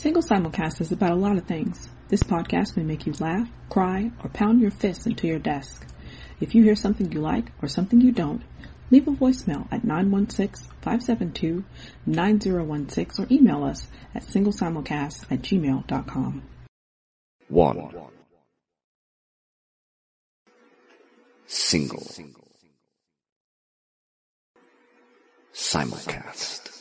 Single Simulcast is about a lot of things. This podcast may make you laugh, cry, or pound your fists into your desk. If you hear something you like or something you don't, leave a voicemail at 916-572-9016 or email us at singlesimulcast at gmail.com. One. Single. Simulcast.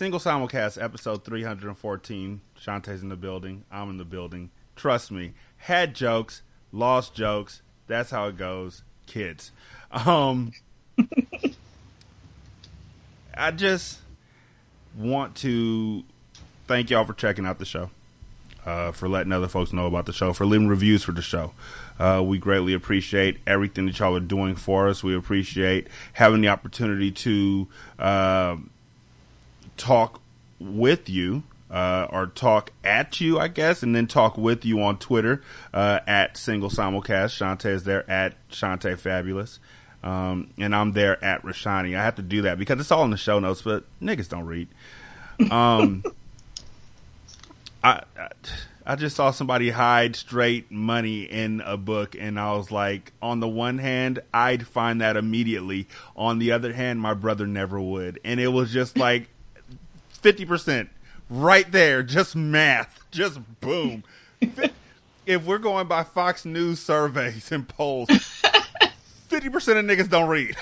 Single simulcast episode 314. Shanta's in the building. I'm in the building. Trust me. Had jokes, lost jokes. That's how it goes. Kids. Um, I just want to thank y'all for checking out the show. Uh, for letting other folks know about the show, for leaving reviews for the show. Uh, we greatly appreciate everything that y'all are doing for us. We appreciate having the opportunity to uh, talk with you. Uh, or talk at you, I guess, and then talk with you on Twitter uh, at Single Simulcast. Shanta is there at Shanta Fabulous. Um, and I'm there at Rashanii. I have to do that because it's all in the show notes, but niggas don't read. Um, I, I I just saw somebody hide straight money in a book, and I was like, on the one hand, I'd find that immediately. On the other hand, my brother never would, and it was just like fifty percent right there, just math, just boom. if we're going by Fox News surveys and polls, fifty percent of niggas don't read.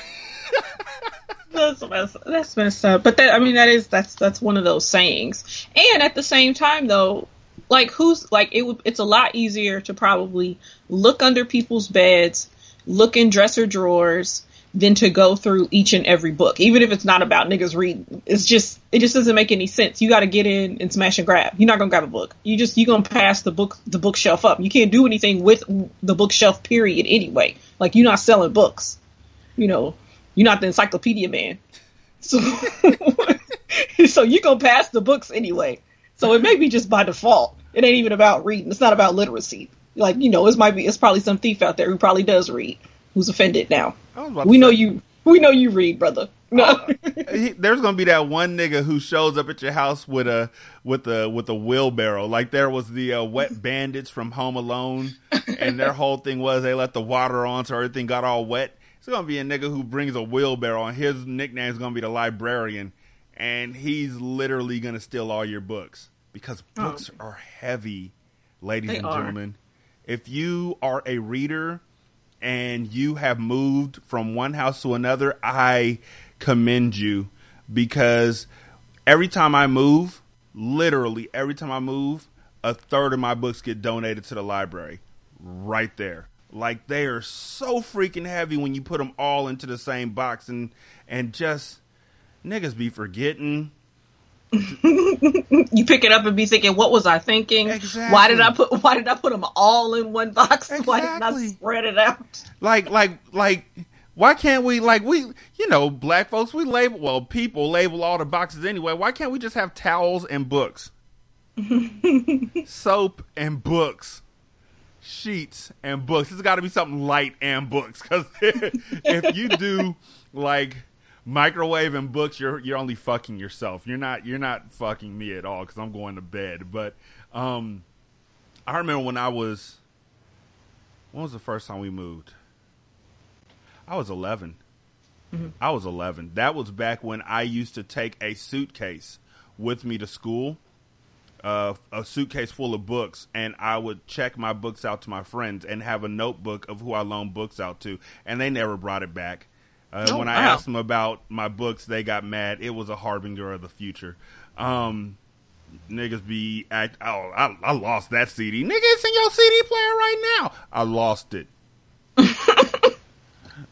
that's messed, that's messed up. But that I mean that is that's that's one of those sayings. And at the same time though, like who's like it would it's a lot easier to probably look under people's beds, look in dresser drawers than to go through each and every book. Even if it's not about niggas reading. It's just it just doesn't make any sense. You got to get in and smash and grab. You're not to grab a book. You just you're to pass the book the bookshelf up. You can't do anything with the bookshelf period anyway. Like you're not selling books. You know, you're not the encyclopedia man. So, so you're gonna pass the books anyway. So it may be just by default. It ain't even about reading. It's not about literacy. Like you know, it might be. It's probably some thief out there who probably does read, who's offended now. We know say. you. We know you read, brother. No. Uh, he, there's gonna be that one nigga who shows up at your house with a with a with a wheelbarrow. Like there was the uh, wet bandits from Home Alone, and their whole thing was they let the water on so everything got all wet. It's gonna be a nigga who brings a wheelbarrow, and his nickname is gonna be the librarian, and he's literally gonna steal all your books because oh. books oh. are heavy, ladies they and gentlemen. Are. If you are a reader and you have moved from one house to another, I commend you because every time I move, literally every time I move, a third of my books get donated to the library right there. Like they are so freaking heavy when you put them all into the same box and and just niggas be forgetting. you pick it up and be thinking, "What was I thinking? Exactly. Why did I put Why did I put them all in one box? Exactly. Why didn't I spread it out?" Like, like, like, why can't we like we you know black folks we label well people label all the boxes anyway. Why can't we just have towels and books, soap and books? sheets and books. It's got to be something light and books because if you do like microwave and books, you're you're only fucking yourself. You're not you're not fucking me at all because I'm going to bed. But um, I remember when I was when was the first time we moved? I was 11. Mm-hmm. I was 11. That was back when I used to take a suitcase with me to school uh, a suitcase full of books, and I would check my books out to my friends and have a notebook of who I loaned books out to, and they never brought it back. Uh, oh, when I wow. asked them about my books, they got mad. It was a harbinger of the future. Um, niggas be act. Oh, I, I lost that CD. Nigga, it's in your CD player right now. I lost it.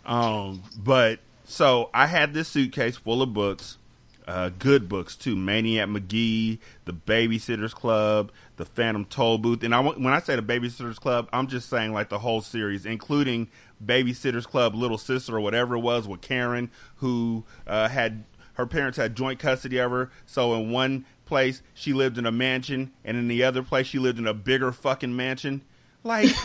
um, but so I had this suitcase full of books uh, good books too. Maniac Magee, The Babysitters Club, The Phantom Toll Booth. And I, when I say The Babysitters Club, I'm just saying like the whole series, including Babysitters Club, Little Sister, or whatever it was with Karen, who uh, had her parents had joint custody of her. So in one place she lived in a mansion, and in the other place she lived in a bigger fucking mansion. Like,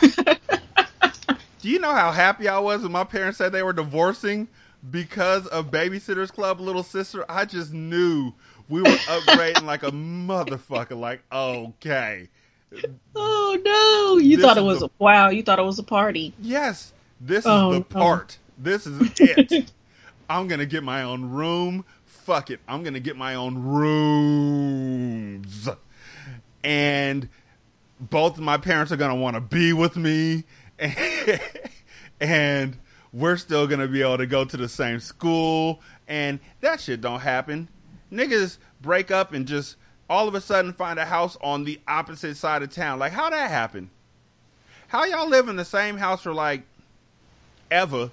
do you know how happy I was when my parents said they were divorcing? Because of Babysitters Club Little Sister, I just knew we were upgrading like a motherfucker. Like, okay. Oh no! You This thought it was the- a wow. You thought it was a party. Yes, this Oh, is the no. part. This is it. I'm gonna get my own room. Fuck it. I'm gonna get my own rooms. And both of my parents are gonna want to be with me, and we're still gonna be able to go to the same school. And that shit don't happen. Niggas break up and just all of a sudden find a house on the opposite side of town. Like how that happen? How y'all live in the same house for like ever,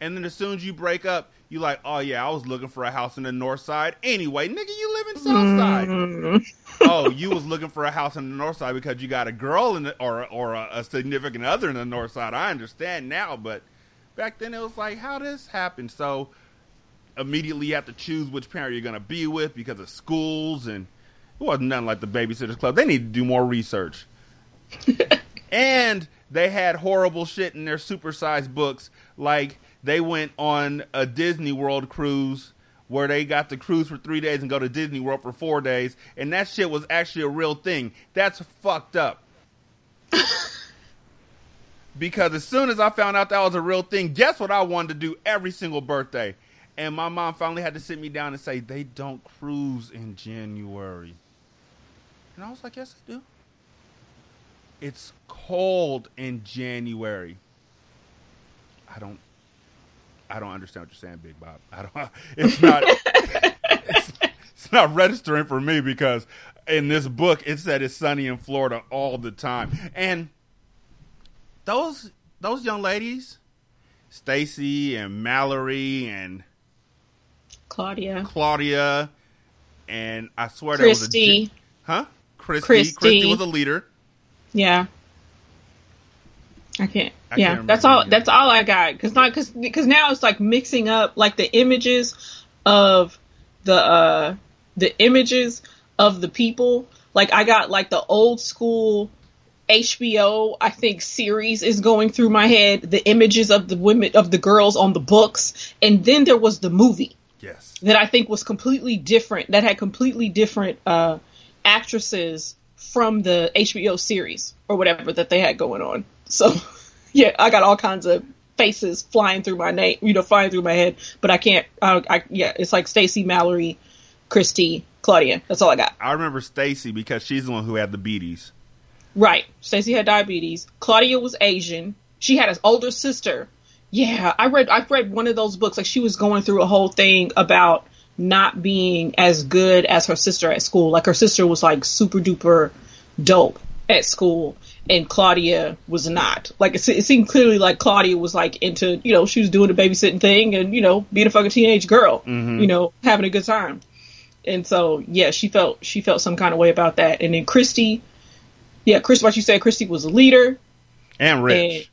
and then as soon as you break up, you like, oh yeah, I was looking for a house in the north side. Anyway, nigga, you live in south side. Mm. oh, you was looking for a house in the north side because you got a girl in the, or or a, a significant other in the north side. I understand now, but back then it was like, how this happened? So immediately you have to choose which parent you're gonna be with because of schools and it wasn't nothing like the babysitters club. They need to do more research. and they had horrible shit in their supersized books. Like they went on a Disney World cruise where they got to cruise for three days and go to Disney World for four days, and that shit was actually a real thing. That's fucked up. because as soon as I found out that was a real thing, guess what I wanted to do every single birthday? And my mom finally had to sit me down and say, they don't cruise in January. And I was like, yes, they do. It's cold in January. I don't I don't understand what you're saying, Big Bob. I don't it's not it's, it's not registering for me because in this book it said it's sunny in Florida all the time. And those those young ladies, Stacey and Mallory and Claudia, Claudia and I swear there was a Kristy. Huh? Kristy. Kristy. Kristy was a leader. Yeah. I can't. I yeah, can't that's all. either. That's all I got. Cause not cause because now it's like mixing up like the images of the uh the images of the people. Like I got like the old school HBO I think series is going through my head. The images of the women of the girls on the books, and then there was the movie Yes. that I think was completely different. That had completely different uh, actresses from the HBO series or whatever that they had going on. So, yeah, I got all kinds of faces flying through my name, you know, flying through my head. But I can't. I, I yeah, it's like Stacey, Mallory, Kristy, Claudia. That's all I got. I remember Stacey because she's the one who had the beaties. Right. Stacey had diabetes. Claudia was Asian. She had an older sister. Yeah, I read I read one of those books. Like she was going through a whole thing about not being as good as her sister at school. Like her sister was like super duper dope at school and Claudia was not. Like it, it seemed clearly like Claudia was like into, you know, she was doing the babysitting thing and, you know, being a fucking teenage girl, Mhm. you know, having a good time. And so, yeah, she felt she felt some kind of way about that. And then Kristy, yeah, Chris, what you said, Kristy was a leader. And Rich. And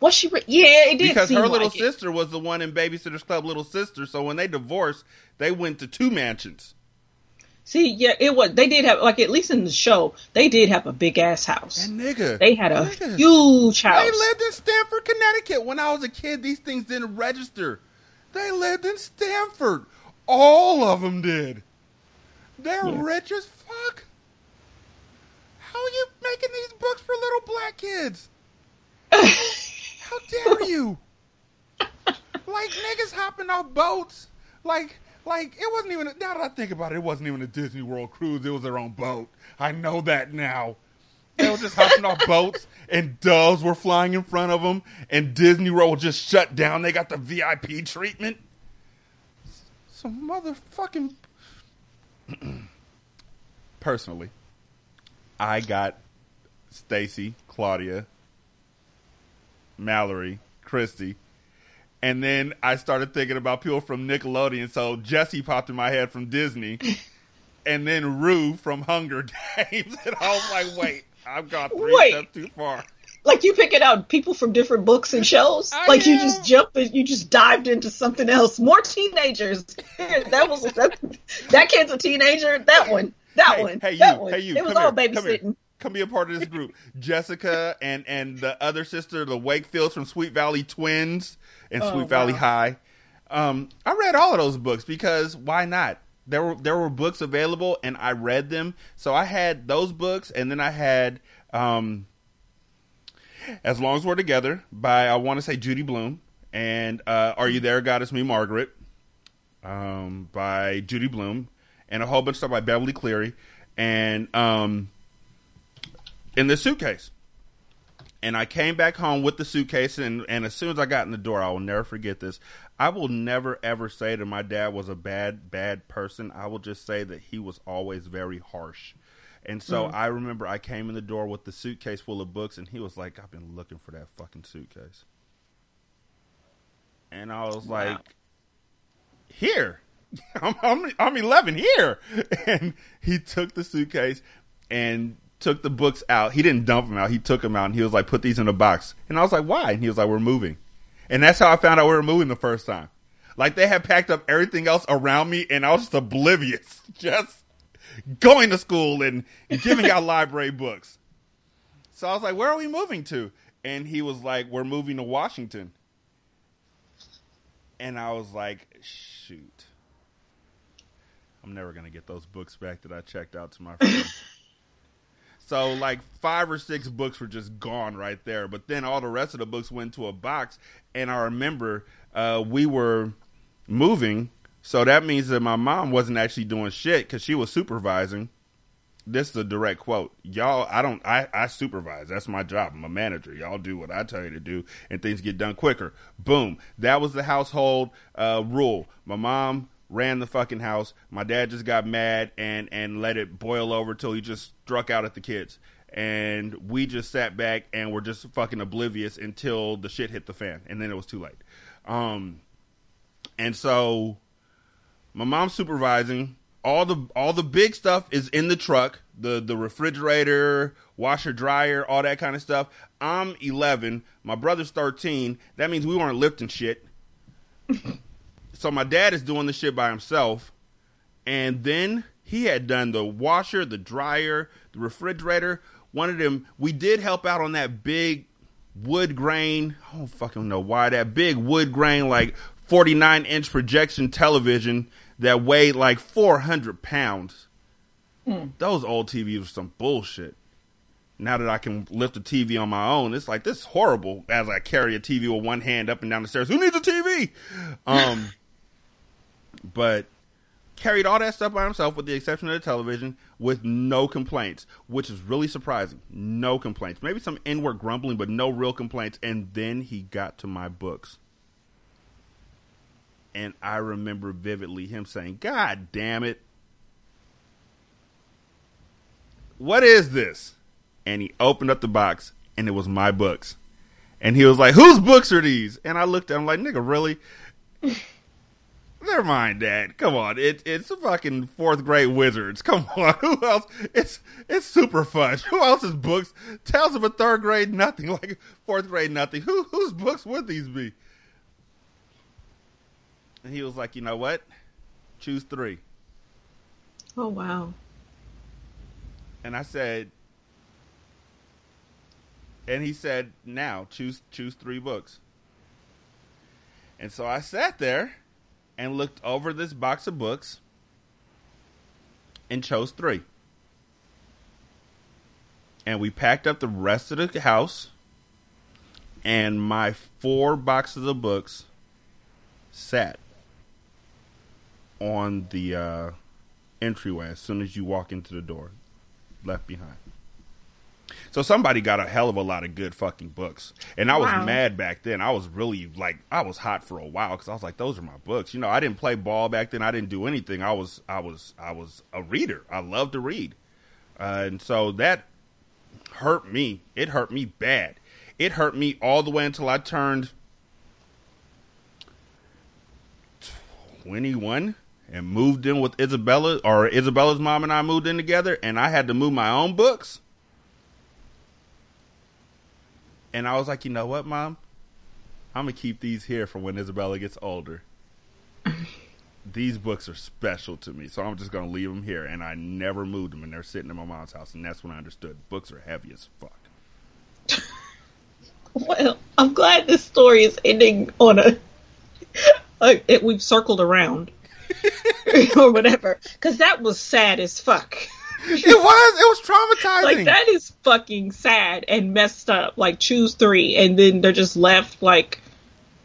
was she? Re- yeah, it did because her little like it. sister was the one in Babysitter's Club Little Sister, so when they divorced, they went to two mansions. See, yeah, it was. They did have like at least in the show, they did have a big ass house. And nigga. They had a nigga, huge house. They lived in Stamford, Connecticut. When I was a kid, these things didn't register. They lived in Stamford. All of them did. They're Yeah. rich as fuck. How are you making these books for little black kids? How dare you? like niggas hopping off boats. Like like it wasn't even now that I think about it, it wasn't even a Disney World cruise, it was their own boat. I know that now. They were just hopping off boats and doves were flying in front of them and Disney World just shut down. They got the VIP treatment. Some motherfucking Personally, I got Stacey, Claudia, Mallory, Kristy. And then I started thinking about people from Nickelodeon. So Jesse popped in my head from Disney. and then Rue from Hunger Games. And I was like, wait, I've got three Wait. steps too far. like you picking out people from different books and shows. I like you just jumped, and you just dived into something else. More teenagers. that was that, that kid's a teenager. That one. That Hey, one. hey, you, that one. hey, you, It was come all here, come babysitting. Come be a part of this group. Jessica and and the other sister, the Wakefields from Sweet Valley Twins and Oh, Sweet Valley. High. Um, I read all of those books because why not? There were there were books available and I read them. So I had those books and then I had um, As Long as We're Together by I want to say Judy Blume and uh, Are You There, God, It's Me Margaret um, by Judy Blume and a whole bunch of stuff by Beverly Cleary and um, in the suitcase. And I came back home with the suitcase, and, and as soon as I got in the door, I will never forget this. I will never ever say that my dad was a bad, bad person. I will just say that he was always very harsh. And so Mm. I remember I came in the door with the suitcase full of books, and he was like, I've been looking for that fucking suitcase. And I was Wow. like, here. I'm, I'm, I'm 11 here. And he took the suitcase and took the books out. He didn't dump them out. He took them out and he was like, put these in a box. And I was like, why? And he was like, we're moving. And that's how I found out we were moving the first time. Like they had packed up everything else around me and I was just oblivious. Just going to school and giving out library books. So I was like, where are we moving to? And he was like, we're moving to Washington. And I was like, shoot. I'm never going to get those books back that I checked out to my friends. so, like, five or six books were just gone right there. But then all the rest of the books went to a box. And I remember uh, we were moving. So that means that my mom wasn't actually doing shit because she was supervising. This is a direct quote. Y'all, I don't, I, I supervise. That's my job. I'm a manager. Y'all do what I tell you to do and things get done quicker. Boom. That was the household, uh, rule. My mom ran the fucking house. My dad just got mad and, and let it boil over till he just struck out at the kids. And we just sat back and were just fucking oblivious until the shit hit the fan. And then it was too late. Um, and so my mom's supervising. All the all the big stuff is in the truck. The the refrigerator, washer, dryer, all that kind of stuff. I'm 11. My brother's 13. That means we weren't lifting shit. So my dad is doing the shit by himself. And then he had done the washer, the dryer, the refrigerator. One of them, we did help out on that big wood grain. I don't fucking know why that big wood grain, like 49 inch projection television that weighed like 400 pounds. Hmm. Those old TVs were some bullshit. Now that I can lift a TV on my own, it's like this is horrible as I carry a TV with one hand up and down the stairs. Who needs a TV? Um, but carried all that stuff by himself with the exception of the television with no complaints, which is really surprising. No complaints. Maybe some inward grumbling, but no real complaints. And then he got to my books. And I remember vividly him saying, God damn it. What is this? And he opened up the box and it was my books. And he was like, Whose books are these? And I looked at him like, nigga, really? Never mind, Dad. Come on, it, it's fucking fourth grade wizards. Come on, who else? It's it's super fun. Who else's books? Tales of a third grade nothing, like fourth grade nothing. Who whose books would these be? And he was like, you know what? Choose three. Oh wow. And I said, and he said, now choose choose three books. And so I sat there and looked over this box of books and chose three. And we packed up the rest of the house, and my four boxes of books sat on the uh, entryway as soon as you walk into the door, left behind. So somebody got a hell of a lot of good fucking books, and I was Wow. mad back then. I was really like, I was hot for a while because I was like, those are my books. You know, I didn't play ball back then. I didn't do anything. I was, I was, I was a reader. I loved to read, uh, and so that hurt me. It hurt me bad. It hurt me all the way until I turned 21 and moved in with Isabella, or Isabella's mom and I moved in together, and I had to move my own books. And I was like, you know what, mom? I'm gonna keep these here for when Isabella gets older. these books are special to me, so I'm just gonna leave them here. And I never moved them, and they're sitting in my mom's house, and that's when I understood books are heavy as fuck. Well, I'm glad this story is ending on a it, we've circled around or whatever. Because that was sad as fuck. It was. It was traumatizing. Like that is fucking sad and messed up. Like choose three, and then they're just left like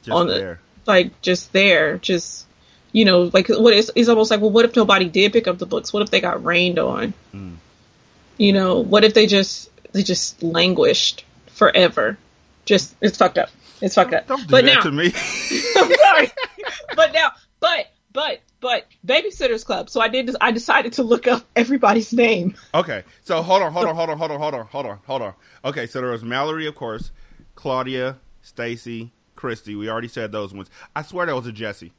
Just on there. the like just there, just you know, like what is it's almost like well, what if nobody did pick up the books? What if they got rained on? Mm. You know, what if they just they just languished forever? Just it's fucked up. It's fucked up. Don't do but that now, to me. I'm sorry. but now, but but but Babysitters Club. So I did. I decided to look up everybody's name. okay, so hold on, hold on, hold on, hold on, hold on, hold on, hold on. Okay, so there was Mallory, of course, Claudia, Stacey, Kristy. We already said those ones. I swear there was a Jessi.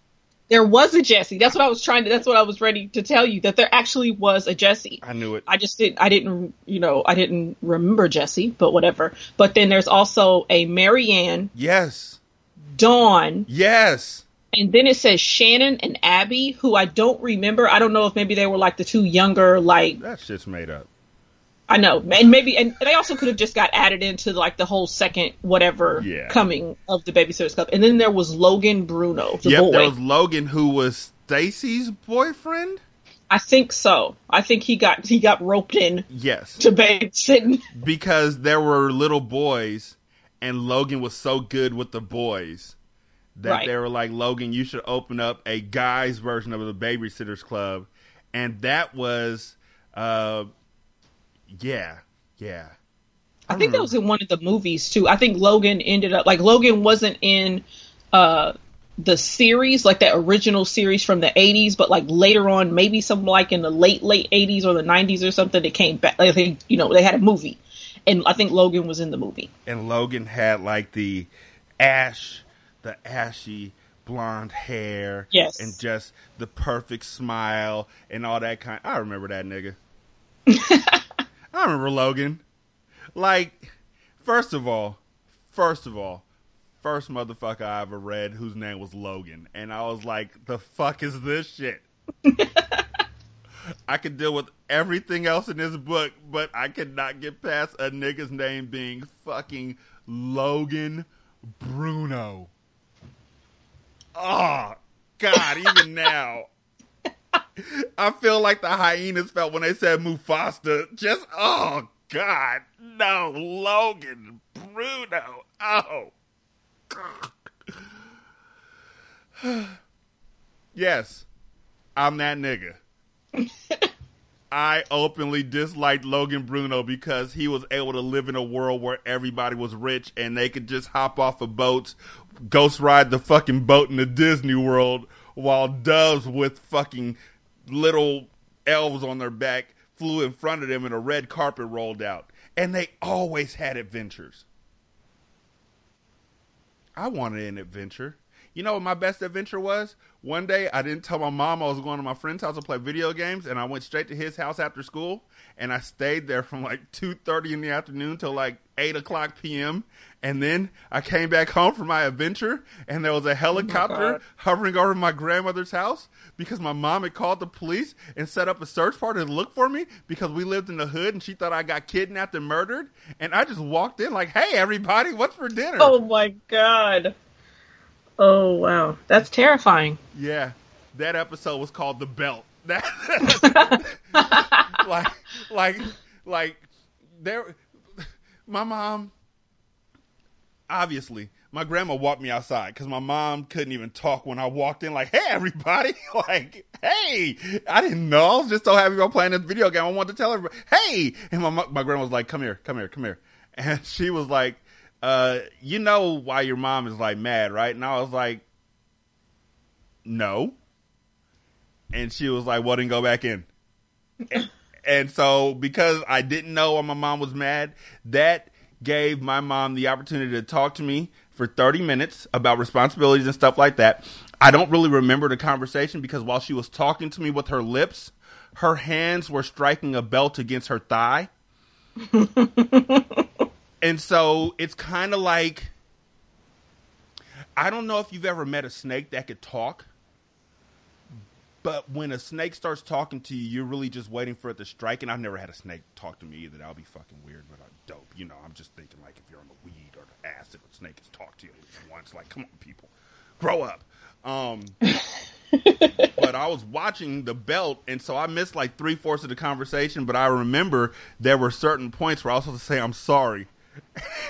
There was a Jessi. That's what I was trying to. That's what I was ready to tell you that there actually was a Jessi. I knew it. I just didn't. I didn't. You know, I didn't remember Jessi, but whatever. But then there's also a Mary Anne, Yes, Dawn, yes. And then it says Shannon and Abby, who I don't remember. I don't know if maybe they were like the two younger, like that's just made up. I know, and maybe, and they also could have just got added into like the whole second whatever Yeah. coming of the Babysitters Club, and then there was Logan Bruno, the yep, boy. there was Logan, who was Stacey's boyfriend. I think so. I think he got he got roped in Yes, to babysitting. because there were little boys, and Logan was so good with the boys that Right. they were like, Logan, you should open up a guys version of the Babysitters Club, and that was, uh, yeah, yeah. I think that was in one of the movies too. I think Logan ended up like Logan wasn't in uh the series, like that original series from the eighties, but like later on, maybe some like in the late late eighties or the nineties or something, it came back. Like they, you know, they had a movie, and I think Logan was in the movie. and Logan had like the ash, the ashy blonde hair, Yes. and just the perfect smile and all that kind. I remember that nigga. I remember Logan. Like, first of all, first of all, first motherfucker I ever read whose name was Logan, and I was like, the fuck is this shit? I could deal with everything else in this book, but I could not get past a nigga's name being fucking Logan Bruno. Oh, God, even now. I feel like the hyenas felt when they said Mufasa. Just, oh, God. No, Logan Bruno. Oh. Yes, I'm that nigga. I openly disliked Logan Bruno because he was able to live in a world where everybody was rich and they could just hop off of boats, ghost ride the fucking boat in the Disney World while doves with fucking little elves on their back flew in front of them and a red carpet rolled out. And they always had adventures. I wanted an adventure. You know what my best adventure was? One day I didn't tell my mom I was going to my friend's house to play video games, and I went straight to his house after school, and I stayed there from like two thirty in the afternoon till like eight o'clock p.m. And then I came back home from my adventure, and there was a oh helicopter God. hovering over my grandmother's house because my mom had called the police and set up a search party to look for me because we lived in the hood, and she thought I got kidnapped and murdered. And I just walked in like, "Hey, everybody, what's for dinner?" Oh my god. Oh wow, that's terrifying. Yeah, that episode was called the belt. Like like like there my mom obviously my grandma walked me outside because my mom couldn't even talk when I walked in. Like, hey, everybody! Like, hey! I didn't know. I was just so happy about playing this video game. I wanted to tell everybody, hey! And my my grandma was like, come here, come here, come here, and she was like, uh, you know why your mom is like mad, right? And I was like, no. And she was like, well, then go back in. and, and so because I didn't know why my mom was mad, that gave my mom the opportunity to talk to me for 30 minutes about responsibilities and stuff like that. I don't really remember the conversation because while she was talking to me with her lips, her hands were striking a belt against her thigh. and so it's kind of like I don't know if you've ever met a snake that could talk. But when a snake starts talking to you, you're really just waiting for it to strike. And I've never had a snake talk to me either. That would be fucking weird, but uh, dope. You know, I'm just thinking like if you're on the weed or the acid, a snake has talked to you once. Like, come on, people. grow up. Um, but I was watching the belt, and so I missed like three fourths of the conversation. But I remember there were certain points where I was supposed to say I'm sorry.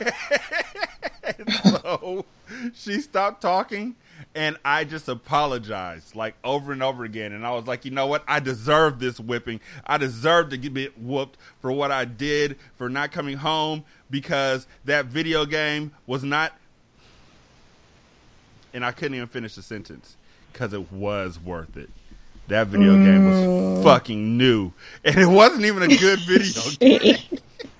so she stopped talking, and I just apologized like over and over again. And I was like, you know what? I deserve this whipping. I deserve to get whooped for what I did for not coming home because that video game was not. And I couldn't even finish the sentence because it was worth it. That video mm. game was mm. fucking new, and it wasn't even a good video game.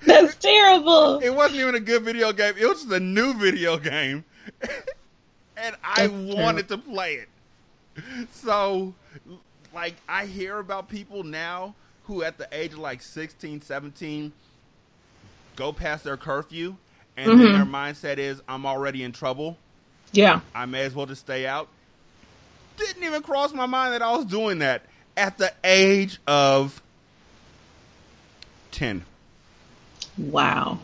That's terrible. It wasn't even a good video game. It was just a new video game, and I That's wanted terrible. to play it. So, like, I hear about people now who, at the age of like 16, 17, go past their curfew, and mm-hmm. their mindset is, "I'm already in trouble." Yeah. I may as well just stay out. Didn't even cross my mind that I was doing that at the age of 10. Wow.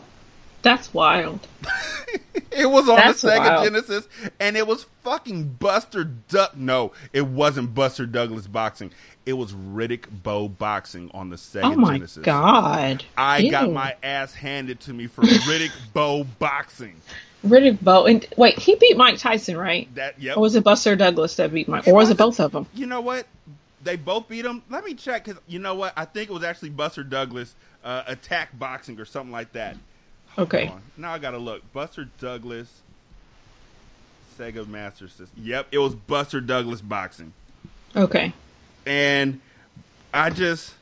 That's wild. it was on That's the Sega wild. Genesis, and it was fucking Buster Duck. No, it wasn't Buster Douglas boxing. It was Riddick Bowe boxing on the Sega Genesis. oh my Genesis. god! I Ew. got my ass handed to me for Riddick Bowe boxing. Riddick Bowe and wait, he beat Mike Tyson, right? That yep. Or was it Buster Douglas that beat Mike? Or was it both of them? You know what? They both beat him. Let me check because you know what? I think it was actually Buster Douglas uh, attack boxing or something like that. Okay. Now I gotta look. Buster Douglas, Sega Master System. Yep, it was Buster Douglas boxing. Okay. And I just,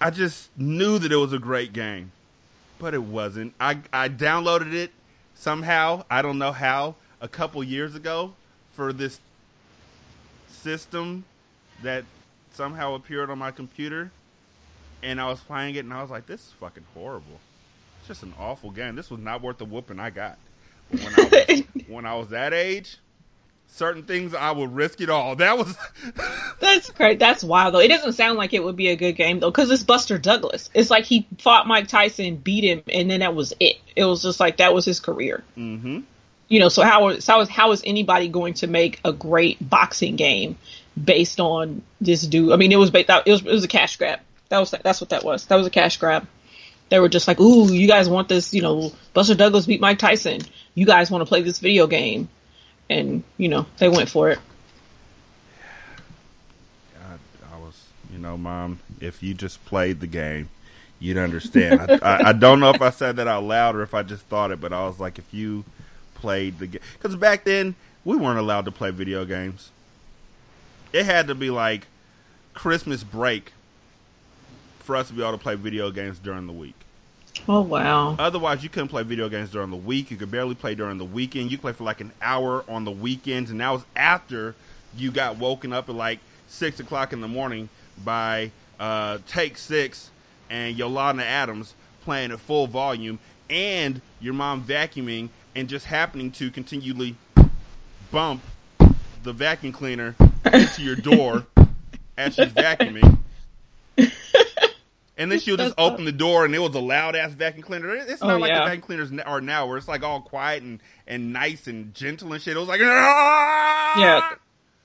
I just knew that it was a great game, but it wasn't. I I downloaded it somehow. I don't know how. A couple years ago for this system that somehow appeared on my computer and I was playing it, and I was like, "This is fucking horrible. It's just an awful game. This was not worth the whooping I got when I was, when I was that age." Certain things I would risk it all. That was. That's great. That's wild though. It doesn't sound like it would be a good game though, because it's Buster Douglas. It's like he fought Mike Tyson, beat him, and then that was it. It was just like that was his career. Mm-hmm. You know, so how how is how is anybody going to make a great boxing game based on this dude? I mean, it was based. It was it was a cash grab. That was that's what that was. That was a cash grab. They were just like, "Ooh, you guys want this? You know, Buster Douglas beat Mike Tyson. You guys want to play this video game?" And you know, they went for it. I, I was, you know, mom, if you just played the game, you'd understand. I, I, I don't know if I said that out loud or if I just thought it, but I was like, if you played the game, because back then we weren't allowed to play video games. It had to be like Christmas break for us to be able to play video games during the week. Oh wow! Otherwise, you couldn't play video games during the week. You could barely play during the weekend. You play for like an hour on the weekends, and that was after you got woken up at like six o'clock in the morning by uh, Take Six and Yolanda Adams playing at full volume, and your mom vacuuming and just happening to continually bump the vacuum cleaner into your door as she's vacuuming. And then she'll just open the door, and it was a loud ass vacuum cleaner. It's not oh, like yeah. the vacuum cleaners are now, where it's like all quiet and, and nice and gentle and shit. It was like, Aah! yeah,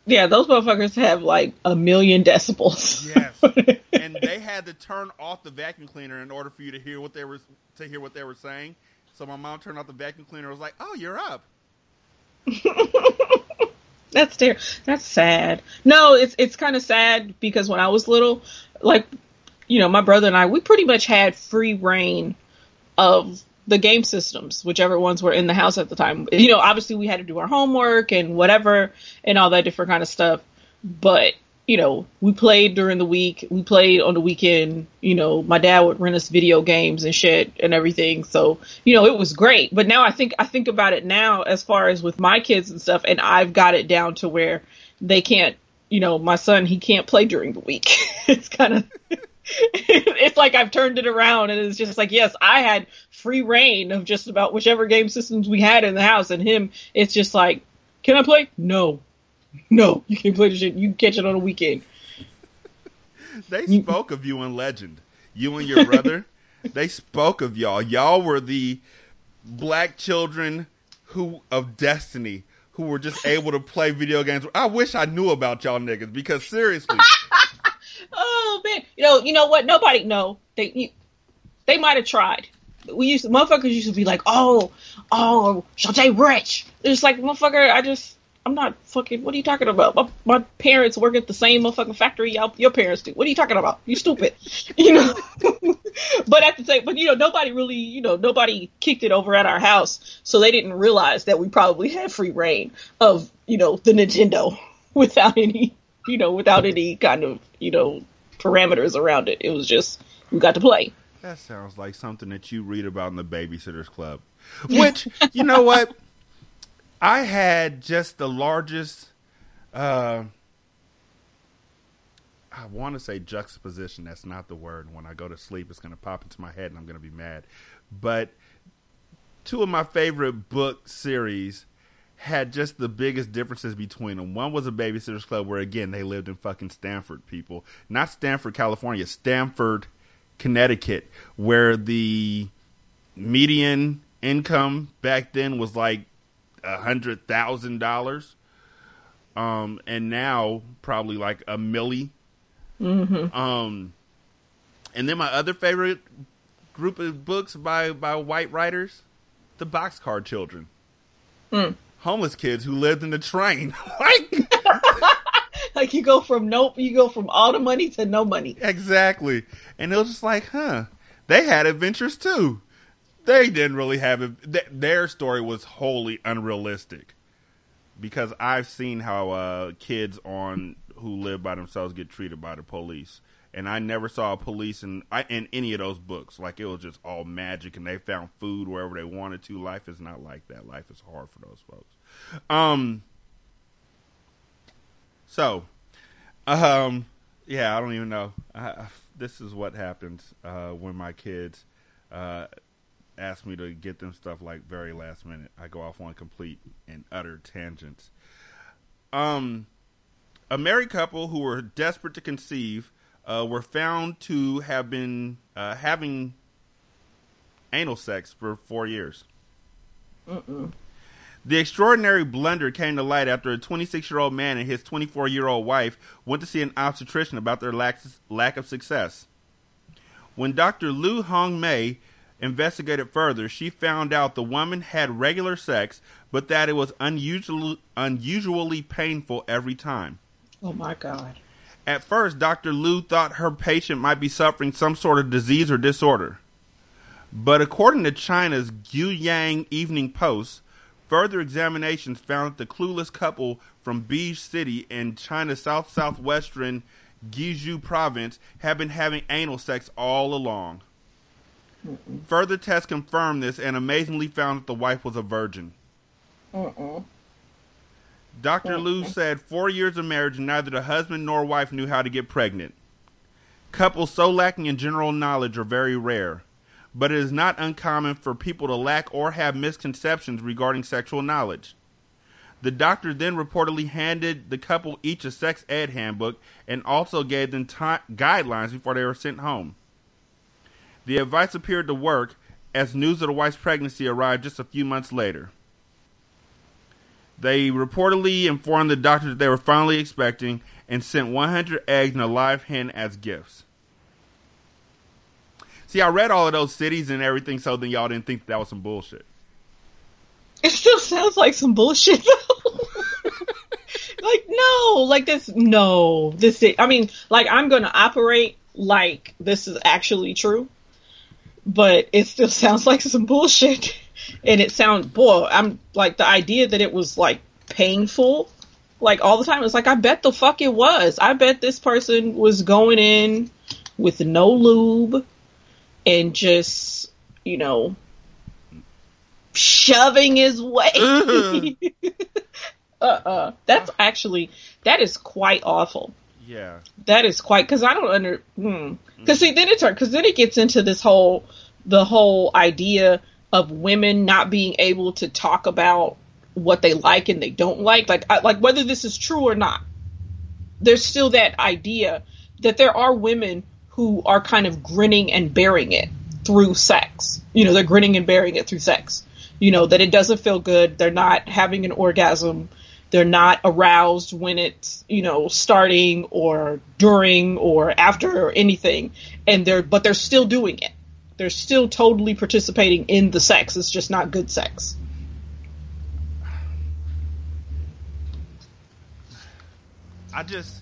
yeah. Those motherfuckers have like a million decibels. Yes, and they had to turn off the vacuum cleaner in order for you to hear what they were to hear what they were saying. So my mom turned off the vacuum cleaner. I was like, "Oh, you're up." That's ter- That's sad. No, it's it's kind of sad because when I was little, like you know, my brother and I, we pretty much had free reign of the game systems, whichever ones were in the house at the time. You know, obviously we had to do our homework and whatever and all that different kind of stuff. But, you know, we played during the week. We played on the weekend. You know, my dad would rent us video games and shit and everything. So, you know, it was great. But now I think, I think about it now as far as with my kids and stuff, and I've got it down to where they can't, you know, my son, he can't play during the week. it's kind of, it's like I've turned it around and it's just like, yes, I had free reign of just about whichever game systems we had in the house and him, it's just like, can I play? No. No, you can't play the shit. You can catch it on a weekend. they spoke of you in Legend. You and your brother, they spoke of y'all. Y'all were the black children who of destiny who were just able to play video games. I wish I knew about y'all niggas because seriously, Oh man, you know, you know what? Nobody know they you, they might have tried. We used to, motherfuckers used to be like, oh, oh, Shanta rich. It's like motherfucker, I just I'm not fucking. What are you talking about? My, my parents work at the same motherfucking factory y'all, your parents do. What are you talking about? You stupid. You know. but at the same, but you know, nobody really, you know, nobody kicked it over at our house, so they didn't realize that we probably had free reign of, you know, the Nintendo without any, you know, without any kind of, you know, parameters around it. It was just we got to play. that sounds like something that you read about in the Babysitters Club. Which, you know what? I had just the largest. Uh, I want to say juxtaposition. That's not the word. When I go to sleep, it's going to pop into my head, and I'm going to be mad. But two of my favorite book series had just the biggest differences between them. One was a Babysitters Club, where again they lived in fucking Stanford, people, not Stanford, California, Stanford, Connecticut, where the median income back then was like a hundred thousand dollars, um, and now probably like a milli. Mm-hmm. Um, and then my other favorite group of books by by white writers, the Boxcar Children, Mm. Homeless kids who lived in the train. like Like you go from nope, you go from all the money to no money. exactly, and it was just like, huh? They had adventures too. They didn't really have it. Th- their story was wholly unrealistic because I've seen how uh, kids on who live by themselves get treated by the police, and I never saw a police in I, in any of those books. Like it was just all magic, and they found food wherever they wanted to. Life is not like that. Life is hard for those folks. Um. So, um, yeah, I don't even know. I- this is what happens uh, when my kids uh, ask me to get them stuff like very last minute. I go off on complete and utter tangents. Um, a married couple who were desperate to conceive uh, were found to have been uh, having anal sex for four years. Mm-mm. The extraordinary blunder came to light after a 26 year old man and his 24 year old wife went to see an obstetrician about their lack, lack of success. When Dr. Liu Hong Mei investigated further, she found out the woman had regular sex, but that it was unusual, unusually painful every time. Oh my god. At first, Dr. Lu thought her patient might be suffering some sort of disease or disorder. But according to China's Guiyang Evening Post, further examinations found that the clueless couple from Bijie City in China's south southwestern Guizhou province had been having anal sex all along. Further tests confirmed this and amazingly found that the wife was a virgin. Mm-mm. Dr. Liu said four years of marriage, and neither the husband nor wife knew how to get pregnant. Couples so lacking in general knowledge are very rare, but it is not uncommon for people to lack or have misconceptions regarding sexual knowledge. The doctor then reportedly handed the couple each a sex ed handbook and also gave them guidelines before they were sent home. The advice appeared to work as news of the wife's pregnancy arrived just a few months later. They reportedly informed the doctor that they were finally expecting and sent 100 eggs and a live hen as gifts. See, I read all of those cities and everything, so then y'all didn't think that, was some bullshit. It still sounds like some bullshit though. like no, like this no. This is, I mean, like I'm going to operate like this is actually true. But it still sounds like some bullshit. And it sounds boy, I'm like the idea that it was like painful like all the time. It's like I bet the fuck it was. I bet this person was going in with no lube and just, you know, shoving his way. Mm-hmm. uh-uh. That's actually that is quite awful. Yeah. That is quite because I don't under hmm. because see then it turns because then it gets into this whole the whole idea of women not being able to talk about what they like and they don't like like I, like whether this is true or not. There's still that idea that there are women who are kind of grinning and bearing it through sex. You know, they're grinning and bearing it through sex. you know, that it doesn't feel good. They're not having an orgasm. They're not aroused when it's, you know, starting or during or after or anything. And they're, but they're still doing it. They're still totally participating in the sex. It's just not good sex. I just,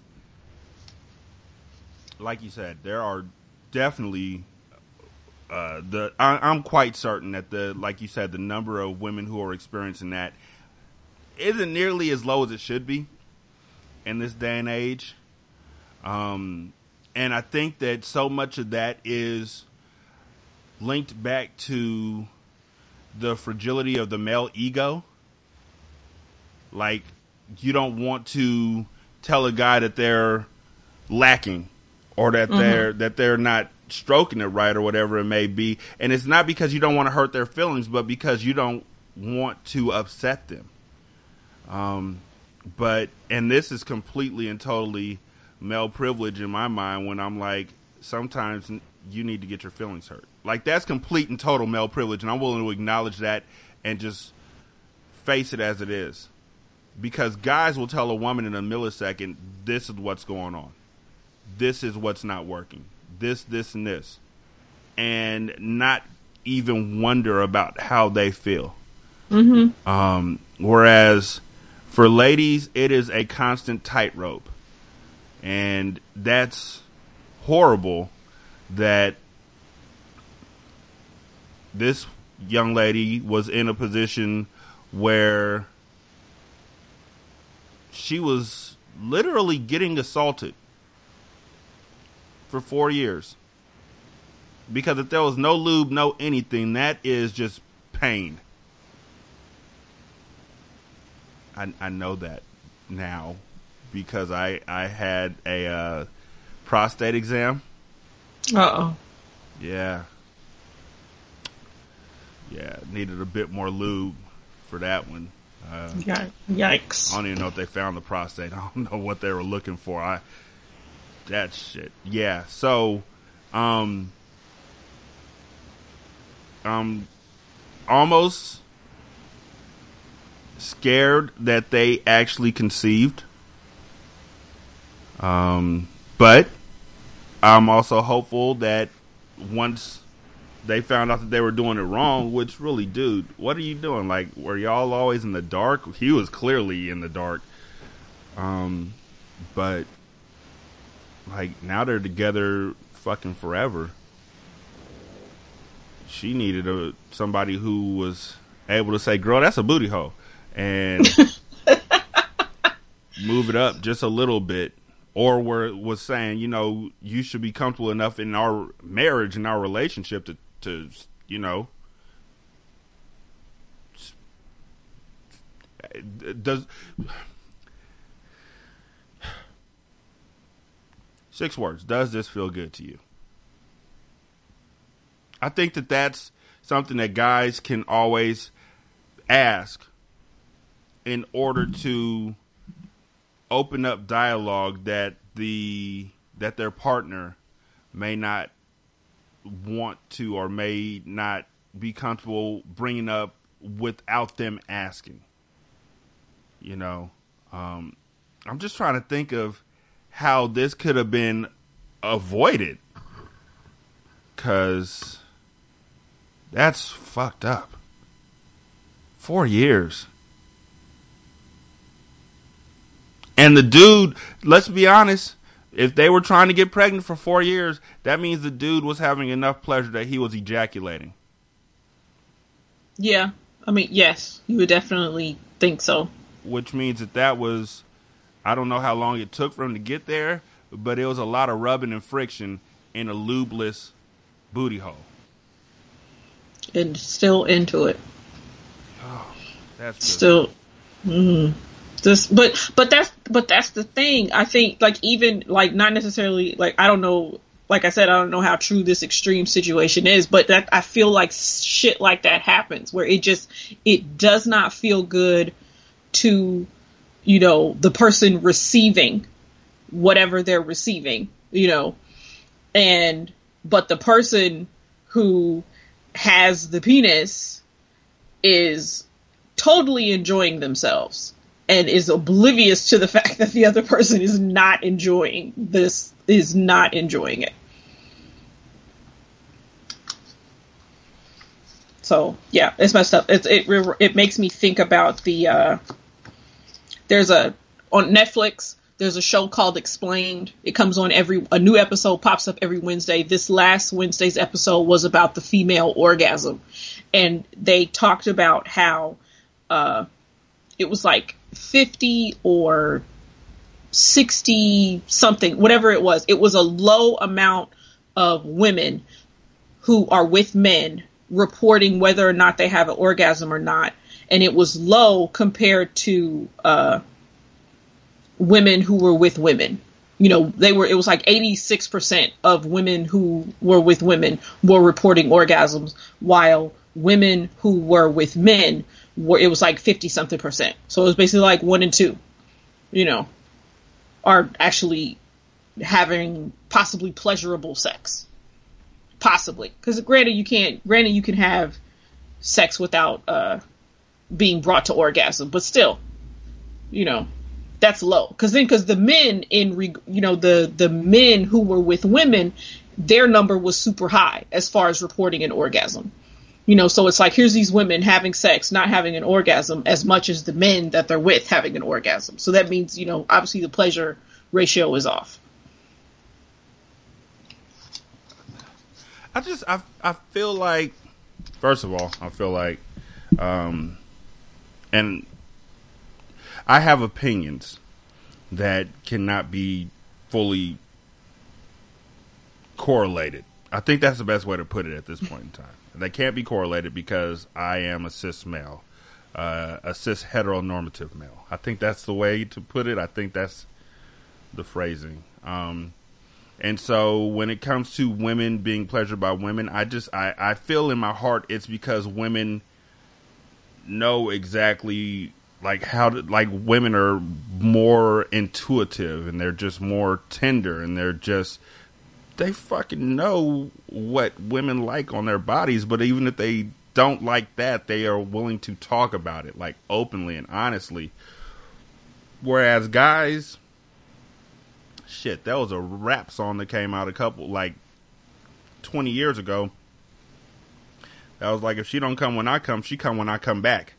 like you said, there are definitely uh, the. I, I'm quite certain that the, like you said, the number of women who are experiencing that isn't nearly as low as it should be in this day and age. Um, and I think that so much of that is linked back to the fragility of the male ego. Like, you don't want to tell a guy that they're lacking or that mm-hmm. they're that they're not stroking it right or whatever it may be. And it's not because you don't want to hurt their feelings, but because you don't want to upset them. Um, but and this is completely and totally male privilege in my mind when I'm like, sometimes you need to get your feelings hurt. Like that's complete and total male privilege, and I'm willing to acknowledge that and just face it as it is. Because guys will tell a woman in a millisecond, this is what's going on. This is what's not working. This, this, and this. And not even wonder about how they feel. Mm-hmm. Um, whereas for ladies, it is a constant tightrope. And that's horrible that this young lady was in a position where she was literally getting assaulted for four years. Because if there was no lube, no anything, that is just pain. I, I know that now because I I had a uh, prostate exam. Uh oh. Yeah. Yeah, needed a bit more lube for that one. Uh, Yikes! I don't even know if they found the prostate. I don't know what they were looking for. I that shit. Yeah. So, um, um, almost scared that they actually conceived. Um, but I'm also hopeful that once they found out that they were doing it wrong, which really, dude, what are you doing? Like, were y'all always in the dark? He was clearly in the dark. Um, but like now they're together fucking forever. She needed a somebody who was able to say, "Girl, that's a booty hole." and move it up just a little bit or where was saying, you know, you should be comfortable enough in our marriage and our relationship to, to you know, does six words. Does this feel good to you? I think that that's something that guys can always ask in order to open up dialogue that the that their partner may not want to or may not be comfortable bringing up without them asking. You know, um, I'm just trying to think of how this could have been avoided because that's fucked up. Four years. And the dude, let's be honest, if they were trying to get pregnant for four years, that means the dude was having enough pleasure that he was ejaculating. Yeah. I mean, yes, you would definitely think so. Which means that that was, I don't know how long it took for him to get there, but it was a lot of rubbing and friction in a lubeless booty hole. And still into it. Oh, that's just, still. Mm, just but but that's but that's the thing. I think like even like not necessarily like i don't know like i said i don't know how true this extreme situation is but that i feel like shit like that happens where it just it does not feel good to you know the person receiving whatever they're receiving you know? And but the person who has the penis is totally enjoying themselves and is oblivious to the fact that the other person is not enjoying this is not enjoying it. So yeah, it's messed up. It's, it it makes me think about the uh, there's a on Netflix. There's a show called Explained. It comes on every a new episode pops up every Wednesday. This last Wednesday's episode was about the female orgasm, and they talked about how uh, it was like 50 or 60 something, whatever it was. It was a low amount of women who are with men reporting whether or not they have an orgasm or not. And it was low compared to uh, women who were with women. You know, they were, it was like 86% of women who were with women were reporting orgasms, while women who were with men it was like 50 something percent. So it was basically like one and two, you know, are actually having possibly pleasurable sex. Possibly. Because granted, you can't, granted, you can have sex without, uh, being brought to orgasm, but still, you know, that's low. Cause then, cause the men in, you know, the, the men who were with women, their number was super high as far as reporting an orgasm. You know, so it's like here's these women having sex, not having an orgasm as much as the men that they're with having an orgasm. So that means, you know, obviously the pleasure ratio is off. I just I I feel like first of all, I feel like um and I have opinions that cannot be fully correlated. I think that's the best way to put it at this point in time. They can't be correlated because I am a cis male, uh, a cis heteronormative male. I think that's the way to put it. I think that's the phrasing. Um, and so when it comes to women being pleasured by women, I just I, I feel in my heart it's because women know exactly like how to, like women are more intuitive and they're just more tender and they're just they fucking know what women like on their bodies, but even if they don't like that, they are willing to talk about it like openly and honestly. Whereas guys, shit, that was a rap song that came out a couple like 20 years ago. That was like if she don't come when I come, she come when I come back.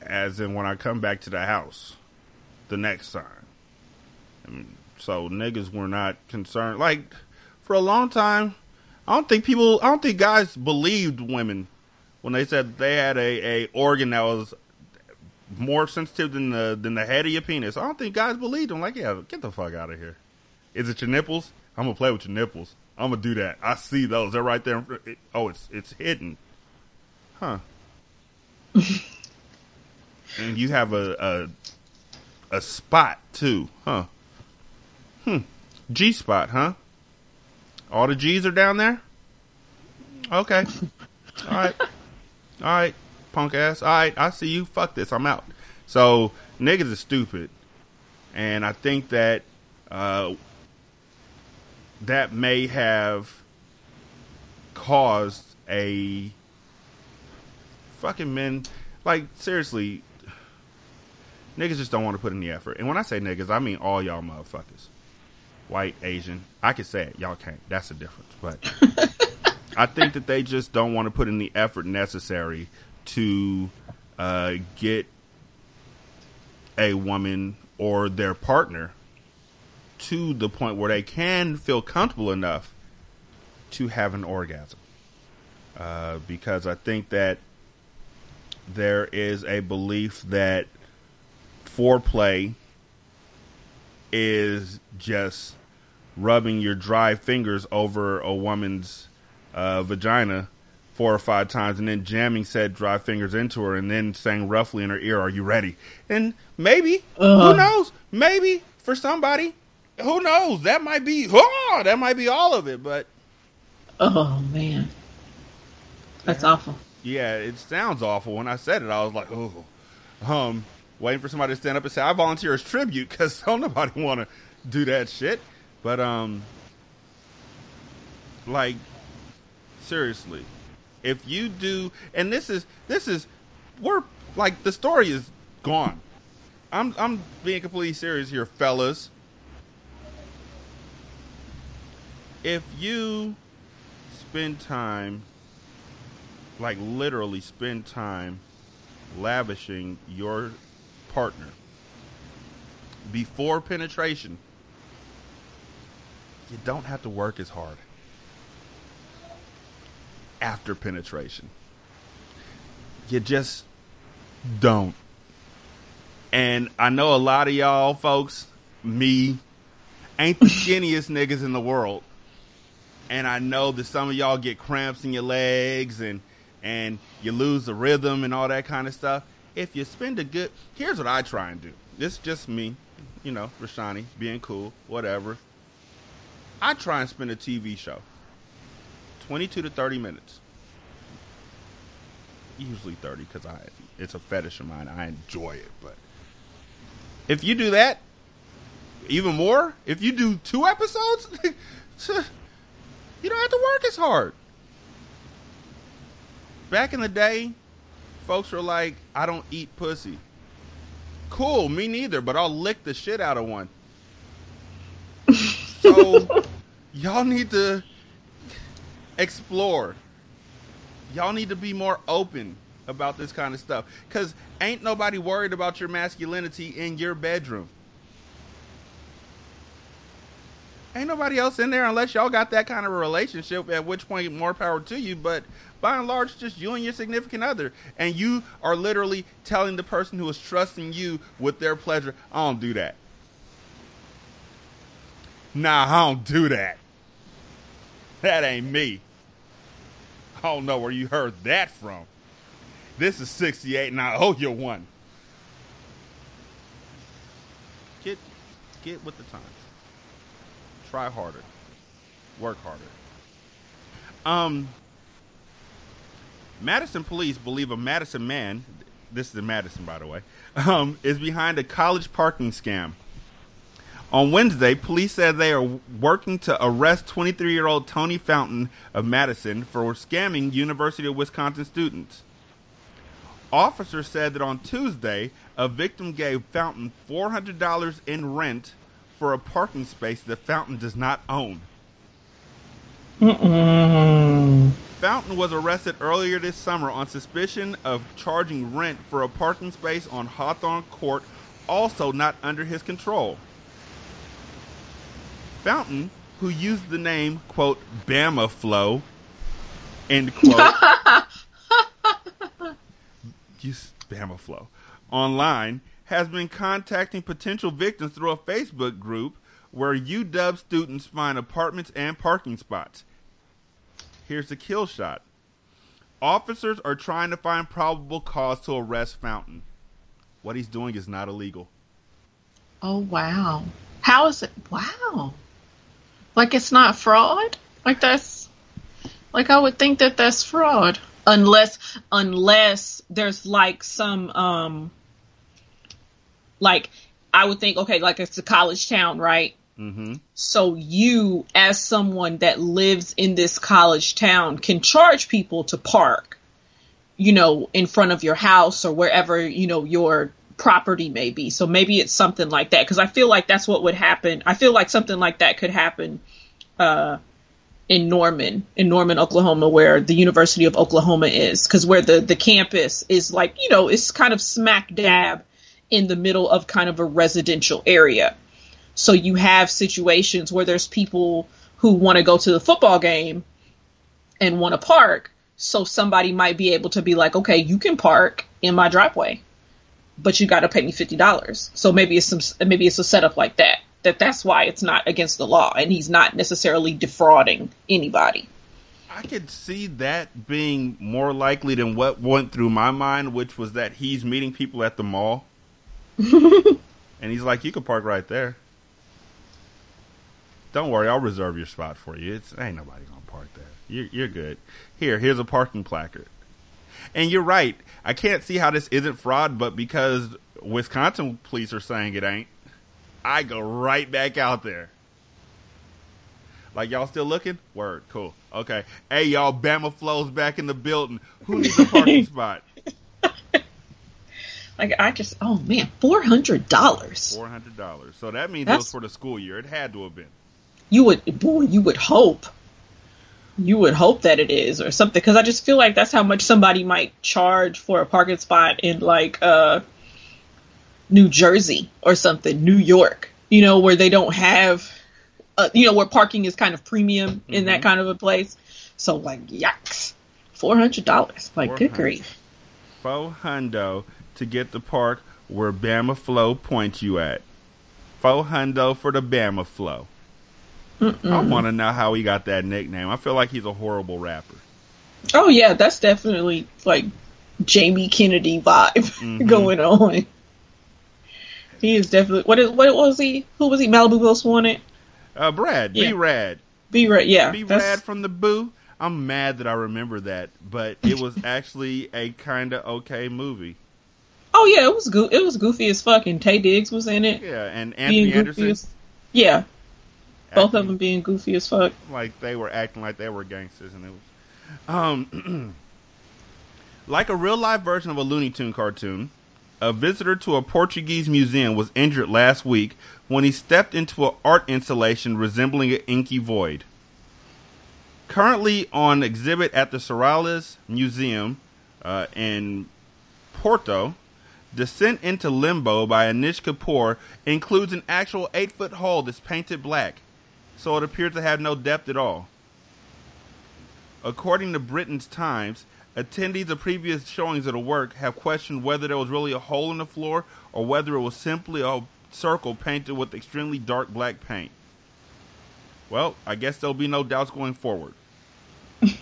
As in when I come back to the house the next time. I mean, so niggas were not concerned. Like for a long time, I don't think people, I don't think guys believed women when they said they had a, a organ that was more sensitive than the than the head of your penis. I don't think guys believed them. Like, yeah, get the fuck out of here. Is it your nipples? I'm gonna play with your nipples. I'm gonna do that. I see those. They're right there. Oh, it's it's hidden. Huh. and you have a, a a spot too, huh? Hmm. G spot, huh? All the G's are down there? Okay. All right. All right, punk ass. All right, I see you. Fuck this. I'm out. So niggas are stupid, and I think that uh, that may have caused a fucking men like seriously niggas just don't want to put in the effort. And when I say niggas, I mean all y'all motherfuckers white, Asian. I can say it. Y'all can't. That's the difference. But I think that they just don't want to put in the effort necessary to uh, get a woman or their partner to the point where they can feel comfortable enough to have an orgasm. Uh, because I think that there is a belief that foreplay is just rubbing your dry fingers over a woman's uh, vagina four or five times and then jamming said dry fingers into her and then saying roughly in her ear, Are you ready? And maybe, uh-huh. who knows? Maybe for somebody, who knows? That might be, oh, that might be all of it, but. Oh, man. That's awful. Yeah, it sounds awful. When I said it, I was like, oh. Um, waiting for somebody to stand up and say, I volunteer as tribute because don't nobody want to do that shit. But, um, like, seriously, If you do, and this is this is we're like the story is gone. I'm I'm being completely serious here, fellas. If you spend time, like literally spend time, lavishing your partner before penetration, you don't have to work as hard after penetration. You just don't. And I know a lot of y'all folks, me, ain't the skinniest niggas in the world. And I know that some of y'all get cramps in your legs and and you lose the rhythm and all that kind of stuff. If you spend a good here's what I try and do. This is just me, you know, Rashanii, being cool, whatever. I try and spend a TV show. 22 to 30 minutes. Usually 30 because I it's a fetish of mine. I enjoy it, but if you do that, even more, if you do two episodes, you don't have to work as hard. Back in the day, folks were like, I don't eat pussy. Cool, me neither, but I'll lick the shit out of one. So, y'all need to explore. Y'all need to be more open about this kind of stuff. Because ain't nobody worried about your masculinity in your bedroom. Ain't nobody else in there unless y'all got that kind of a relationship, at which point more power to you. But by and large, just you and your significant other. And you are literally telling the person who is trusting you with their pleasure, I don't do that. Nah, I don't do that. That ain't me. I don't know where you heard that from. This is 68 and I owe you one. Get get with the times. Try harder. Work harder. Um Madison police believe a Madison man, this is in Madison by the way, um, is behind a college parking scam. On Wednesday, police said they are working to arrest 23 year old Tony Fountain of Madison for scamming University of Wisconsin students. Officers said that on Tuesday, a victim gave Fountain $400 in rent for a parking space that Fountain does not own. Mm-mm. Fountain was arrested earlier this summer on suspicion of charging rent for a parking space on Hawthorne Court, also not under his control. Fountain, who used the name, quote, Bama Flow, end quote, use Bama Flow, online, has been contacting potential victims through a Facebook group where UW students find apartments and parking spots. Here's the kill shot. Officers are trying to find probable cause to arrest Fountain. What he's doing is not illegal. Oh wow. How is it? Wow. Like it's not fraud? Like that's like I would think that that's fraud unless unless there's like some um like I would think okay like it's a college town, right? Mm-hmm. So you as someone that lives in this college town can charge people to park you know in front of your house or wherever you know your property maybe. So maybe it's something like that because I feel like that's what would happen. I feel like something like that could happen uh, in Norman, in Norman, Oklahoma, where the University of Oklahoma is, because where the the campus is like you know it's kind of smack dab in the middle of kind of a residential area. So you have situations where there's people who want to go to the football game and want to park. So somebody might be able to be like, okay, you can park in my driveway but you got to pay me fifty dollars. So maybe it's some maybe it's a setup like that. That that's why it's not against the law, and he's not necessarily defrauding anybody. I could see that being more likely than what went through my mind, which was that he's meeting people at the mall, and he's like, "You can park right there. Don't worry, I'll reserve your spot for you. It's ain't nobody gonna park there. You're, you're good. Here, here's a parking placard." And you're right. I can't see how this isn't fraud, but because Wisconsin police are saying it ain't, I go right back out there. Like y'all still looking? Word, cool. Okay. Hey y'all, Bama flows back in the building. Who needs a parking spot? Like I just, oh man, four hundred dollars. Four hundred dollars. So that means it was for the school year. It had to have been. You would, boy, you would hope. You would hope that it is or something because I just feel like that's how much somebody might charge for a parking spot in like uh New Jersey or something, New York. You know where they don't have, uh, you know where parking is kind of premium in that Mhm. kind of a place. So like, yikes, four hundred dollars. Like, good grief. Fo hundo to get the park where Bama Flow points you at. Fo hundo for the Bama Flow. I Mm-mm. want to know how he got that nickname. I feel like he's a horrible rapper. Oh yeah, that's definitely like Jamie Kennedy vibe Mhm. going on. He is definitely what is what was he? Who was he? Malibu Most Wanted. Uh, Brad, Yeah. be rad, Be right, yeah. be that's- rad from the Boo. I'm mad that I remember that, but it was actually a kind of okay movie. oh yeah, it was go- it was goofy as fuck, and Taye Diggs was in it. Yeah, and Anthony Anderson, as yeah, both of them being goofy as fuck. like they were acting like they were gangsters, and it was um like a real life version of a Looney Tune cartoon. A visitor to a Portuguese museum was injured last week when he stepped into an art installation resembling an inky void. Currently on exhibit at the Serralves Museum uh, in Porto, Descent into Limbo by Anish Kapoor includes an actual 8 foot hole that's painted black, so it appeared to have no depth at all. According to Britain's Times, attendees of previous showings of the work have questioned whether there was really a hole in the floor or whether it was simply a circle painted with extremely dark black paint. Well, I guess there'll be no doubts going forward.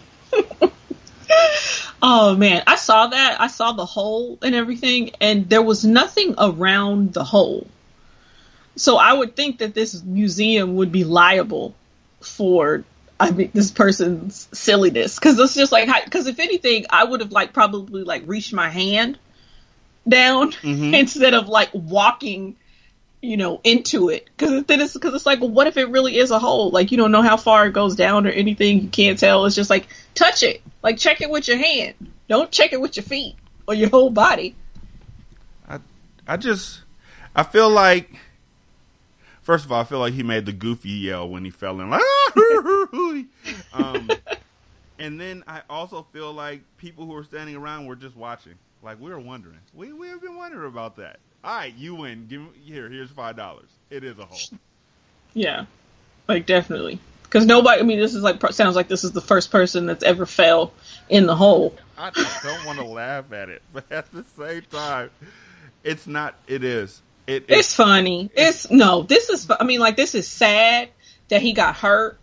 Oh man, I saw that. I saw the hole and everything, and there was nothing around the hole. So I would think that this museum would be liable for I mean this person's silliness because it's just like because if anything, I would have like probably like reached my hand down Mhm. instead of like walking, you know, into it because then it's because it's like, well, what if it really is a hole? Like you don't know how far it goes down or anything. You can't tell. It's just like touch it, like check it with your hand. Don't check it with your feet or your whole body. I I just, I feel like, first of all, I feel like he made the goofy yell when he fell in, like, um, and then I also feel like people who were standing around were just watching, like we were wondering. We we have been wondering about that. All right, you win. Give me here. Here's five dollars. It is a hole. Yeah, like definitely. Because nobody, I mean, this is like sounds like this is the first person that's ever fell in the hole. I don't want to laugh at it, but at the same time, it's not. It is. It is. It's funny. It's no, this is. I mean, like this is sad that he got hurt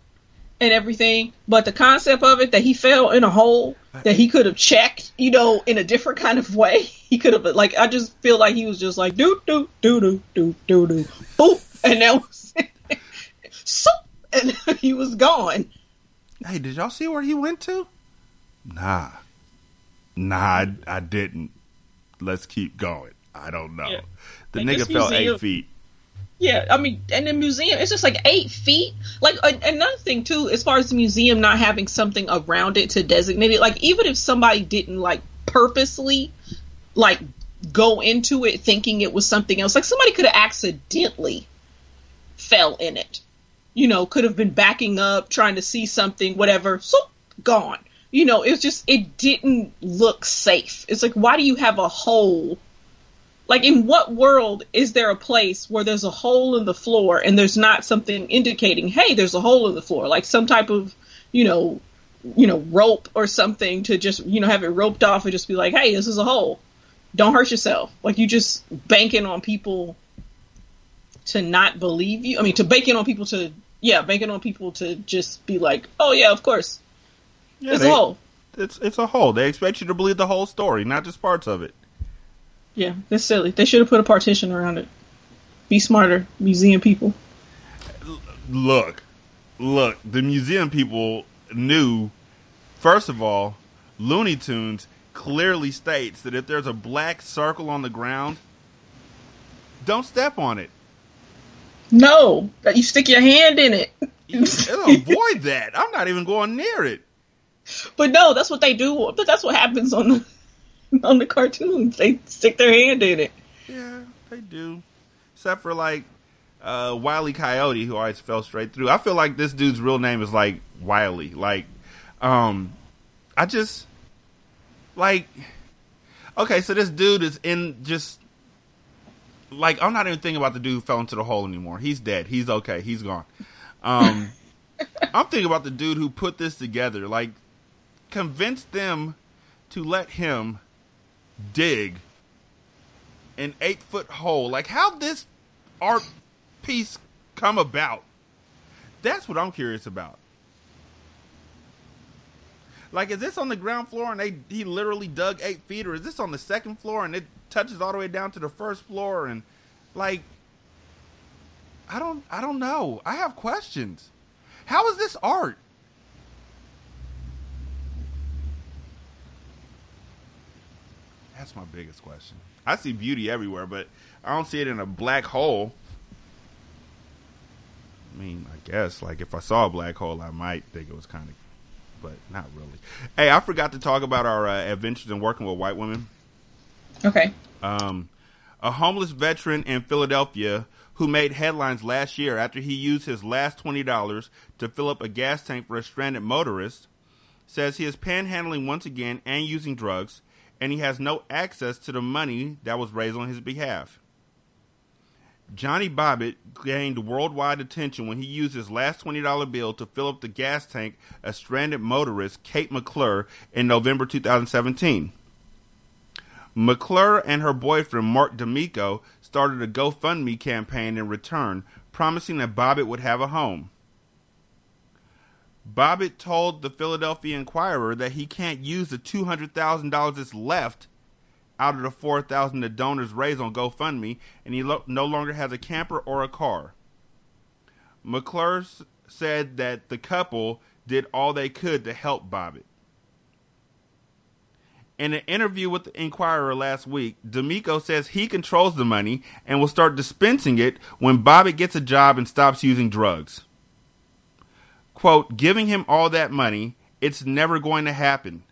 and everything, but the concept of it that he fell in a hole that he could have checked, you know, in a different kind of way. He could have like I just feel like he was just like doo doo doo doo doo doo doo boop, and that was so, and he was gone. Hey, did y'all see where he went to? Nah. Nah, I, I didn't. Let's keep going. I don't know. Yeah. The nigga fell museum- eight feet. Yeah, I mean, and the museum, it's just like eight feet. Like a- another thing too, as far as the museum not having something around it to designate it, like even if somebody didn't like purposely like go into it thinking it was something else, like somebody could have accidentally fell in it. You know, could have been backing up, trying to see something, whatever, so gone. You know, it's just it didn't look safe. It's like why do you have a hole like in what world is there a place where there's a hole in the floor and there's not something indicating hey there's a hole in the floor? Like some type of you know you know rope or something to just you know have it roped off and just be like hey this is a hole. Don't hurt yourself. Like you just banking on people to not believe you. I mean to banking on people to yeah banking on people to just be like oh yeah of course. Yeah, it's they- a hole. It's it's a hole. They expect you to believe the whole story, not just parts of it. Yeah that's silly they should have put a partition around it be smarter museum people Look, look. The museum people knew. First of all, Looney Tunes clearly states that if there's a black circle on the ground, don't step on it. No, that you stick your hand in it. Avoid that. I'm not even going near it. But no, that's what they do. But that's what happens on the on the cartoons. They stick their hand in it. Yeah, they do. Except for like uh, Wiley Coyote, who always fell straight through. I feel like this dude's real name is like Wiley. Like, um, I just like. Okay, so this dude is in just like I'm not even thinking about the dude who fell into the hole anymore. He's dead. He's okay. He's gone. Um, I'm thinking about the dude who put this together. Like, convinced them to let him dig an eight foot hole. Like, how this art piece come about? That's what I'm curious about. Like, is this on the ground floor and they he literally dug eight feet, or is this on the second floor and it touches all the way down to the first floor? And like, I don't, I don't know. I have questions. How is this art? That's my biggest question. I see beauty everywhere, but I don't see it in a black hole. I mean, I guess like if I saw a black hole, I might think it was kind of, but not really. Hey, I forgot to talk about our uh, adventures in working with white women. Okay. Um, a homeless veteran in Philadelphia who made headlines last year after he used his last $20 to fill up a gas tank for a stranded motorist, says he is panhandling once again and using drugs, and he has no access to the money that was raised on his behalf. Johnny Bobbitt gained worldwide attention when he used his last $20 bill to fill up the gas tank of stranded motorist Kate McClure in November 2017. McClure and her boyfriend Mark D'Amico started a GoFundMe campaign in return, promising that Bobbitt would have a home. Bobbitt told the Philadelphia Inquirer that he can't use the $200,000 that's left out of the 4000 the donors raised on GoFundMe, and he lo- no longer has a camper or a car. McClure said that the couple did all they could to help Bobbitt. In an interview with the Inquirer last week, D'Amico says he controls the money and will start dispensing it when Bobbitt gets a job and stops using drugs. Quote, giving him all that money, it's never going to happen.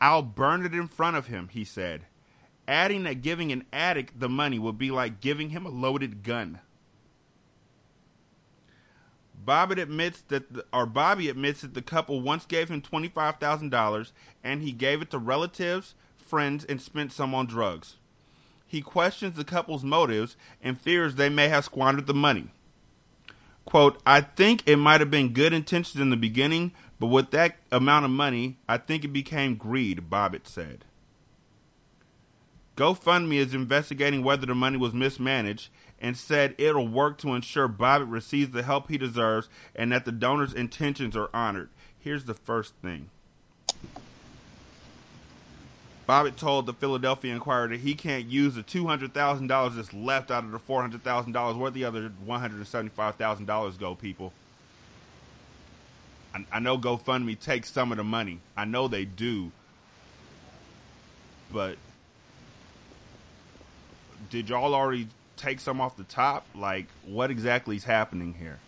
I'll burn it in front of him, he said adding that giving an addict the money would be like giving him a loaded gun. Bobby admits that, the, or Bobby admits that the couple once gave him twenty-five thousand dollars, and he gave it to relatives, friends, and spent some on drugs. He questions the couple's motives and fears they may have squandered the money. Quote, I think it might have been good intentions in the beginning, but with that amount of money, I think it became greed, Bobbitt said. GoFundMe is investigating whether the money was mismanaged and said it'll work to ensure Bobbitt receives the help he deserves and that the donor's intentions are honored. Here's the first thing. Bobbitt told the Philadelphia Inquirer that he can't use the $200,000 that's left out of the $400,000. Where the other $175,000 go, people? I, I know GoFundMe takes some of the money. I know they do. But did y'all already take some off the top? Like, what exactly is happening here?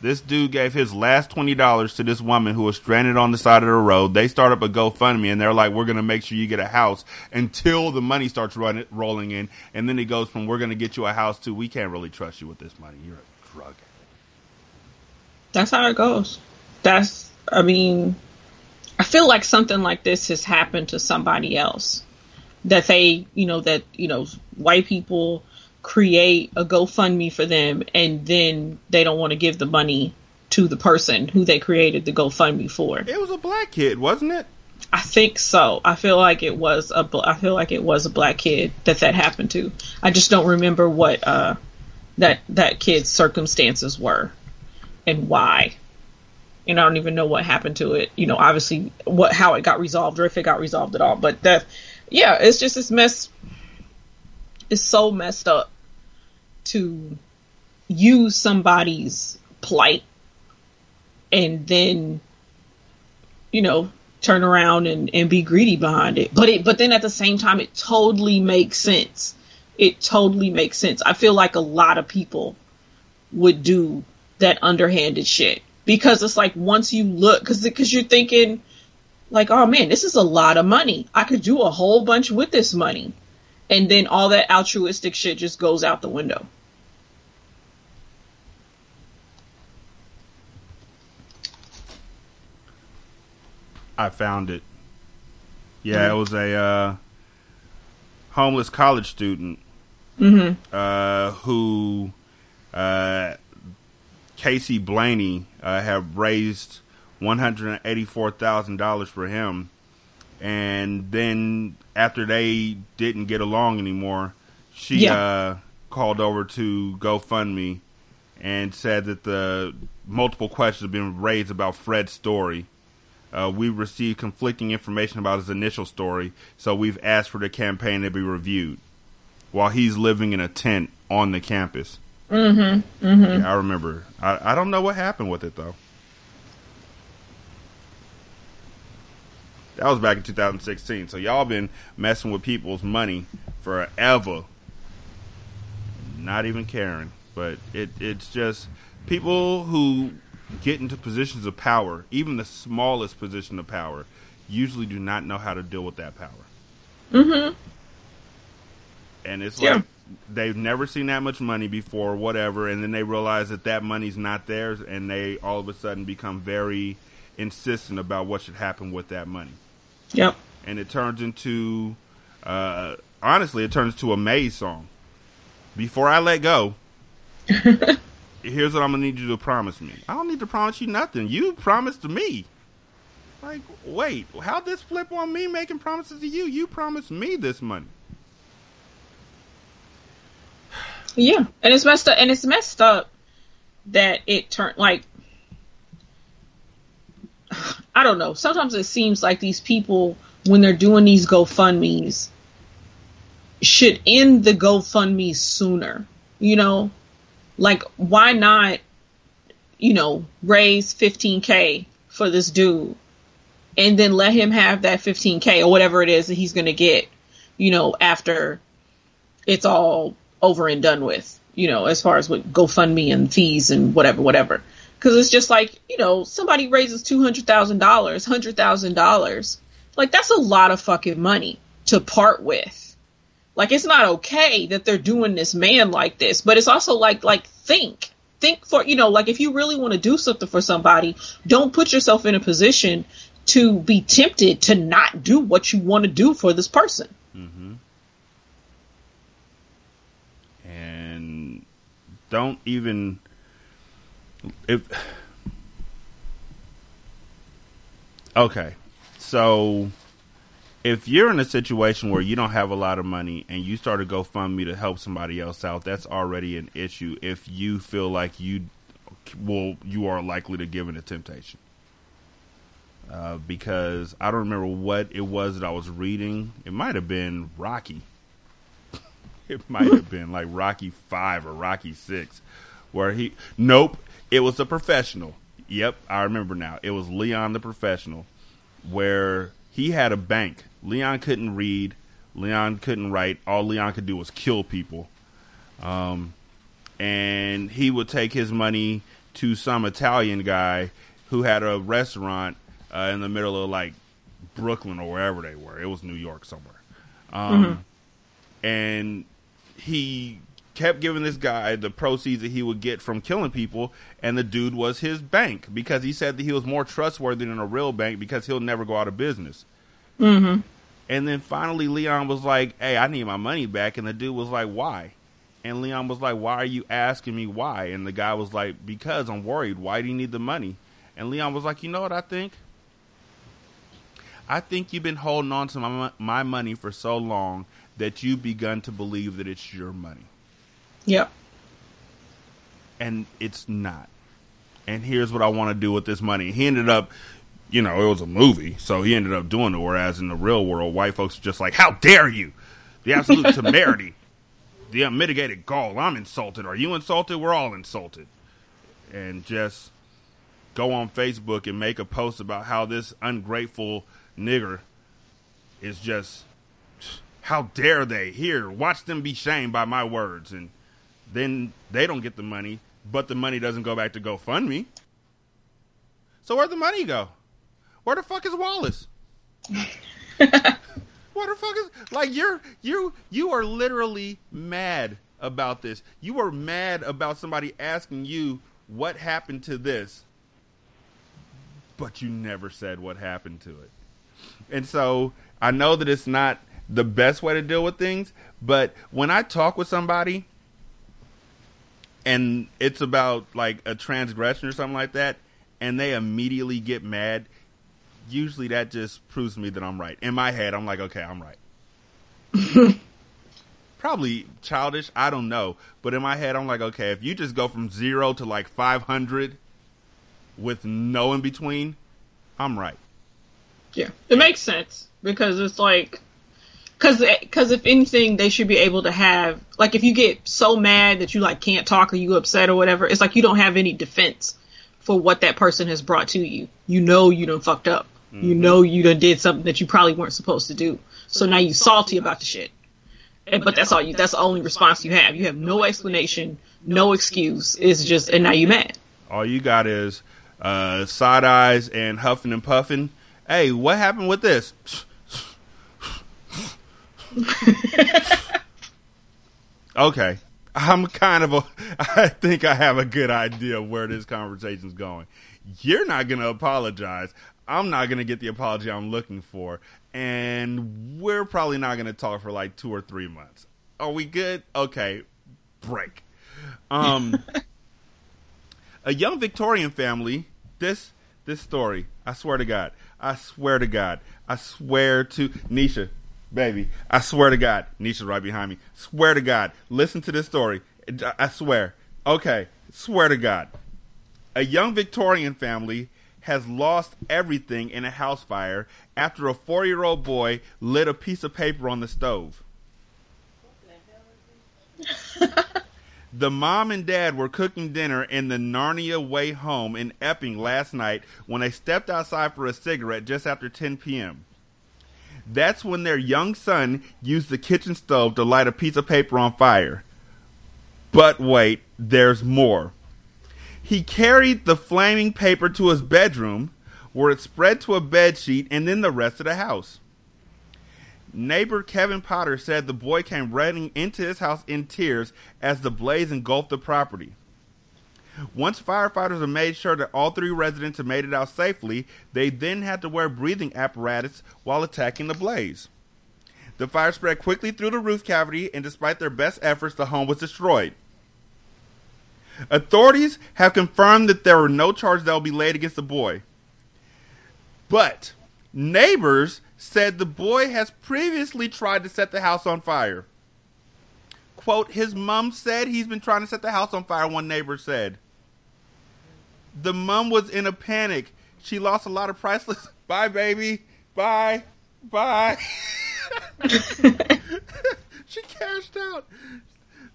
This dude gave his last twenty dollars to this woman who was stranded on the side of the road. They start up a GoFundMe and they're like, "We're gonna make sure you get a house until the money starts running rolling in." And then it goes from, "We're gonna get you a house" to, "We can't really trust you with this money. You're a drug addict." That's how it goes. That's, I mean, I feel like something like this has happened to somebody else that they, you know, that, you know, white people create a GoFundMe for them and then they don't want to give the money to the person who they created the GoFundMe for. It was a black kid, wasn't it? I think so. I feel like it was a I feel like it was a black kid that that happened to. I just don't remember what uh that that kid's circumstances were and why. And I don't even know what happened to it. You know, obviously what how it got resolved or if it got resolved at all. But that yeah, it's just this mess. It's so messed up to use somebody's plight and then, you know, turn around and, and be greedy behind it. But it, but then at the same time, it totally makes sense. It totally makes sense. I feel like a lot of people would do that underhanded shit because it's like once you look because because you're thinking like oh man this is a lot of money i could do a whole bunch with this money and then all that altruistic shit just goes out the window I found it. Yeah, it was a uh, homeless college student mm-hmm. uh, who uh, Casey Blaney uh, have raised one hundred eighty-four thousand dollars for him, and then after they didn't get along anymore, she Yeah. uh, called over to GoFundMe and said that the multiple questions have been raised about Fred's story. Uh, we received conflicting information about his initial story, so we've asked for the campaign to be reviewed while he's living in a tent on the campus. mm-hmm mm-hmm Yeah, I remember. I, I don't know what happened with it though. That was back in 2016. So y'all been messing with people's money forever. Not even caring. But it it's just people who get into positions of power, even the smallest position of power, usually do not know how to deal with that power. mm-hmm And it's Yeah. like they've never seen that much money before, whatever, and then they realize that that money's not theirs, and they all of a sudden become very insistent about what should happen with that money. yep And it turns into, uh, honestly, it turns to a Maze song. Before I let go, here's what I'm gonna need you to promise me. I don't need to promise you nothing. You promised to me. Like, wait, how'd this flip on me making promises to you? You promised me this money. Yeah, and it's messed up, and it's messed up that it turned like I don't know. Sometimes it seems like these people, when they're doing these GoFundmes, should end the GoFundMe sooner. You know, like why not? You know, raise 15k for this dude, and then let him have that 15k or whatever it is that he's gonna get. You know, after it's all over and done with, you know, as far as with GoFundMe and fees and whatever, whatever. Cause it's just like, you know, somebody raises $200,000, $100,000. Like that's a lot of fucking money to part with. Like it's not okay that they're doing this man like this, but it's also like, like think, think for, you know, like if you really want to do something for somebody, don't put yourself in a position to be tempted to not do what you want to do for this person. Mm-hmm. And don't even if okay. So if you're in a situation where you don't have a lot of money and you start a GoFundMe to help somebody else out, that's already an issue. If you feel like you will, you are likely to give in to temptation. Uh, because I don't remember what it was that I was reading. It might have been Rocky. It might have been like Rocky Five or Rocky Six, where he. Nope, it was a professional. Yep, I remember now. It was Leon the professional, where he had a bank. Leon couldn't read. Leon couldn't write. All Leon could do was kill people. Um, and he would take his money to some Italian guy who had a restaurant uh, in the middle of like Brooklyn or wherever they were. It was New York somewhere. Um, And he kept giving this guy the proceeds that he would get from killing people, and the dude was his bank because he said that he was more trustworthy than a real bank because he'll never go out of business. Mm-hmm. And then finally, Leon was like, "Hey, I need my money back," and the dude was like, "Why?" And Leon was like, "Why are you asking me why?" And the guy was like, "Because I'm worried. Why do you need the money?" And Leon was like, "You know what I think? I think you've been holding on to my my money for so long that you've begun to believe that it's your money, Yep. and it's not. And here's what I want to do with this money." He ended up. You know, it was a movie, so he ended up doing it. Whereas in the real world, white folks are just like, "How dare you!" The absolute temerity, the unmitigated gall. I'm insulted. Are you insulted? We're all insulted. And just go on Facebook and make a post about how this ungrateful nigger is just how dare they here watch them be shamed by my words and then they don't get the money but the money doesn't go back to GoFundMe. So where'd the money go? Where the fuck is Wallace? What the fuck is like you're you you are literally mad about this. You are mad about somebody asking you what happened to this, but you never said what happened to it. And so I know that it's not the best way to deal with things, but when I talk with somebody and it's about like a transgression or something like that, and they immediately get mad, usually that just proves to me that I'm right. In my head, I'm like, okay, I'm right. Probably childish, I don't know. But in my head, I'm like, okay, if you just go from zero to like 500 with no in between, I'm right. Yeah, it makes sense because it's like, because because if anything, they should be able to have like if you get so mad that you like can't talk or you upset or whatever, it's like you don't have any defense for what that person has brought to you. You know you done fucked up. You know you done did something that you probably weren't supposed to do. So now you salty about the shit. And, but that's all you. That's the only response you have. You have no explanation, no excuse. It's just and now you mad. All you got is uh, side eyes and huffing and puffing. Hey, what happened with this? okay. I'm kind of a, I think I have a good idea of where this conversation's going. You're not going to apologize. I'm not going to get the apology I'm looking for. And we're probably not going to talk for like two or three months. Are we good? Okay. Break. Um, a young Victorian family, this, this story, I swear to God, I swear to God, I swear to Nisha, baby, I swear to God, Nisha's right behind me. Swear to God, listen to this story. I swear. Okay, swear to God. A young Victorian family has lost everything in a house fire after a four year old boy lit a piece of paper on the stove. the mom and dad were cooking dinner in the Narnia Way home in Epping last night when they stepped outside for a cigarette just after 10 p.m. That's when their young son used the kitchen stove to light a piece of paper on fire. But wait, there's more. He carried the flaming paper to his bedroom, where it spread to a bed sheet and then the rest of the house. Neighbor Kevin Potter said the boy came running into his house in tears as the blaze engulfed the property. Once firefighters had made sure that all three residents had made it out safely, they then had to wear breathing apparatus while attacking the blaze. The fire spread quickly through the roof cavity, and despite their best efforts, the home was destroyed. Authorities have confirmed that there were no charges that will be laid against the boy. But neighbors said the boy has previously tried to set the house on fire. Quote, his mom said he's been trying to set the house on fire, one neighbor said. The mom was in a panic. She lost a lot of priceless. Bye, baby. Bye. Bye. she cashed out.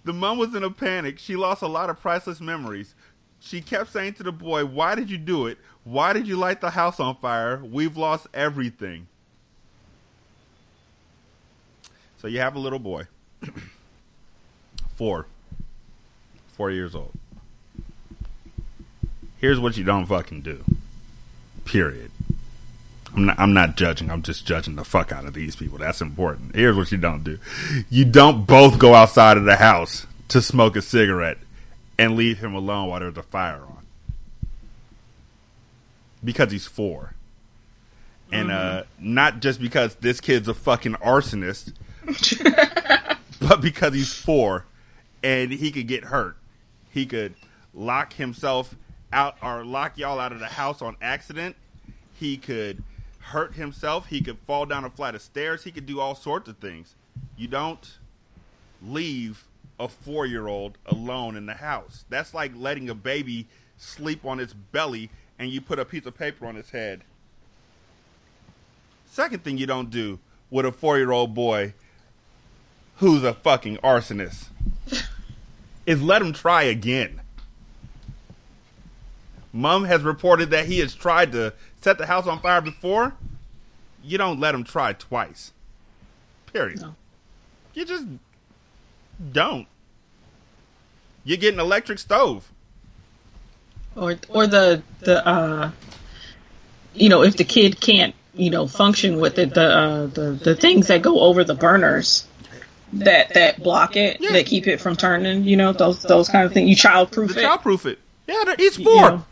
The mom was in a panic. She lost a lot of priceless memories. She kept saying to the boy, Why did you do it? Why did you light the house on fire? We've lost everything. So you have a little boy. Four. Four years old. Here's what you don't fucking do. Period. I'm not, I'm not judging. I'm just judging the fuck out of these people. That's important. Here's what you don't do. You don't both go outside of the house to smoke a cigarette and leave him alone while there's a fire on. Because he's four. And uh, not just because this kid's a fucking arsonist, but because he's four and he could get hurt. He could lock himself out or lock y'all out of the house on accident. He could hurt himself. He could fall down a flight of stairs. He could do all sorts of things. You don't leave a four year old alone in the house. That's like letting a baby sleep on its belly and you put a piece of paper on its head. Second thing you don't do with a four year old boy who's a fucking arsonist is let him try again. Mom has reported that he has tried to set the house on fire before. You don't let him try twice. Period. No. You just don't. You get an electric stove. or or the the uh, you know if the kid can't you know function with it, the uh, the the things that go over the burners that that block it, Yeah. that keep it from turning, you know those those kind of things. You childproof The it. childproof it. Yeah, there- he's you know.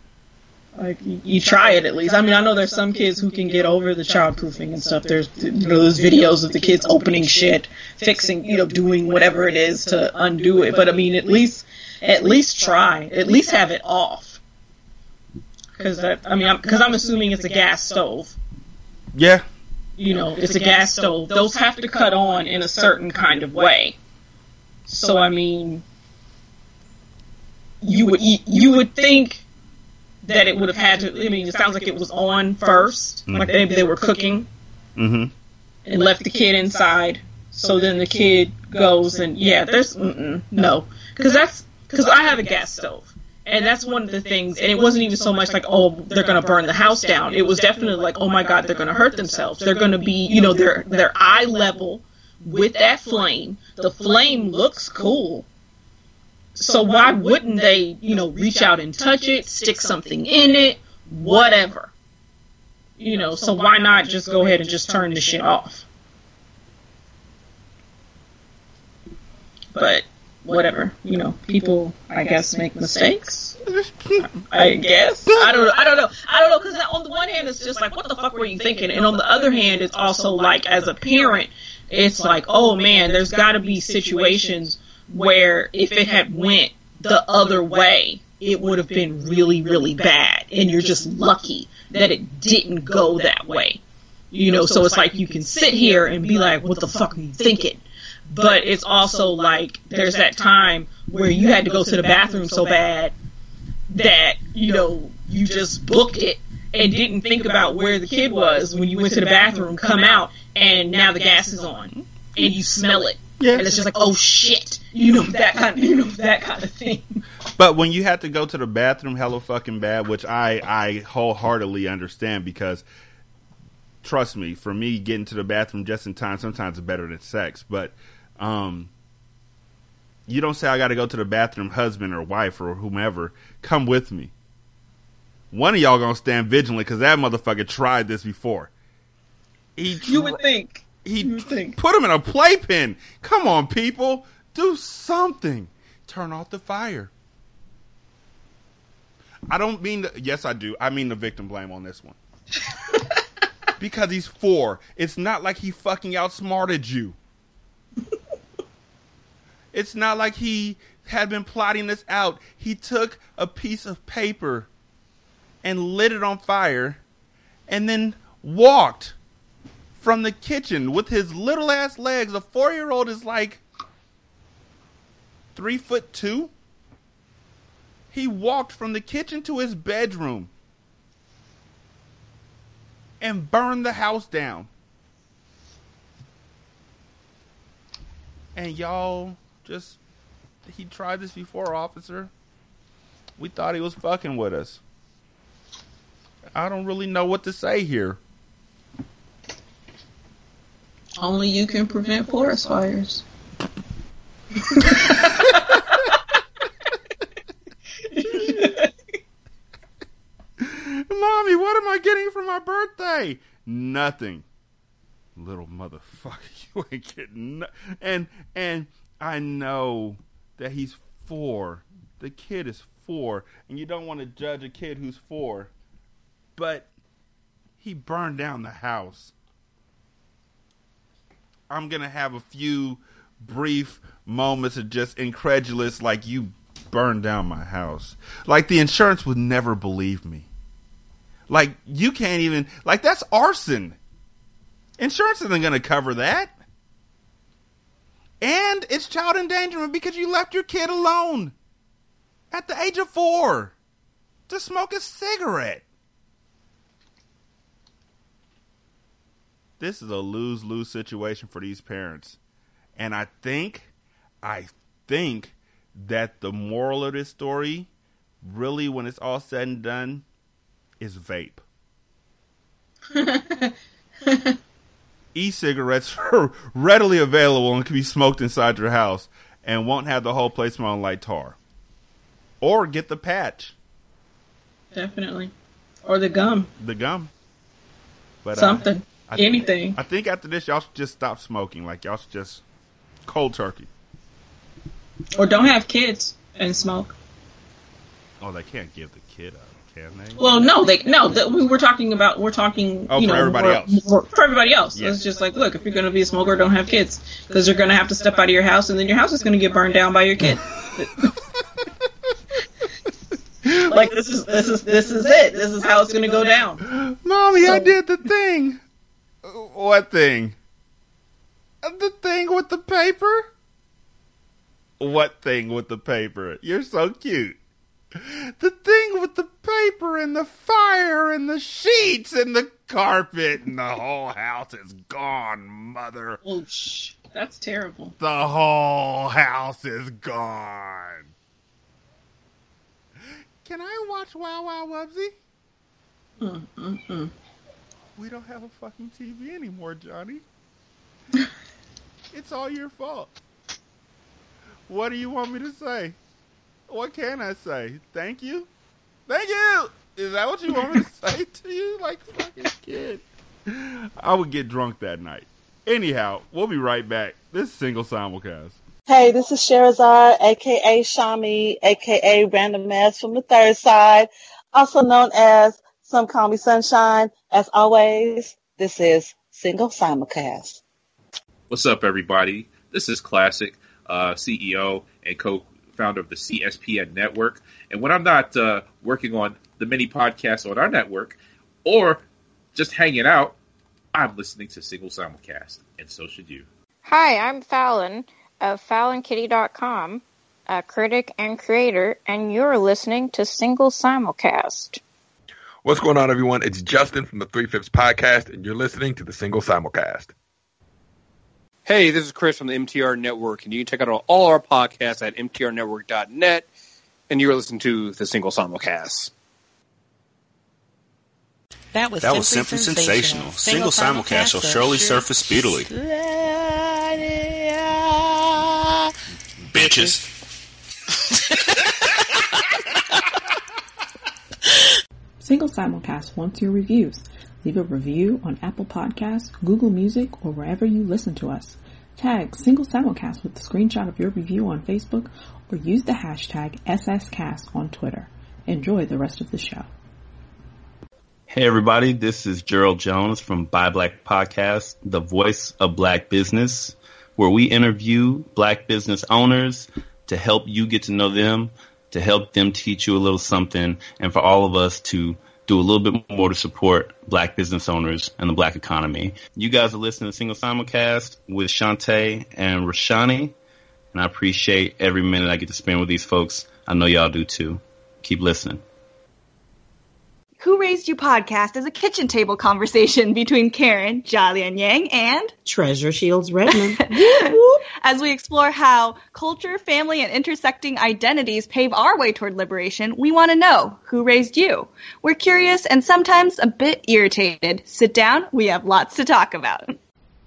Like you, you try it at least. I mean, I know there's some kids who can get over the childproofing and stuff. There's you know there's videos of the kids opening shit, fixing, you know, doing whatever it is to undo it. But I mean, at least at least try. At least have it off. Because that I mean, because I'm, assuming it's a gas stove. Yeah. You know, it's a gas stove. Those have to cut on in a certain kind of way. So I mean, you would you would think that it would have had to. I mean, it sounds like it was on 1st like maybe they were cooking Mm-hmm. and left the kid inside. So then the kid goes and yeah, there's no, because that's because I have a gas stove. And that's one of the things, and it wasn't even so much like, oh, they're gonna burn the house down. It was definitely like, oh my god, they're gonna hurt themselves. They're gonna be, you know, their their eye level with that flame. The flame looks cool. So why wouldn't they, you know, reach out and touch it, stick something in it, whatever. You know, so why not just go ahead and just turn the shit off? But whatever, you know, people I guess make mistakes. I guess I don't know. I don't know. I don't know because on the one hand it's just like what the fuck were you thinking, and on the other hand it's also like as a parent, it's like oh man, there's got to be situations where if it had went the other way, it would have been really really bad, and you're just lucky that it didn't go that way. You know, so it's like you can sit here and be like, what the fuck are you thinking? But it's also like there's that time where you had to go to the bathroom so bad that, you know, you just booked it and didn't think about where the kid was when you went to the bathroom, come out, and now the gas is on. And you smell it. Yeah. And it's just like, oh shit. You know, that kind of, you know, that kind of thing. But when you have to go to the bathroom hella fucking bad, which I, I wholeheartedly understand because trust me, for me getting to the bathroom just in time sometimes is better than sex. But um you don't say I gotta go to the bathroom, husband or wife or whomever, come with me. One of y'all gonna stand vigilant because that motherfucker tried this before. He You would think. he you would think. put him in a playpen. Come on, people, do something. Turn off the fire. I don't mean the, yes, I do. I mean the victim blame on this one because he's four. It's not like he fucking outsmarted you. It's not like he had been plotting this out. He took a piece of paper and lit it on fire and then walked from the kitchen with his little ass legs. A four year old is like three foot two. He walked from the kitchen to his bedroom and burned the house down. And y'all just, he tried this before, officer. We thought he was fucking with us. I don't really know what to say here. Only you can prevent forest fires. Mommy, what am I getting for my birthday? Nothing. Little motherfucker, you ain't getting no- and and I know that he's four. The kid is four, and you don't want to judge a kid who's four, but he burned down the house. I'm gonna have a few brief moments of just incredulous, like you burned down my house. Like the insurance would never believe me. Like you can't even like that's arson. Insurance isn't going to cover that. And it's child endangerment because you left your kid alone at the age of 4 to smoke a cigarette. This is a lose-lose situation for these parents. And I think I think that the moral of this story really when it's all said and done is vape. E-cigarettes are readily available and can be smoked inside your house and won't have the whole place smelling like tar. Or get the patch. Definitely. Or the gum. The gum. But uh, Something. I think- Anything. I think after this, y'all should just stop smoking. Like y'all should just cold turkey. Or don't have kids and smoke. Oh, they can't give the kid up, can they? Well, no, they no. The, we we're talking about we're talking. Oh, you for know, everybody more- else. more- for everybody else, Yeah. it's just like, look, if you're going to be a smoker, don't have kids because you're going to have to step out of your house, and then your house is going to get burned down by your kid. like this is this is this is it. This is how it's going to go down. Mommy, I did the thing. What thing? The thing with the paper? What thing with the paper? You're so cute. The thing with the paper and the fire and the sheets and the carpet and the whole house is gone, mother. Oh, shh, that's terrible. The whole house is gone. Can I watch Wow Wow Wubbzy? Mm, mm, mm. We don't have a fucking TV anymore, Johnny. it's all your fault. What do you want me to say? What can I say? Thank you? Thank you! Is that what you want me to say to you? Like a fucking kid. I would get drunk that night. Anyhow, we'll be right back. This is single simulcast. Hey, this is Sherazar, aka Shami, aka Random Ass from the third side, also known as Some Call Me Sunshine. As always, this is Single Simulcast. What's up, everybody? This is Classic, uh, CEO and co-founder of the CSPN network. And when I'm not uh, working on the many podcasts on our network or just hanging out, I'm listening to Single Simulcast, and so should you. Hi, I'm Fallon of FallonKitty.com, a critic and creator, and you're listening to Single Simulcast. What's going on, everyone? It's Justin from the Three Fifths Podcast, and you're listening to the Single Simulcast. Hey, this is Chris from the MTR Network, and you can check out all our podcasts at mtrnetwork.net, and you're listening to the Single Simulcast. That was That was simply simply sensational. Single simulcast will surely surface speedily. Bitches. Single Simulcast wants your reviews. Leave a review on Apple Podcasts, Google Music, or wherever you listen to us. Tag Single Simulcast with a screenshot of your review on Facebook or use the hashtag SSCast on Twitter. Enjoy the rest of the show. Hey everybody, this is Gerald Jones from Buy Black Podcast, the voice of black business, where we interview black business owners to help you get to know them, to help them teach you a little something, and for all of us to do a little bit more to support black business owners and the black economy. You guys are listening to Single Simulcast with Shanta and Rashanii, and I appreciate every minute I get to spend with these folks. I know y'all do too. Keep listening. Who Raised You podcast is a kitchen table conversation between Karen, Jolyon Yang, and Treasure Shields Redmond. as we explore how culture, family, and intersecting identities pave our way toward liberation, we want to know who raised you. We're curious and sometimes a bit irritated. Sit down, we have lots to talk about.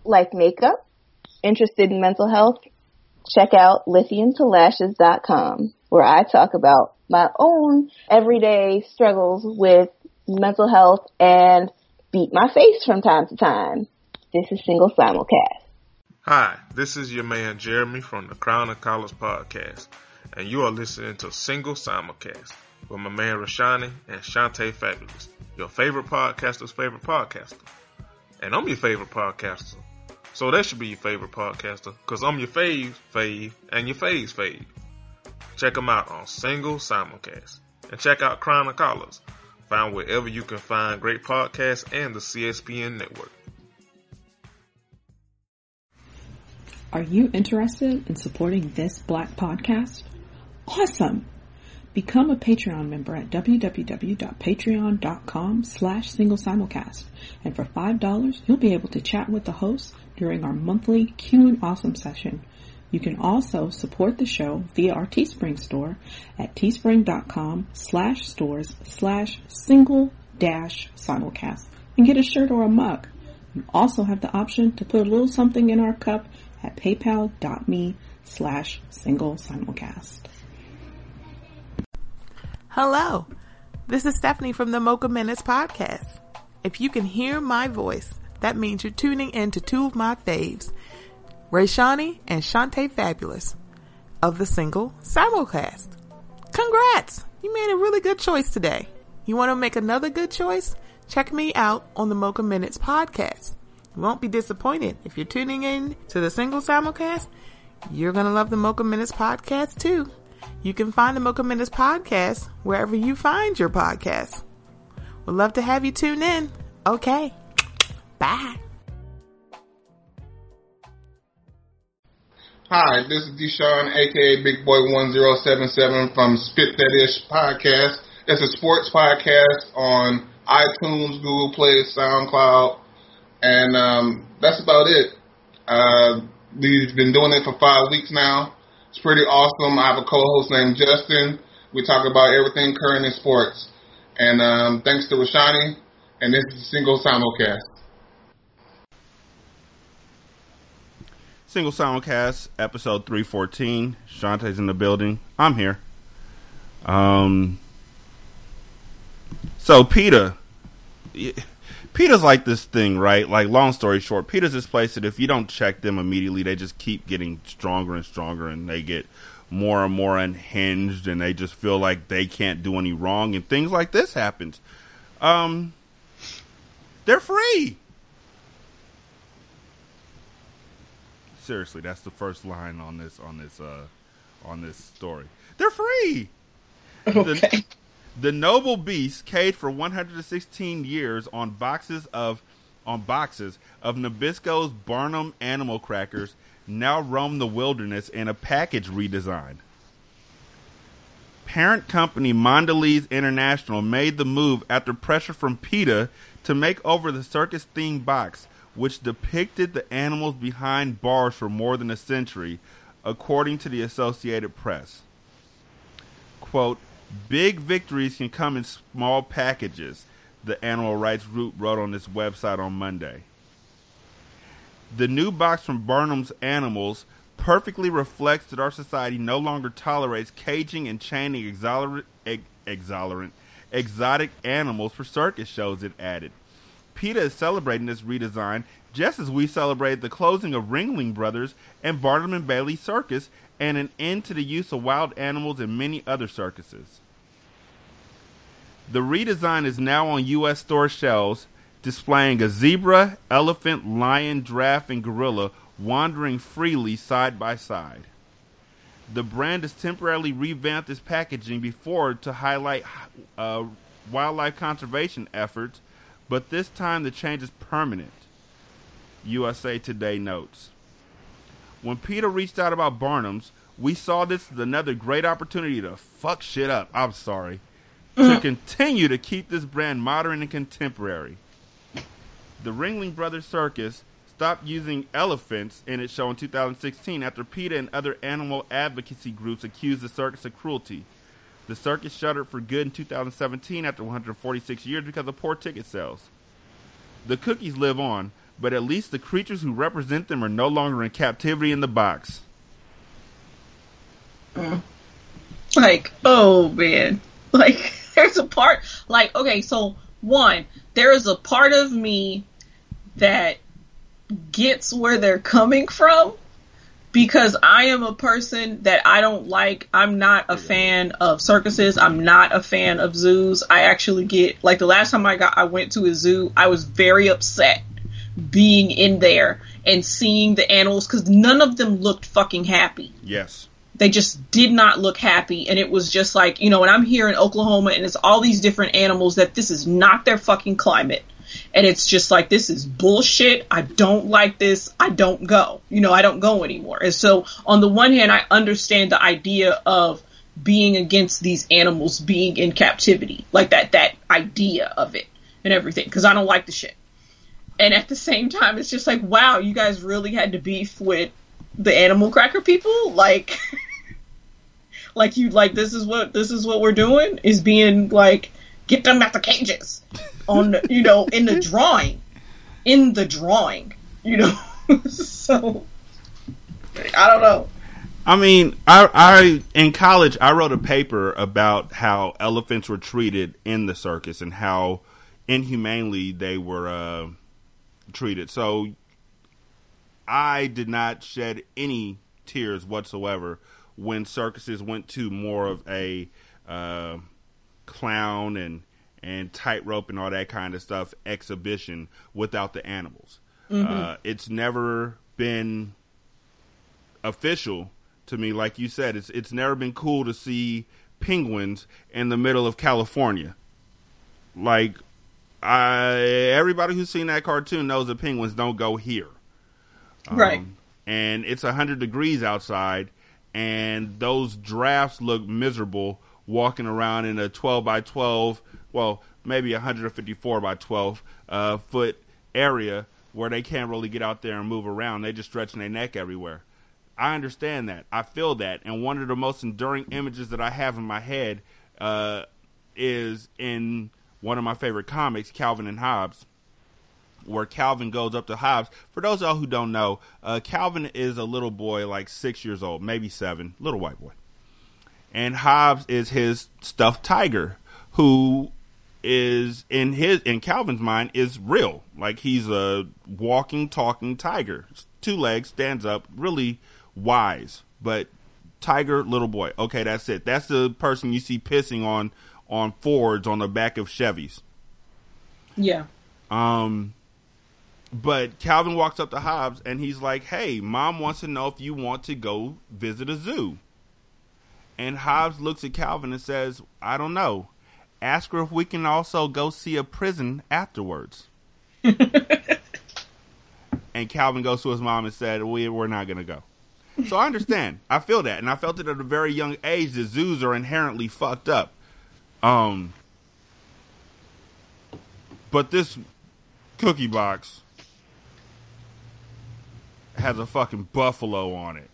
like makeup, interested in mental health, check out lithiumtolashes.com where I talk about my own everyday struggles with mental health and beat my face from time to time. This is Single Simulcast. Hi, this is your man Jeremy from the Crown of Collards podcast, and you are listening to Single Simulcast with my man Rashanii and Shanta Fabulous, your favorite podcaster's favorite podcaster. And I'm your favorite podcaster. So that should be your favorite podcaster, cause I'm your fave, fave, and your fave's fave. Check them out on Single Simulcast. And check out Crown of Collards, found wherever you can find great podcasts and the CSPN network. Are you interested in supporting this black podcast? Awesome! Become a Patreon member at www.patreon.com slash single simulcast. And for $5, you'll be able to chat with the hosts during our monthly Q and Awesome session. You can also support the show via our Teespring store at teespring.com slash stores slash single dash simulcast and get a shirt or a mug. You also have the option to put a little something in our cup at paypal.me slash single simulcast. Hello. This is Stephanie from the Mocha Minutes podcast. If you can hear my voice, that means you're tuning in to two of my faves, Rashanii and Shanta Fabulous of the single Simulcast. Congrats! You made a really good choice today. You want to make another good choice? Check me out on the Mocha Minutes podcast. You won't be disappointed. If you're tuning in to the single simulcast, you're going to love the Mocha Minutes podcast too. You can find the Mocha Minutes podcast wherever you find your podcasts. Would love to have you tune in. Okay. Bye. Hi, this is Deshaun, aka Big Boy 1077 from Spit That Ish Podcast. It's a sports podcast on iTunes, Google Play, SoundCloud, and um, that's about it. Uh, we've been doing it for five weeks now. It's pretty awesome. I have a co-host named Justin. We talk about everything current in sports. And um, thanks to Rashanii, and this is a single simulcast. Single simulcast, episode 314. Shanta's in the building. I'm here. Um, so PETA, PETA's like this thing, right? Like, long story short, PETA's this place that if you don't check them immediately, they just keep getting stronger and stronger, and they get more and more unhinged, and they just feel like they can't do any wrong, and things like this happens. Um, they're free. Seriously, that's the first line on this on this uh on this story. They're free. Okay. The, the noble beast caged for 116 years on boxes of on boxes of Nabisco's Barnum animal crackers now roam the wilderness in a package redesign. Parent company Mondelez International made the move after pressure from PETA to make over the circus themed box, which depicted the animals behind bars for more than a century, according to the Associated Press. Quote, Big victories can come in small packages, the animal rights group wrote on its website on Monday. The new box from Barnum's Animals perfectly reflects that our society no longer tolerates caging and chaining exolerant, ex, exolerant, exotic animals for circus shows, it added. PETA is celebrating this redesign just as we celebrated the closing of Ringling Brothers and Barnum and Bailey Circus and an end to the use of wild animals in many other circuses. The redesign is now on U.S. store shelves, displaying a zebra, elephant, lion, giraffe, and gorilla wandering freely side by side. The brand has temporarily revamped its packaging before to highlight uh, wildlife conservation efforts, but this time the change is permanent. USA Today notes. When PETA reached out about Barnum's, we saw this as another great opportunity to fuck shit up. I'm sorry. to mm-hmm. continue to keep this brand modern and contemporary. The Ringling Brothers Circus stopped using elephants in its show in 2016 after PETA and other animal advocacy groups accused the circus of cruelty. The circus shuttered for good in 2017 after 146 years because of poor ticket sales. The cookies live on, but at least the creatures who represent them are no longer in captivity in the box. Like, oh man. Like, there's a part, like, okay, so one, there is a part of me that gets where they're coming from because I am a person that I don't like. I'm not a fan of circuses. I'm not a fan of zoos. I actually get like the last time I got I went to a zoo, I was very upset being in there and seeing the animals cuz none of them looked fucking happy. Yes. They just did not look happy and it was just like, you know, and I'm here in Oklahoma and it's all these different animals that this is not their fucking climate and it's just like this is bullshit. I don't like this. I don't go. You know, I don't go anymore. And so on the one hand, I understand the idea of being against these animals being in captivity, like that that idea of it and everything, because I don't like the shit. And at the same time, it's just like, wow, you guys really had to beef with the animal cracker people, like. like you like this is what this is what we're doing is being like get them out the cages. On you know in the drawing. In the drawing you know. So i don't know. I mean, I, I in college I wrote a paper about how elephants were treated in the circus and how inhumanely they were uh, treated. So I did not shed any tears whatsoever when circuses went to more of a uh, clown and and tightrope and all that kind of stuff exhibition without the animals. Mhm. Uh, it's never been official to me, like you said. It's it's never been cool to see penguins in the middle of California. Like I, everybody who's seen that cartoon knows the penguins don't go here. Right. Um, and it's a 100 degrees outside, and those drafts look miserable walking around in a 12 by 12, well, maybe 154 by 12 uh, foot area where they can't really get out there and move around. They just stretching their neck everywhere. I understand that. I feel that. And one of the most enduring images that I have in my head uh, is in one of my favorite comics, Calvin and Hobbes where Calvin goes up to Hobbes. For those of y'all who don't know, uh, Calvin is a little boy, like six years old, maybe seven, little white boy. And Hobbes is his stuffed tiger, who is in his in Calvin's mind is real. Like he's a walking, talking tiger. Two legs, stands up, really wise, but tiger, little boy. Okay, that's it. That's the person you see pissing on on Fords on the back of Chevys. Yeah. Um, but Calvin walks up to Hobbes and he's like, "Hey, mom wants to know if you want to go visit a zoo." And Hobbes looks at Calvin and says, "I don't know. Ask her if we can also go see a prison afterwards." and Calvin goes to his mom and said, "We we're not gonna go." So I understand. I feel that, and I felt it at a very young age. that zoos are inherently fucked up. Um, but this cookie box has a fucking buffalo on it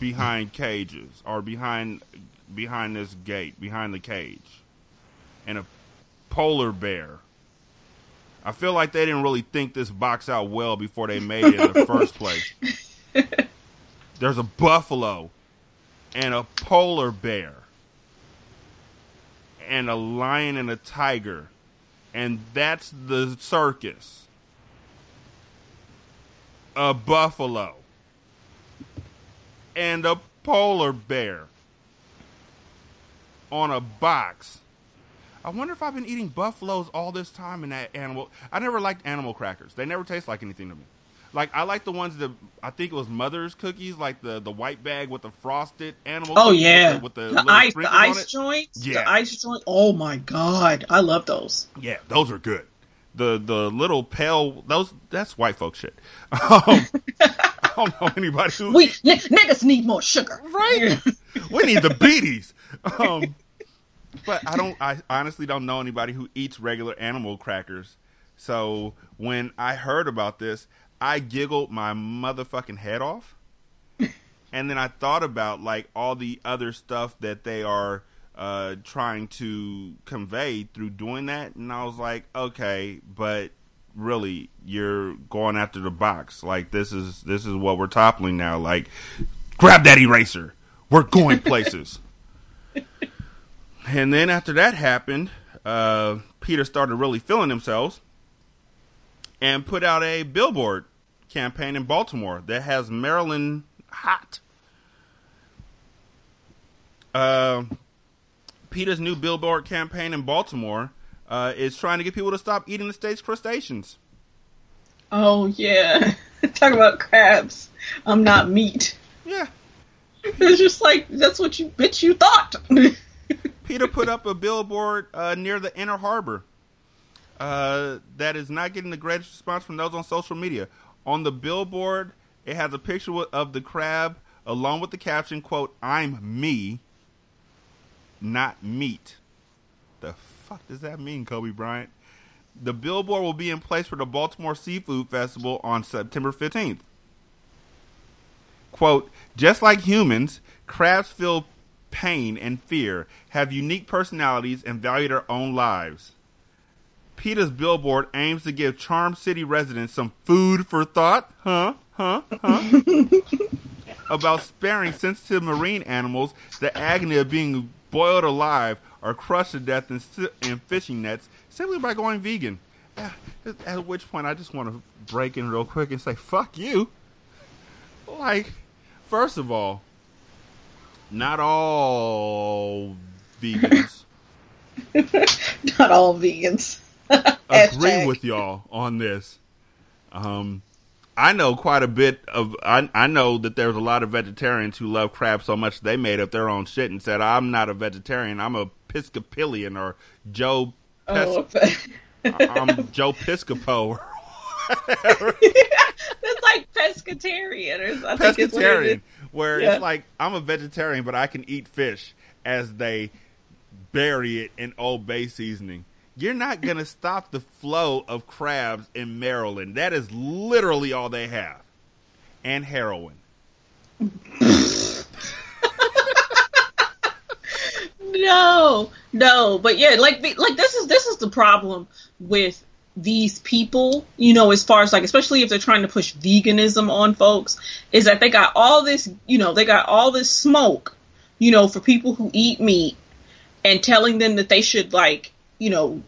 behind cages or behind behind this gate behind the cage and a polar bear. I feel like they didn't really think this box out well before they made it in the first place. There's a buffalo and a polar bear and a lion and a tiger and that's the circus. A buffalo and a polar bear on a box. I wonder if I've been eating buffaloes all this time in that animal. I never liked animal crackers. They never taste like anything to me. Like I like the ones that I think it was Mother's cookies, like the the white bag with the frosted animal. Oh yeah, with the, with the, the ice, the ice joints, Yeah. the ice joint. Oh my god, I love those. Yeah, those are good. The the little pale those that's white folk shit. Um, don't know anybody who We n- niggas need more sugar, right? we need the beaties. Um, but I don't. I honestly don't know anybody who eats regular animal crackers. So when I heard about this, I giggled my motherfucking head off. and then I thought about like all the other stuff that they are uh, trying to convey through doing that, and I was like, okay, but really, you're going after the box. Like this is this is what we're toppling now. Like, grab that eraser. We're going places. and then after that happened, uh, PETA started really feeling himself and put out a billboard campaign in Baltimore that has Maryland hot. Uh, PETA's new billboard campaign in Baltimore uh, is trying to get people to stop eating the state's crustaceans. Oh yeah, talk about crabs. I'm not meat. Yeah, it's just like that's what you bitch you thought. PETA put up a billboard uh, near the Inner Harbor uh, that is not getting the greatest response from those on social media. On the billboard, it has a picture of the crab along with the caption, quote, I'm me, not meat. The fuck does that mean, Kobe Bryant? The billboard will be in place for the Baltimore Seafood Festival on September 15th. Quote, just like humans, crabs feel pain and fear, have unique personalities, and value their own lives. PETA's billboard aims to give Charm City residents some food for thought, huh? Huh? Huh? About sparing sensitive marine animals the agony of being boiled alive or crushed to death in, in fishing nets simply by going vegan. At which point, I just want to break in real quick and say, "Fuck you!" Like, first of all, not all vegans Not all vegans. agree with y'all on this. Um, I know quite a bit of. I I know that there's a lot of vegetarians who love crab so much they made up their own shit and said, "I'm not a vegetarian. I'm a Episcopalian or Joe. Oh, I'm Joe Piscopo." That's like pescatarian or think it's it pescatarian, where Yeah. it's like I'm a vegetarian, but I can eat fish as they bury it in Old Bay seasoning. You're not gonna stop the flow of crabs in Maryland. That is literally all they have, and heroin. No, no, but yeah, like like this is this is the problem with these people, you know, as far as like especially if they're trying to push veganism on folks, is that they got all this, you know, they got all this smoke, you know, for people who eat meat and telling them that they should like, you know,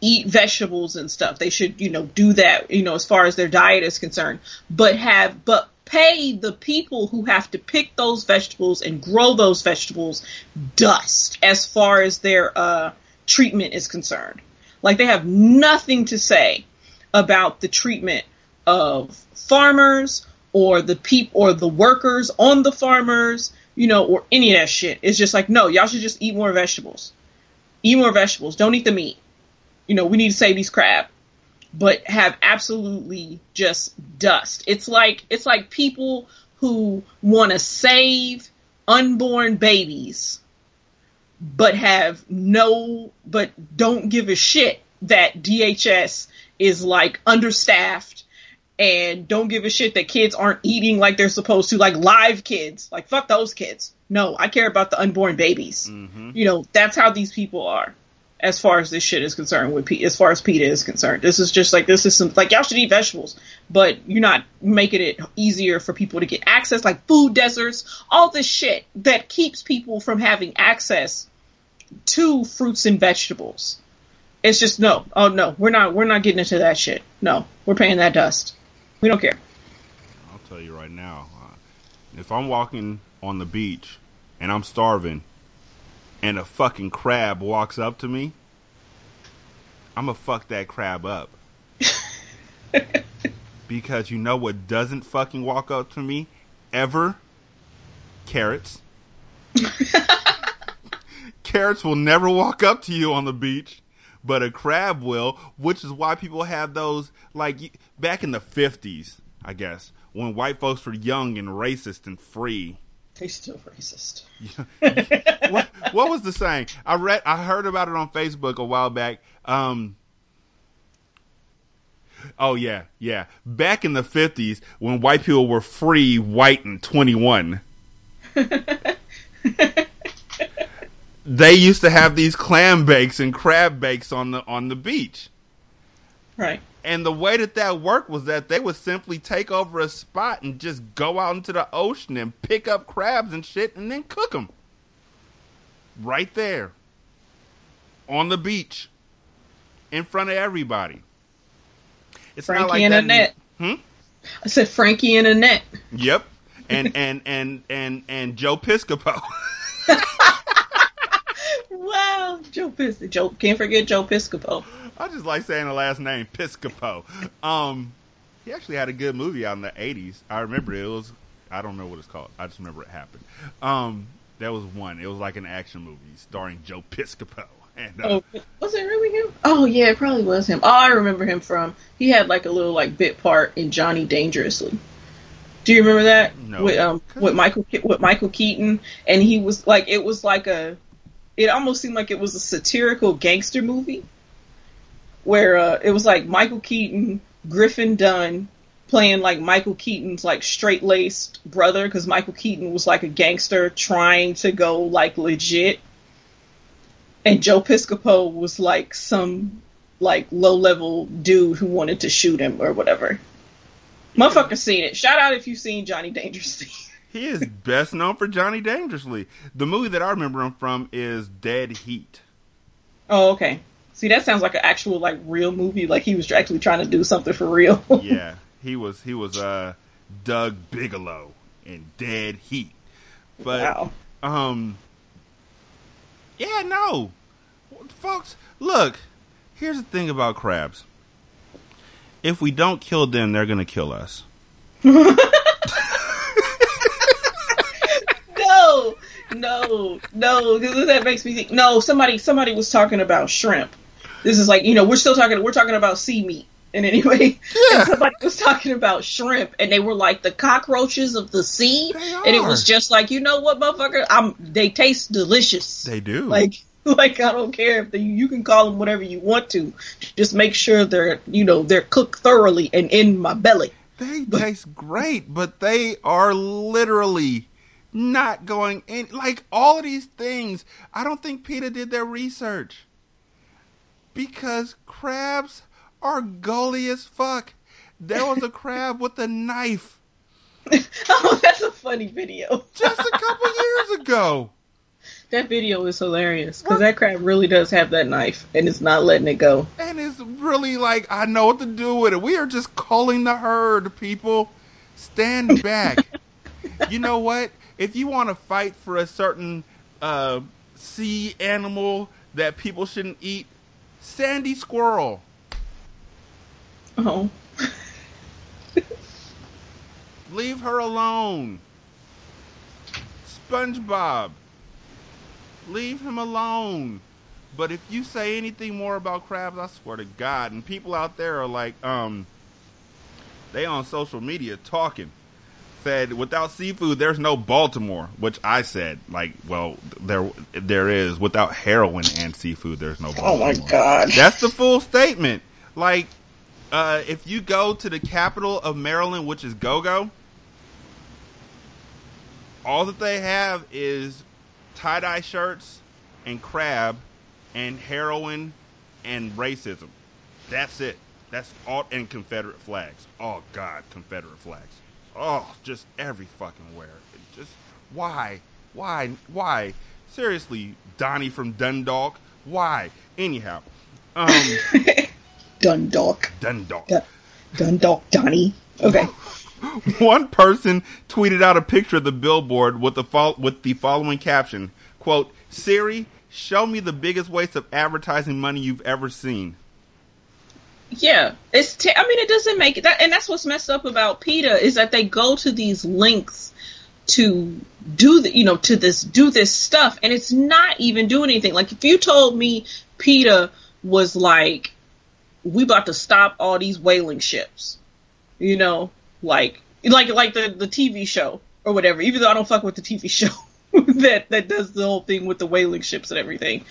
eat vegetables and stuff. They should, you know, do that, you know, as far as their diet is concerned, but have, but pay the people who have to pick those vegetables and grow those vegetables dust as far as their, uh, treatment is concerned. Like they have nothing to say about the treatment of farmers or the peop or the workers on the farmers, you know, or any of that shit. It's just like, no, y'all should just eat more vegetables. Eat more vegetables. Don't eat the meat. You know, we need to save these crab. But have absolutely just dust. It's like it's like people who want to save unborn babies but have no, but don't give a shit that DHS is like understaffed and don't give a shit that kids aren't eating like they're supposed to, like live kids. Like fuck those kids. No, I care about the unborn babies. Mm-hmm. You know, that's how these people are. As far as this shit is concerned, with P- as far as PETA is concerned, this is just like this is some like y'all should eat vegetables, but you're not making it easier for people to get access, like food deserts, all this shit that keeps people from having access to fruits and vegetables. It's just no, oh no, we're not, we're not getting into that shit. No, we're paying that dust. We don't care. I'll tell you right now, uh, if I'm walking on the beach and I'm starving, and a fucking crab walks up to me, I'm gonna fuck that crab up. because you know what doesn't fucking walk up to me ever? Carrots. Carrots will never walk up to you on the beach, but a crab will, which is why people have those like back in the 50s, I guess, when white folks were young and racist and free. They still racist. what, what was the saying? I read, I heard about it on Facebook a while back. Um, oh yeah, yeah. Back in the fifties, when white people were free, white, and twenty-one, they used to have these clam bakes and crab bakes on the on the beach. Right. And the way that that worked was that they would simply take over a spot and just go out into the ocean and pick up crabs and shit and then cook them. Right there. On the beach. In front of everybody. It's not Frankie like and that Annette. Hmm? I said Frankie and Annette. Yep. And and and and and Joe Piscopo. Wow, Joe Pis Joe can't forget Joe Piscopo. I just like saying the last name Piscopo. Um, he actually had a good movie out in the '80s. I remember it. It was I don't know what it's called. I just remember it happened. Um, that was one. It was like an action movie starring Joe Piscopo. And uh, Oh, was it really him? Oh yeah, it probably was him. Oh, I remember him from. He had like a little like bit part in Johnny Dangerously. Do you remember that? No. With um with Michael with Michael Keaton, and he was like it was like a. It almost seemed like it was a satirical gangster movie, where uh, it was like Michael Keaton, Griffin Dunne playing like Michael Keaton's like straight laced brother because Michael Keaton was like a gangster trying to go like legit and Joe Piscopo was like some like low level dude who wanted to shoot him or whatever. Motherfucker seen it. Shout out if you've seen Johnny Dangerously. He is best known for Johnny Dangerously. The movie that I remember him from is Dead Heat. Oh, okay. See, that sounds like an actual like real movie. Like he was actually trying to do something for real. yeah, he was he was uh Doug Bigelow in Dead Heat. But Wow. um yeah, no. Folks, look, here's the thing about crabs. If we don't kill them, they're going to kill us. no, no. Because that makes me think. No, somebody somebody was talking about shrimp. This is like you know we're still talking we're talking about sea meat. And anyway, and somebody was talking about shrimp, and they were like the cockroaches of the sea, and it was just like, you know what, motherfucker, I'm. They taste delicious. They do. Like, like I don't care if they, you can call them whatever you want to, just make sure they're, you know, they're cooked thoroughly and in my belly. They taste great, but they are literally not going in. Like all of these things, I don't think PETA did their research because crabs are gully as fuck. There was a crab with a knife oh, that's a funny video. just a couple years ago. That video is hilarious because that crab really does have that knife and it's not letting it go. And it's really like, I know what to do with it. We are just calling the herd, people. Stand back. you know what? If you want to fight for a certain uh, sea animal that people shouldn't eat, sandy squirrel. Oh. Leave her alone. SpongeBob. Leave him alone. But if you say anything more about crabs, I swear to God, and people out there are like, um, they on social media talking. Said without seafood, there's no Baltimore, which I said like, well, there there is. Without heroin and seafood, there's no Oh my god. That's the full statement. Like, uh, if you go to the capital of Maryland, which is Go-Go, all that they have is tie-dye shirts and crab and heroin and racism. That's it. That's all and Confederate flags. Oh God, Confederate flags. Oh, just every fucking where. Just why, why, why? Seriously, Donnie from Dundalk. Why? Anyhow, um, Dundalk. Dundalk. Dun- Dundalk Donnie. Okay. One person tweeted out a picture of the billboard with the fol- with the following caption: "Quote Siri, show me the biggest waste of advertising money you've ever seen." Yeah, it's. I mean, it doesn't make that, and that's what's messed up about PETA is that they go to these lengths to do the, you know, to this do this stuff, and it's not even doing anything. Like if you told me PETA was like, we about to stop all these whaling ships, you know, like like like the the TV show or whatever. Even though I don't fuck with the TV show that that does the whole thing with the whaling ships and everything,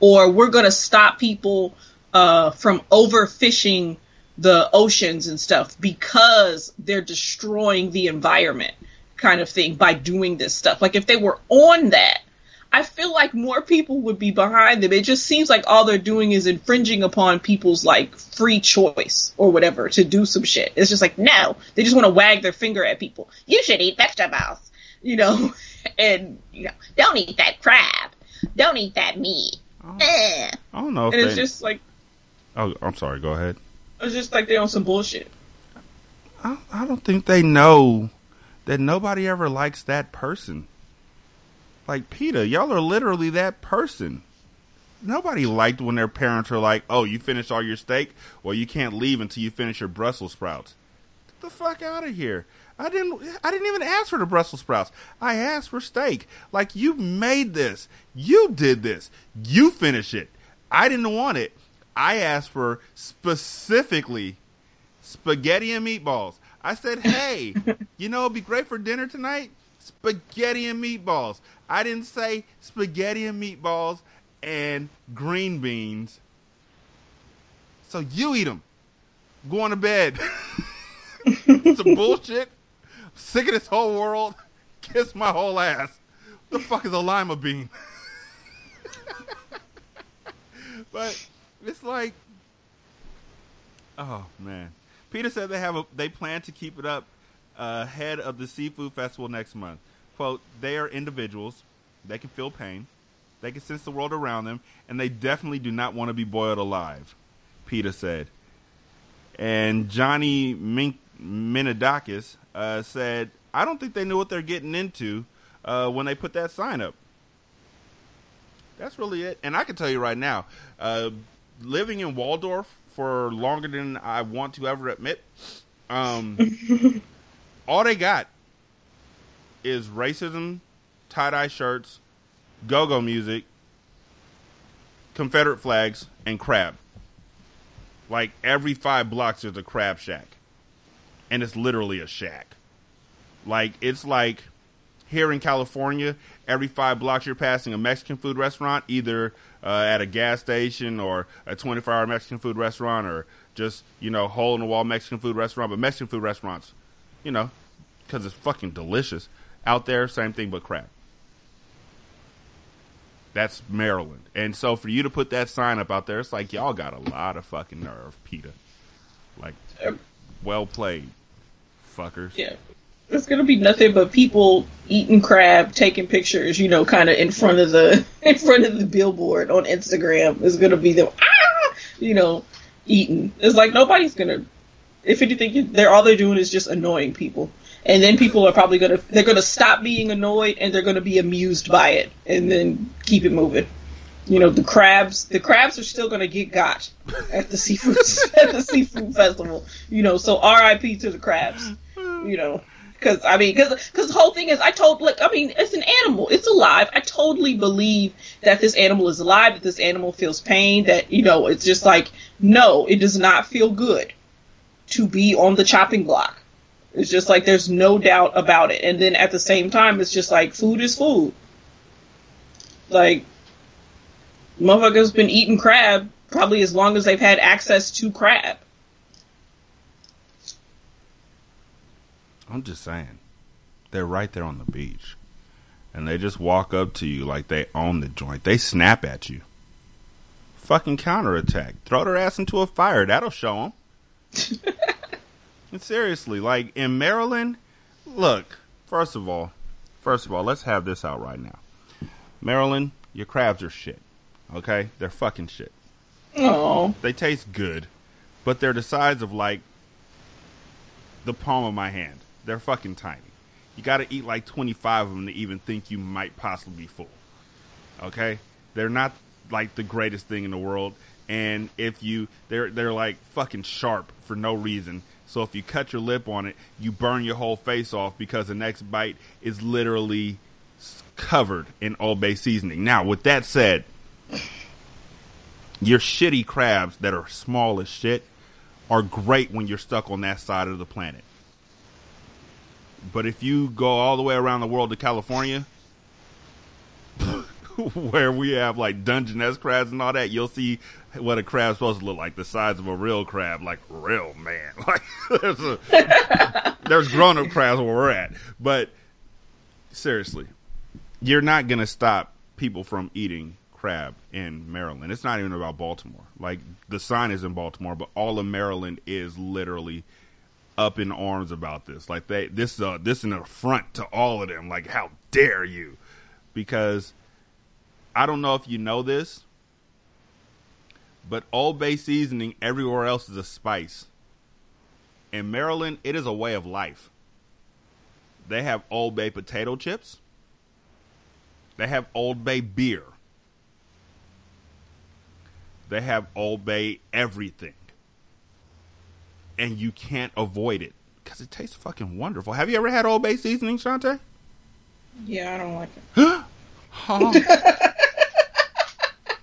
or we're gonna stop people uh, from overfishing the oceans and stuff because they're destroying the environment, kind of thing, by doing this stuff. Like if they were on that, I feel like more people would be behind them. It just seems like all they're doing is infringing upon people's like free choice or whatever to do some shit. It's just like no, they just want to wag their finger at people. You should eat vegetables, you know, and you know, don't eat that crab, don't eat that meat. Eh. I don't know And it's they. just like oh, I'm sorry. Go ahead. it's just like they're on some bullshit. I, I don't think they know that nobody ever likes that person. Like PETA, y'all are literally that person. Nobody liked when their parents are like, "Oh, you finished all your steak? Well, you can't leave until you finish your Brussels sprouts." Get the fuck out of here! I didn't. I didn't even ask for the Brussels sprouts. I asked for steak. Like you made this. You did this. You finish it. I didn't want it. I asked for specifically spaghetti and meatballs. I said, hey, you know, it'd be great for dinner tonight? Spaghetti and meatballs. I didn't say spaghetti and meatballs and green beans. So you eat them. Go on to bed. it's a bullshit. sick of this whole world. Kiss my whole ass. What the fuck is a lima bean? but it's like, oh man. PETA said they have a, they plan to keep it up ahead of the seafood festival next month. Quote: They are individuals. They can feel pain. They can sense the world around them, and they definitely do not want to be boiled alive. PETA said. And Johnny Min- Minidakis uh, said, "I don't think they knew what they're getting into uh, when they put that sign up." That's really it. And I can tell you right now, uh, living in Waldorf for longer than I want to ever admit, um, all they got is racism, tie dye shirts, go go music, Confederate flags, and crab. Like every five blocks, there's a crab shack, and it's literally a shack. Like it's like here in California, every five blocks you're passing a Mexican food restaurant, either uh, at a gas station or a 24 hour Mexican food restaurant or just, you know, hole in the wall Mexican food restaurant. But Mexican food restaurants, you know, because it's fucking delicious. Out there, same thing but crap. That's Maryland. And so for you to put that sign up out there, it's like y'all got a lot of fucking nerve, PETA. Like, well played, fuckers. Yeah. It's gonna be nothing but people eating crab, taking pictures, you know, kind of in front of the in front of the billboard on Instagram. It's gonna be them, ah, you know, eating. It's like nobody's gonna. If anything, they're all they're doing is just annoying people, and then people are probably gonna they're gonna stop being annoyed and they're gonna be amused by it, and then keep it moving. You know, the crabs the crabs are still gonna get got at the seafood at the seafood festival. You know, so R.I.P. to the crabs. You know. Because I mean, because because the whole thing is, I told like I mean, it's an animal, it's alive. I totally believe that this animal is alive, that this animal feels pain, that you know, it's just like no, it does not feel good to be on the chopping block. It's just like there's no doubt about it. And then at the same time, it's just like food is food. Like motherfuckers been eating crab probably as long as they've had access to crab. I'm just saying. They're right there on the beach. And they just walk up to you like they own the joint. They snap at you. Fucking counterattack. Throw their ass into a fire. That'll show them. and seriously, like in Maryland, look, first of all, first of all, let's have this out right now. Maryland, your crabs are shit. Okay? They're fucking shit. Oh. They taste good, but they're the size of like the palm of my hand. They're fucking tiny. You got to eat like 25 of them to even think you might possibly be full. Okay? They're not like the greatest thing in the world and if you they're they're like fucking sharp for no reason. So if you cut your lip on it, you burn your whole face off because the next bite is literally covered in Old Bay seasoning. Now, with that said, your shitty crabs that are small as shit are great when you're stuck on that side of the planet. But if you go all the way around the world to California, where we have like Dungeness crabs and all that, you'll see what a crab's supposed to look like, the size of a real crab, like real man. Like there's a, there's grown up crabs where we're at. But seriously, you're not gonna stop people from eating crab in Maryland. It's not even about Baltimore. Like the sign is in Baltimore, but all of Maryland is literally up in arms about this. Like they this uh this is an affront to all of them. Like how dare you? Because I don't know if you know this, but Old Bay seasoning everywhere else is a spice. In Maryland, it is a way of life. They have Old Bay potato chips. They have Old Bay beer. They have Old Bay everything. And you can't avoid it because it tastes fucking wonderful. Have you ever had Old Bay seasoning, Shanta? Yeah, I don't like it. Huh?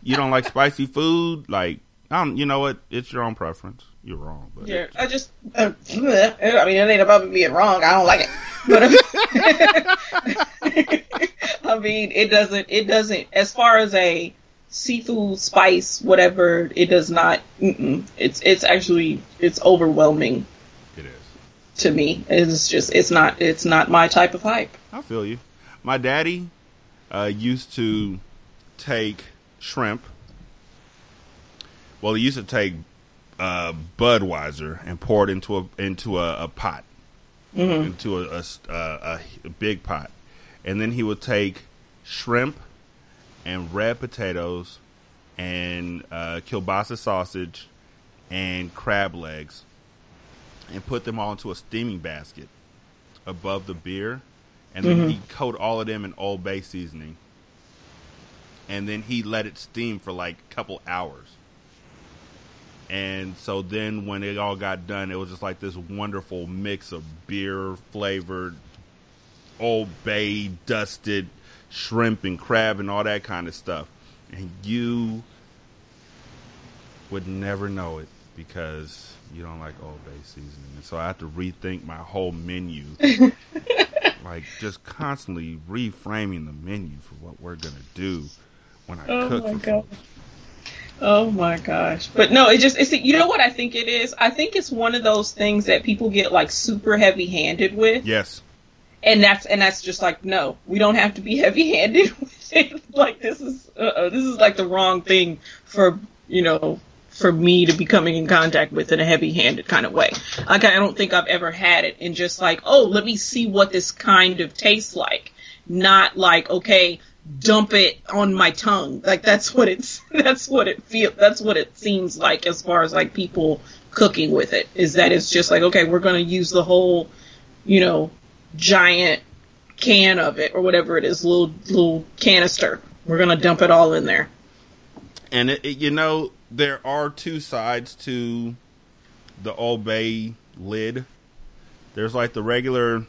you don't like spicy food? Like, I don't, you know what? It's your own preference. You're wrong, but Yeah, I just, uh, I mean, it ain't about me being wrong. I don't like it, but I mean, it doesn't, it doesn't. As far as a seafood spice, whatever, it does not. It's, it's actually, it's overwhelming. It is to me. It's just, it's not, it's not my type of hype. I feel you. My daddy uh, used to take shrimp. Well, he used to take uh, Budweiser and pour it into a into a, a pot, Mhm. into a big pot, and then he would take shrimp and red potatoes and uh, kielbasa sausage and crab legs, and put them all into a steaming basket above the beer, and then Mhm. he'd coat all of them in Old Bay seasoning, and then he let it steam for like a couple hours. And so then when it all got done, it was just like this wonderful mix of beer flavored, Old Bay dusted shrimp and crab and all that kind of stuff. And you would never know it because you don't like Old Bay seasoning. And so I have to rethink my whole menu. like just constantly reframing the menu for what we're gonna do when I Oh cook Oh my god. Oh my gosh. But no, it just it's you know what I think it is? I think it's one of those things that people get like super heavy handed with. Yes. And that's and that's just like no, we don't have to be heavy handed with it. Like this is uh, this is like the wrong thing for you know for me to be coming in contact with in a heavy handed kind of way. Like I don't think I've ever had it in just like oh let me see what this kind of tastes like. Not like okay dump it on my tongue. Like that's what it's that's what it feel that's what it seems like as far as like people cooking with it is that it's just like okay we're to use the whole you know giant can of it or whatever it is little little canister. We're going to dump it all in there. And it, it, you know, there are two sides to the Old Bay lid. There's like the regular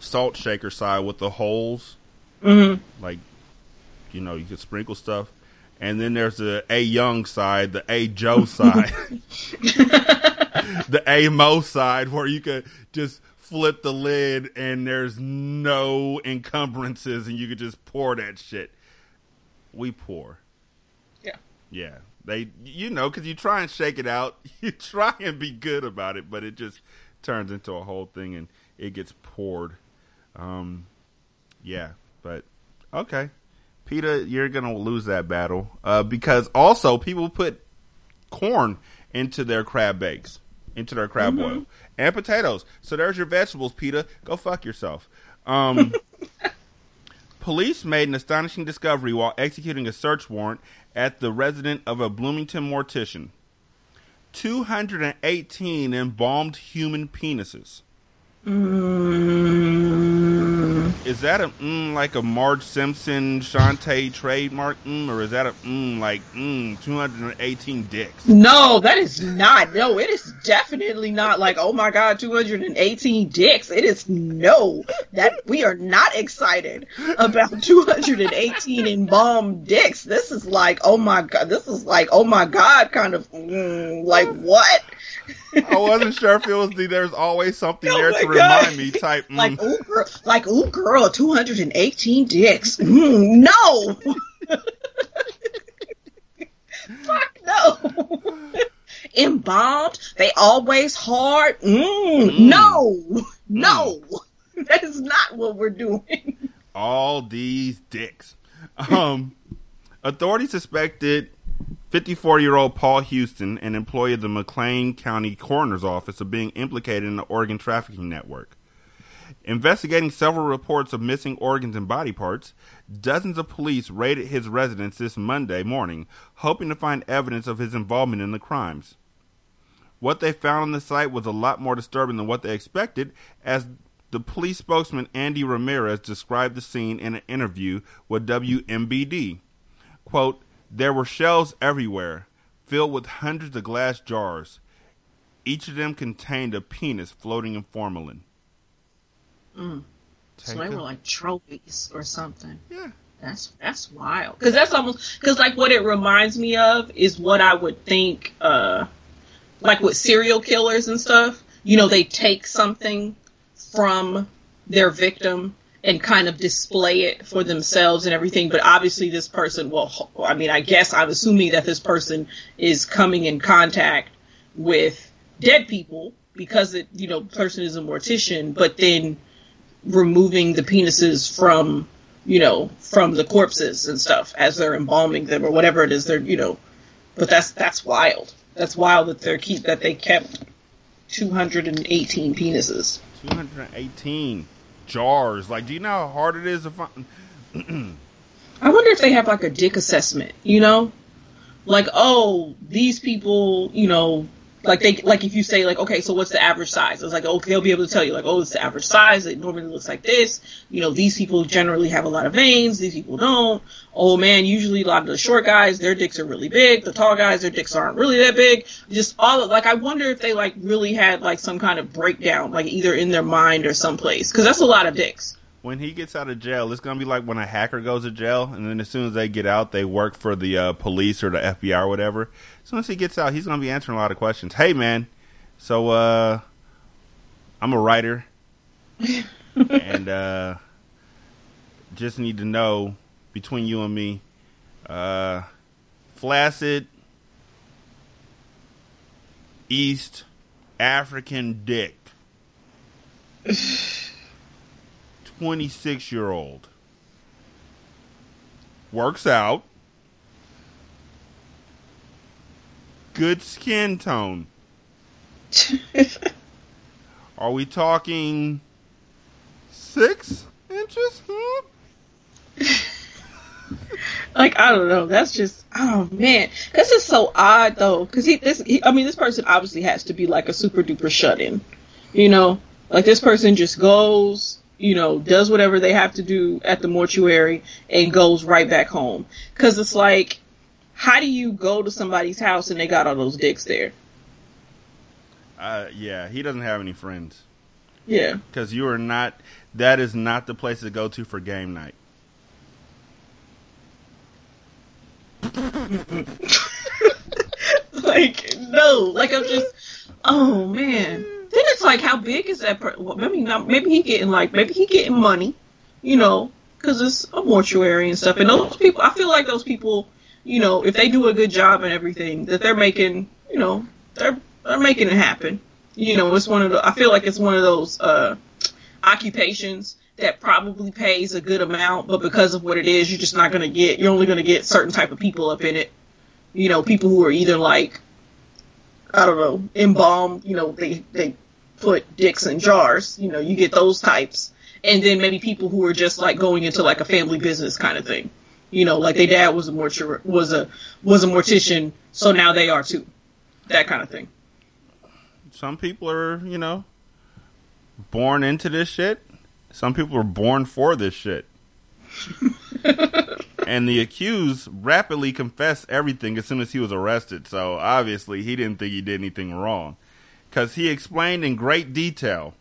salt shaker side with the holes, Mhm. like you know, you could sprinkle stuff. And then there's the A Young side, the A Joe side, the A Mo side, where you could just flip the lid and there's no encumbrances and you could just pour that shit. We pour. Yeah. Yeah. They, you know, because you try and shake it out, you try and be good about it, but it just turns into a whole thing and it gets poured. Um, yeah, but okay, PETA, you're gonna lose that battle uh, because also people put corn into their crab bakes, into their crab Mhm. boil, and potatoes. So there's your vegetables, PETA. Go fuck yourself. Um, Police made an astonishing discovery while executing a search warrant at the residence of a Bloomington mortician. 218 embalmed human penises. Is that a mm like a Marge Simpson Shanta trademark mm, or is that a mm like mm 218 dicks? No, that is not. No, it is definitely not like, oh my god, 218 dicks. It is no. That we are not excited about 218 embalmed dicks. This is like, oh my god, this is like, oh my god, kind of mm, like what? I wasn't sure if it was the there's always something there to Oh God. remind me type. Mm. Like, ooh, girl, like, ooh, girl, 218 dicks. Mm, no. Fuck no. Embalmed, they always hard. Mm, No, no. That is not what we're doing. all these dicks. Um, authorities suspected 54 year old Paul Houston, an employee of the McLean County Coroner's Office, of being implicated in the organ trafficking network. Investigating several reports of missing organs and body parts, dozens of police raided his residence this Monday morning, hoping to find evidence of his involvement in the crimes. What they found on the site was a lot more disturbing than what they expected, as the police spokesman Andy Ramirez described the scene in an interview with WMBD. Quote, There were shelves everywhere, filled with hundreds of glass jars. Each of them contained a penis floating in formalin. Mm. So they were like trophies or something. Yeah. That's that's wild. Because that's almost because like what it reminds me of is what I would think, uh, like with serial killers and stuff. You know, they take something from their victim and kind of display it for themselves and everything. But obviously, this person, well, ho- I mean, I guess I'm assuming that this person is coming in contact with dead people because it, you know, person is a mortician, but then removing the penises from, you know, from the corpses and stuff as they're embalming them or whatever it is they're, you know, but that's, that's wild. that's wild that they're keep that they kept 218 penises. 218 jars. Like, do you know how hard it is to find? I wonder if they have like a dick assessment, you know? Like, oh, these people, you know, like they like if you say like okay so what's the average size? It's like okay they'll be able to tell you like oh it's the average size. It normally looks like this. You know these people generally have a lot of veins. These people don't. Oh man usually a lot of the short guys their dicks are really big. The tall guys their dicks aren't really that big. Just all of, like i wonder if they like really had like some kind of breakdown like either in their mind or someplace. Because that's a lot of dicks when he gets out of jail, it's gonna be like when a hacker goes to jail, and then as soon as they get out, they work for the uh, police or the FBI or whatever. As soon as he gets out, he's gonna be answering a lot of questions. Hey, man, so uh, I'm a writer, and uh, just need to know between you and me, uh, flaccid East African dick. 26 year old works out, good skin tone. Are we talking six inches? Hmm? like I don't know. That's just oh man, this is so odd though. Because he this he, I mean this person obviously has to be like a super duper shut in, you know. Like this person just goes, you know, does whatever they have to do at the mortuary and goes right back home. Cause it's like, how do you go to somebody's house and they got all those dicks there? Uh, yeah, he doesn't have any friends. Yeah. Cause you are not, that is not the place to go to for game night. like, no, like I'm just, oh man. Then it's like, how big is that? Per- well, maybe not. Maybe he getting like, maybe he getting money, you know, because it's a mortuary and stuff. And those people, I feel like those people, you know, if they do a good job and everything, that they're making, you know, they're they're making it happen. You know, it's one of the. I feel like it's one of those uh, occupations that probably pays a good amount, but because of what it is, you're just not gonna get. You're only gonna get certain type of people up in it. You know, people who are either like I don't know, embalmed, you know, they, they put dicks in jars. You know, you get those types. And then maybe people who are just like going into like a family business kind of thing. You know, like their dad was a mortuary, was a was a mortician, so now they are too. That kind of thing. Some people are, you know, born into this shit. Some people are born for this shit. and the accused rapidly confessed everything as soon as he was arrested. So obviously he didn't think he did anything wrong because he explained in great detail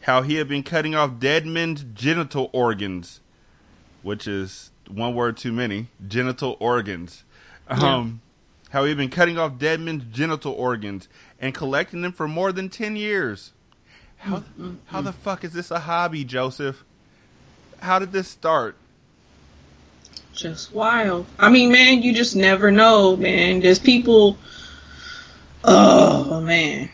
how he had been cutting off dead men's genital organs, which is one word too many, genital organs. Yeah. Um, how he had been cutting off dead men's genital organs and collecting them for more than 10 years. How, Mm-hmm. how the fuck is this a hobby, Joseph? How did this start? Just wild. I mean, man, you just never know, man. There's people, oh man,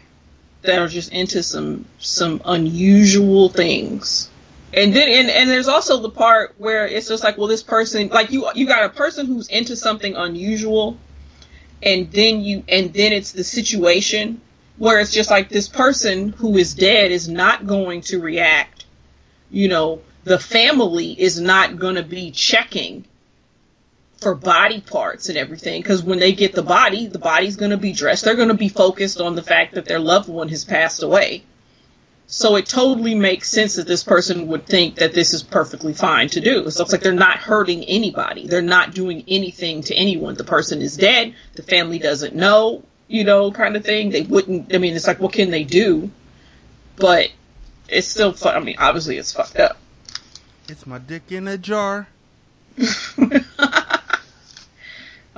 that are just into some some unusual things. And then and, and there's also the part where it's just like, well, this person like you you got a person who's into something unusual and then you and then it's the situation where it's just like this person who is dead is not going to react. You know, the family is not going to be checking for body parts and everything because when they get the body, the body's going to be dressed. They're going to be focused on the fact that their loved one has passed away. So it totally makes sense that this person would think that this is perfectly fine to do. So it's like they're not hurting anybody. They're not doing anything to anyone. The person is dead. The family doesn't know, you know, kind of thing. They wouldn't, I mean, it's like, what can they do? But it's still fun. I mean, obviously it's fucked up. It's my dick in a jar.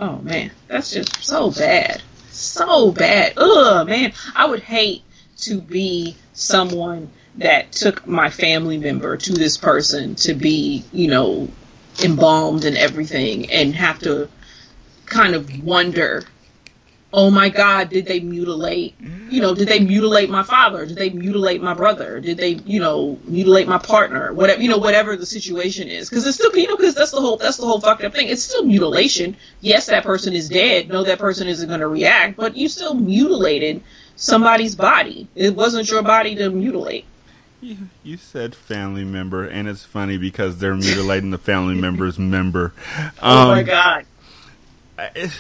Oh man, that's just so bad. So bad. Ugh, man. I would hate to be someone that took my family member to this person to be, you know, embalmed and everything and have to kind of wonder oh my God, did they mutilate, you know, did they mutilate my father? Did they mutilate my brother? Did they, you know, mutilate my partner? Whatever, you know, whatever the situation is. Cause it's still, you know, cause that's the whole, that's the whole fucked up thing. It's still mutilation. Yes, that person is dead. No, that person isn't going to react, but you still mutilated somebody's body. It wasn't your body to mutilate. You, you said family member, and it's funny because they're mutilating the family member's member. oh my um, God. It,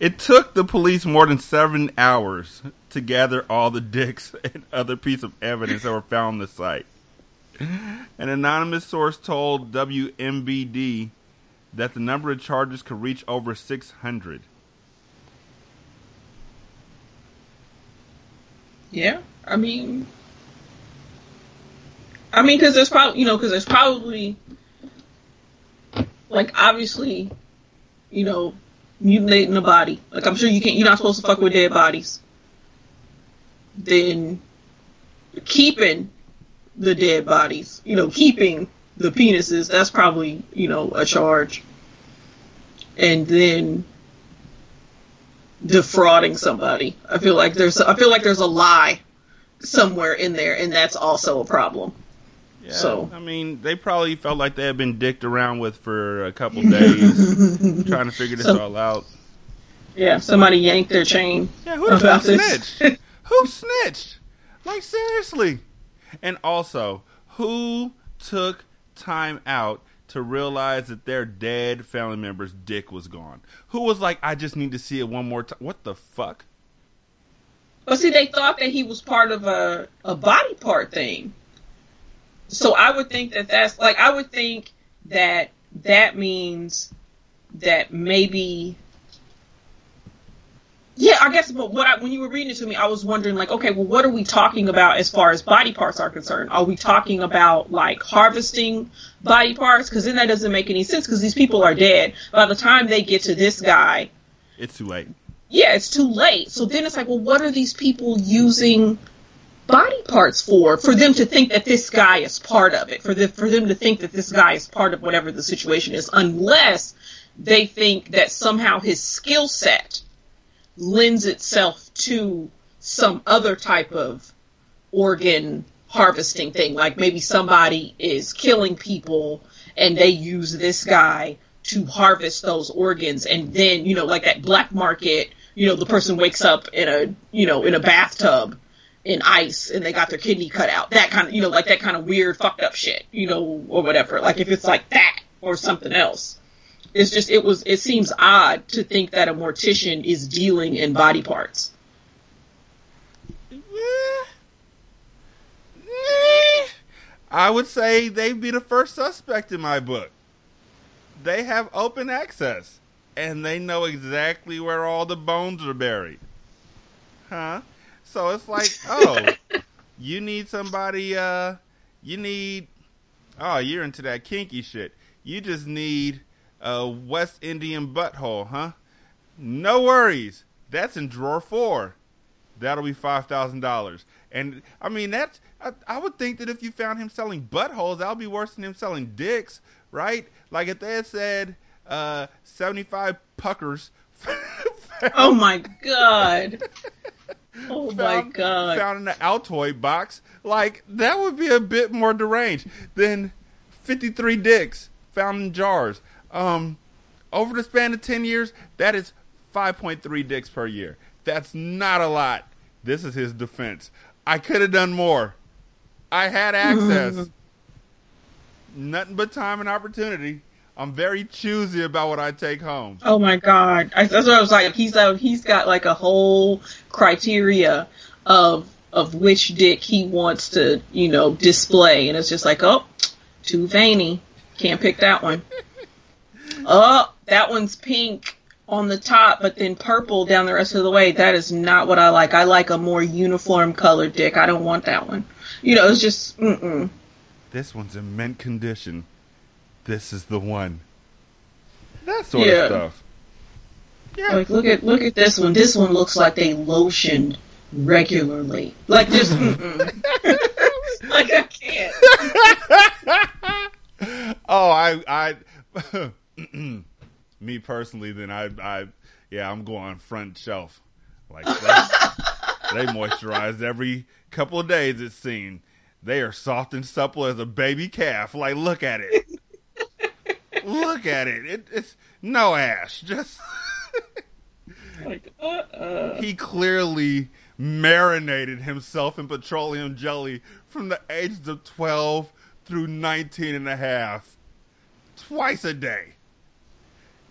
it took the police more than seven hours to gather all the dicks and other pieces of evidence that were found on the site. An anonymous source told WMBD that the number of charges could reach over 600. Yeah, I mean, I mean, because there's probably, you know, because there's probably, like, obviously, you know, mutilating a body. Like, I'm sure you can't, you're not supposed to fuck with dead bodies. Then keeping the dead bodies, you know, keeping the penises, that's probably, you know, a charge. And then defrauding somebody. I feel like there's I feel like there's a lie somewhere in there and that's also a problem. Yeah, So I mean, they probably felt like they had been dicked around with for a couple days, trying to figure this So- all out. yeah, somebody yanked their chain. Yeah, who about fuck this. snitched? who snitched? Like seriously. And also, who took time out to realize that their dead family member's dick was gone? Who was like, I just need to see it one more time? What the fuck? But see, they thought that he was part of a, a body part thing. So I would think that that's like I would think that that means that maybe. Yeah, I guess. But what I, when you were reading it to me, I was wondering, like, okay, well, what are we talking about as far as body parts are concerned? Are we talking about like harvesting body parts? Because then that doesn't make any sense. Because these people are dead by the time they get to this guy It's too late. yeah, it's too late. So then it's like, well, what are these people using body parts for? For them to think that this guy is part of it, for the, for them to think that this guy is part of whatever the situation is, unless they think that somehow his skill set lends itself to some other type of organ harvesting thing. Like maybe somebody is killing people and they use this guy to harvest those organs and then, you know, like that black market, you know, the person wakes up in a, you know, in a bathtub in ice and they got their kidney cut out. That kind of, you know, like that kind of weird fucked up shit, you know, or whatever. Like if it's like that or something else. It's just, it was, it seems odd to think that a mortician is dealing in body parts. I would say they'd be the first suspect in my book. They have open access, and they know exactly where all the bones are buried. Huh? So it's like, oh, you need somebody, uh, you need, oh, you're into that kinky shit. You just need a West Indian butthole, huh? No worries. That's in drawer four. That'll be five thousand dollars. And I mean, that's I, I would think that if you found him selling buttholes, that would be worse than him selling dicks, right? Like if they had said uh, seventy-five puckers. Oh my god. Oh my found, god. Found in the Altoid box, like that would be a bit more deranged than fifty-three dicks found in jars. Um, over the span of ten years, that is five point three dicks per year. That's not a lot. This is his defense. I could have done more. I had access. Nothing but time and opportunity. I'm very choosy about what I take home. Oh my god. I, that's what I was like. He's out, he's got like a whole criteria of of which dick he wants to, you know, display and it's just like, "Oh, too veiny. Can't pick that one." oh, that one's pink on the top but then purple down the rest of the way. That is not what I like. I like a more uniform colored dick. I don't want that one. You know, it's just mm-mm. This one's in mint condition. This is the one. That sort Yeah. of stuff. Yeah. Like look at look at this one. This one looks like they lotioned regularly. Like just like I can't. oh, I, I, me personally, then I, I, yeah, I'm going front shelf. Like they, they moisturize every couple of days. It seemed they are soft and supple as a baby calf. Like look at it, look at it. it it's no ash, just. like, uh, uh. He clearly marinated himself in petroleum jelly from the ages of 12 through 19 and a half. Twice a day.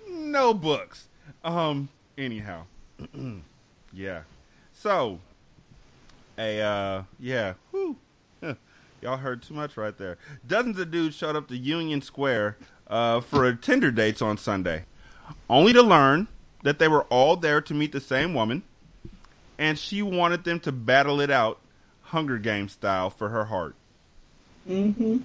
No books. Um, anyhow. yeah. So, a, uh, yeah. Whew. Y'all heard too much right there. Dozens of dudes showed up to Union Square uh, for a Tinder dates on Sunday, only to learn that they were all there to meet the same woman, and she wanted them to battle it out, Hunger Games style, for her heart. Mm-hmm.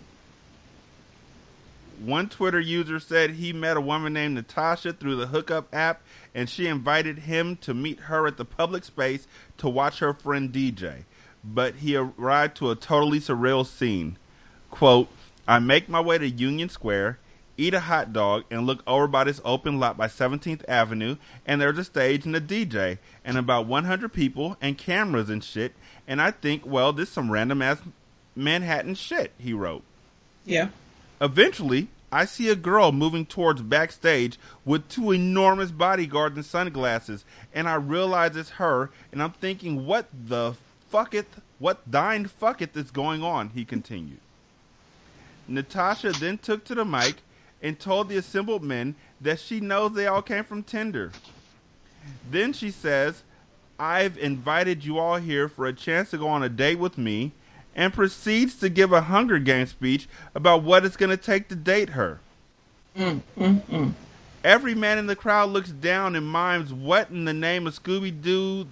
One Twitter user said he met a woman named Natasha through the hookup app, and she invited him to meet her at the public space to watch her friend DJ. But he arrived to a totally surreal scene. Quote, I make my way to Union Square, eat a hot dog, and look over by this open lot by 17th Avenue, and there's a stage and a DJ, and about 100 people, and cameras and shit, and I think, well, this some random ass Manhattan shit, he wrote. Yeah. Eventually, I see a girl moving towards backstage with two enormous bodyguards and sunglasses, and I realize it's her, and I'm thinking, what the fucketh, what dying fucketh is going on, he continued. Natasha then took to the mic and told the assembled men that she knows they all came from Tinder. Then she says, I've invited you all here for a chance to go on a date with me, and proceeds to give a Hunger Games speech about what it's going to take to date her. Mm, mm, mm. Every man in the crowd looks down and mimes, What in the name of Scooby Doo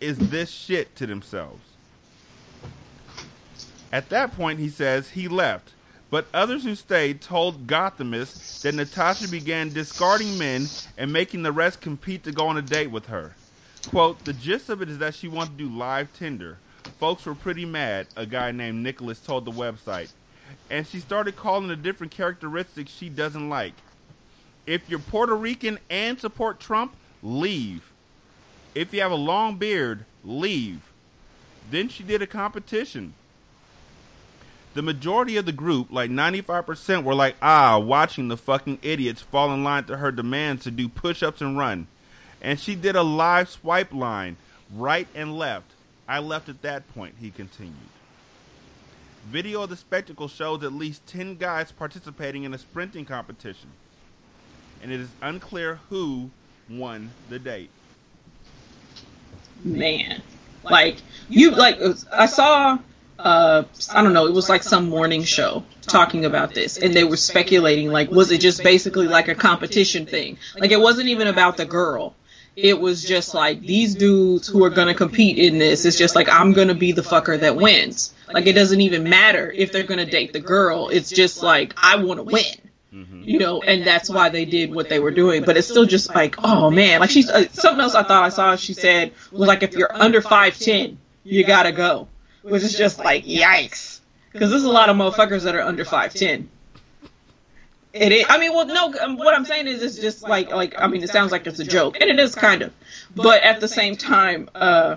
is this shit to themselves? At that point, he says he left, but others who stayed told Gothamists that Natasha began discarding men and making the rest compete to go on a date with her. Quote, the gist of it is that she wants to do live Tinder. Folks were pretty mad, a guy named Nicholas told the website. And she started calling the different characteristics she doesn't like. If you're Puerto Rican and support Trump, leave. If you have a long beard, leave. Then she did a competition. The majority of the group, like 95%, were like, ah, watching the fucking idiots fall in line to her demands to do push ups and run. And she did a live swipe line, right and left. I left at that point, he continued. Video of the spectacle shows at least 10 guys participating in a sprinting competition. And it is unclear who won the date. Man. Like, you, like, I saw uh, I don't know, it was like some morning show talking about this, and they were speculating like, was it just basically like a competition thing? Like, it wasn't even about the girl. It was just like these dudes who are gonna compete in this. It's just like I'm gonna be the fucker that wins. Like it doesn't even matter if they're gonna date the girl. It's just like I want to win. Mm-hmm. You know, and that's why they did what they were doing. But it's still just like, oh man, like she's uh, something else I thought I saw. She said was like if you're under five ten, you gotta go which is just like yikes, because there's a lot of motherfuckers that are under five ten. It is. I mean, well, no. Um, what I'm saying is, it's just like, like. I mean, it sounds like it's a joke, and it is kind of. But at the same time, uh,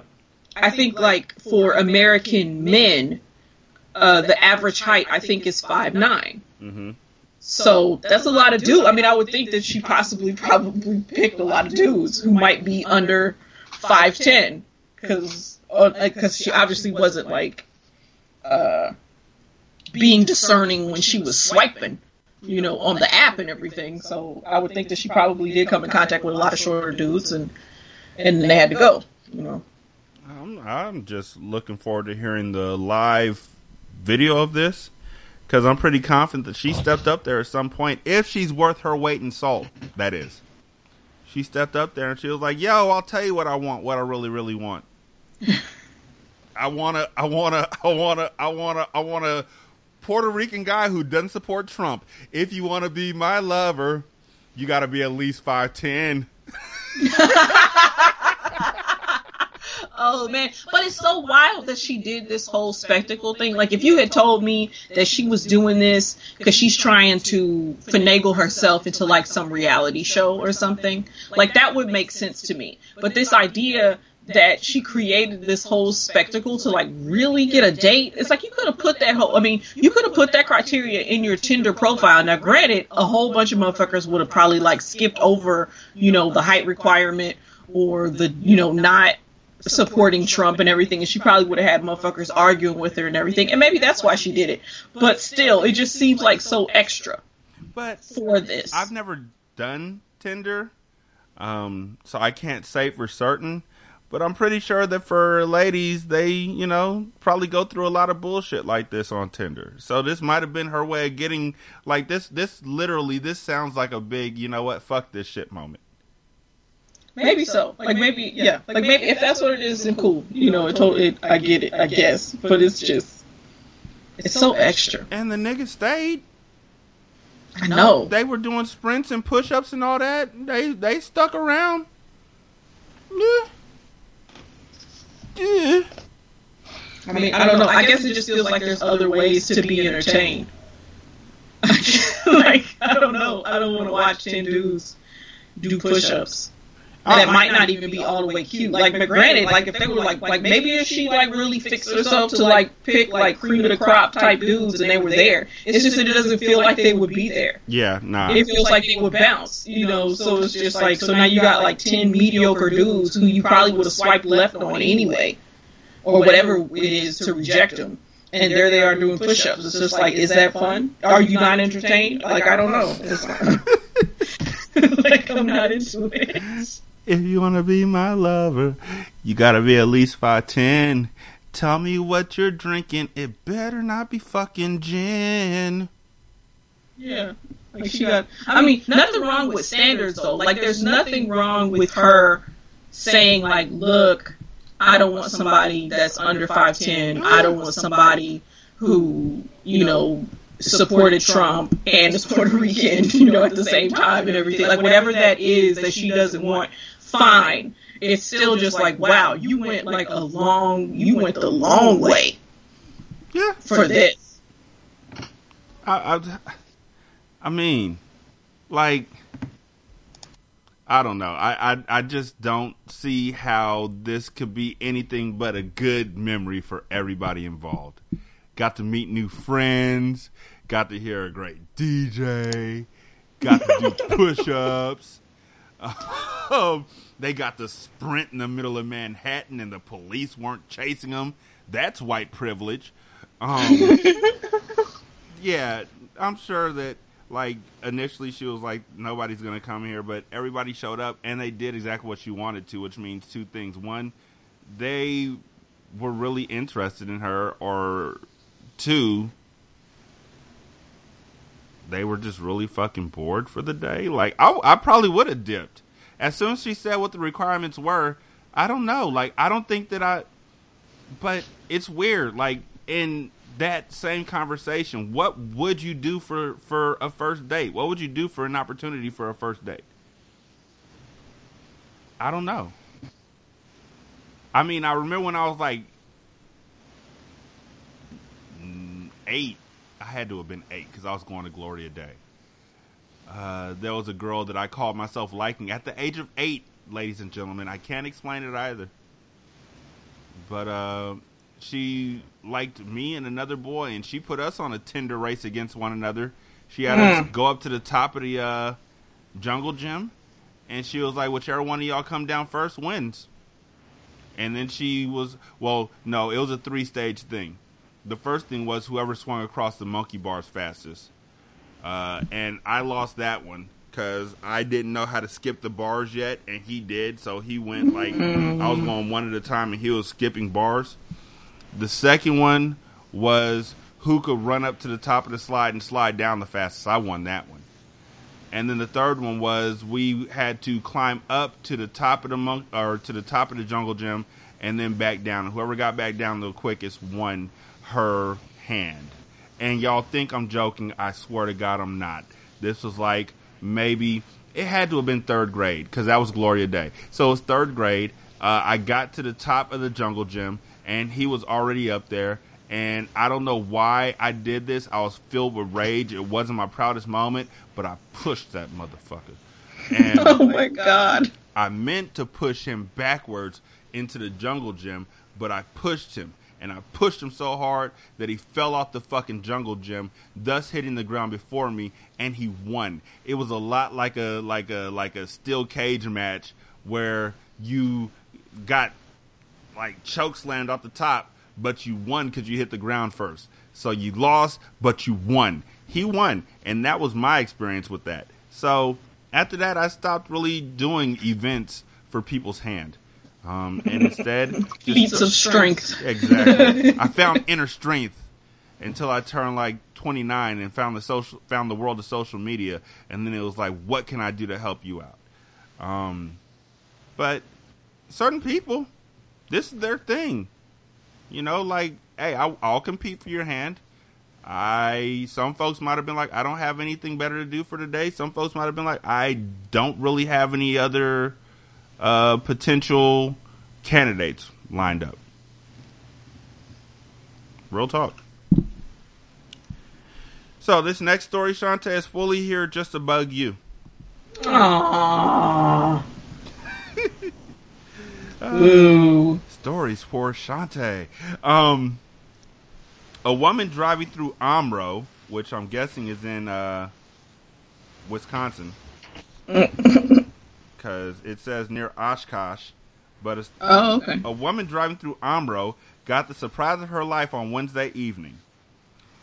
I think like for American men, uh, the average height I think is five nine. Mm-hmm. So that's a lot of dudes. I mean, I would think that she possibly probably picked a lot of dudes who might be under five ten, because because she obviously wasn't like uh, being discerning when she was swiping, you know, on the app and everything. So I would think that she probably did come in contact with a lot of shorter dudes, and and they had to go, you know. I'm I'm just looking forward to hearing the live video of this because I'm pretty confident that she stepped up there at some point if she's worth her weight in salt. That is. She stepped up there and she was like, "Yo, I'll tell you what I want, what I really, really want." I wanna, I wanna, I wanna, I wanna, I want a Puerto Rican guy who doesn't support Trump. If you want to be my lover, you got to be at least five ten. oh man, but it's so wild that she did this whole spectacle thing. Like if you had told me that she was doing this because she's trying to finagle herself into like some reality show or something, like that would make sense to me. But this idea that she created this whole spectacle to like really get a date. It's like you could have put that whole, I mean, you could have put that criteria in your Tinder profile. Now, granted, a whole bunch of motherfuckers would have probably like skipped over, you know, the height requirement or the, you know, not supporting Trump and everything, and she probably would have had motherfuckers arguing with her and everything, and maybe that's why she did it. But still, it just seems like so extra. But for this, I've never done Tinder, um, so I can't say for certain. But I'm pretty sure that for ladies, they, you know, probably go through a lot of bullshit like this on Tinder. So this might have been her way of getting like this. This literally, this sounds like a big, you know what, fuck this shit moment. Maybe so. Like maybe, yeah. Like maybe if that's what it is, then cool. You know, it totally. I get it. I guess, but it's just, it's so extra. And the nigga stayed. I know. They were doing sprints and push-ups and all that. They they stuck around. Yeah. Yeah. I mean, I don't know. I guess it just feels like there's other ways to be entertained. like I don't know. I don't want to watch ten dudes do push-ups. That uh, might not even be all the way cute. Like, but granted, like if they were like, like maybe if she like really fixed herself to like pick like cream of the crop type dudes and they were there, it's just that it doesn't feel like they would be there. Yeah, nah. It feels like they would bounce, you know. So it's just like, so now you got like ten mediocre dudes who you probably would have swiped left on anyway, or whatever it is to reject them. And there they are doing push-ups. It's just like, is that fun? Are you not entertained? Like I don't know. like I'm not into it. If you wanna be my lover, you gotta be at least five ten. Tell me what you're drinking. It better not be fucking gin. Yeah. Like she got. I mean, nothing wrong with standards though. Like there's nothing wrong with her saying like, look, I don't want somebody that's under five ten. I don't want somebody who you know supported Trump and is Puerto Rican, you know, at the same time and everything. Like whatever that is that she doesn't want, fine. It's still just like, wow, you went like a long, you went the long way. Yeah. For this. I, I, I mean, like, I don't know. I, I, I just don't see how this could be anything but a good memory for everybody involved. Got to meet new friends. Got to hear a great DJ. Got to do push-ups. Um, they got to sprint in the middle of Manhattan, and the police weren't chasing them. That's white privilege. Um, yeah, I'm sure that like initially she was like nobody's gonna come here, but everybody showed up and they did exactly what she wanted to, which means two things. One, they were really interested in her, or two, they were just really fucking bored for the day. Like I, I probably would have dipped as soon as she said what the requirements were. I don't know. Like I don't think that I. But it's weird. Like in that same conversation, what would you do for for a first date? What would you do for an opportunity for a first date? I don't know. I mean, I remember when I was like eight. I had to have been eight because I was going to Gloria Day. Uh, there was a girl that I called myself liking at the age of eight, ladies and gentlemen. I can't explain it either. But uh, she liked me and another boy, and she put us on a Tinder race against one another. She had us go up to the top of the uh, jungle gym, and she was like, "Whichever one of y'all come down first wins." And then she was, well, no, it was a three-stage thing. The first thing was whoever swung across the monkey bars fastest, uh, and I lost that one because I didn't know how to skip the bars yet, and he did. So he went like I was going one at a time, and he was skipping bars. The second one was who could run up to the top of the slide and slide down the fastest. I won that one. And then the third one was we had to climb up to the top of the monk or to the top of the jungle gym and then back down. And whoever got back down the quickest won her hand. And y'all think I'm joking? I swear to God, I'm not. This was like maybe it had to have been third grade because that was Gloria Day. So it was third grade. Uh, I got to the top of the jungle gym and he was already up there. And I don't know why I did this. I was filled with rage. It wasn't my proudest moment, but I pushed that motherfucker. And oh my god. I meant to push him backwards into the jungle gym, but I pushed him. And I pushed him so hard that he fell off the fucking jungle gym, thus hitting the ground before me, and he won. It was a lot like a like a like a steel cage match where you got like choke slammed off the top, but you won because you hit the ground first. So you lost, but you won. He won, and that was my experience with that. So after that, I stopped really doing events for people's hand. Um, and instead, just- Feats of strength. Exactly. I found inner strength until I turned like 29 and found the social, found the world of social media, and then it was like, what can I do to help you out? Um, but certain people, this is their thing. You know, like, hey, I, I'll compete for your hand. I some folks might have been like, I don't have anything better to do for today. Some folks might have been like, I don't really have any other uh, potential candidates lined up. Real talk. So this next story, Shanta, is fully here just to bug you. Aww. Uh, Ooh. Stories for Shanta. Um, a woman driving through Omro, which I'm guessing is in uh, Wisconsin, because it says near Oshkosh. But a, Oh, okay. a woman driving through Omro got the surprise of her life on Wednesday evening.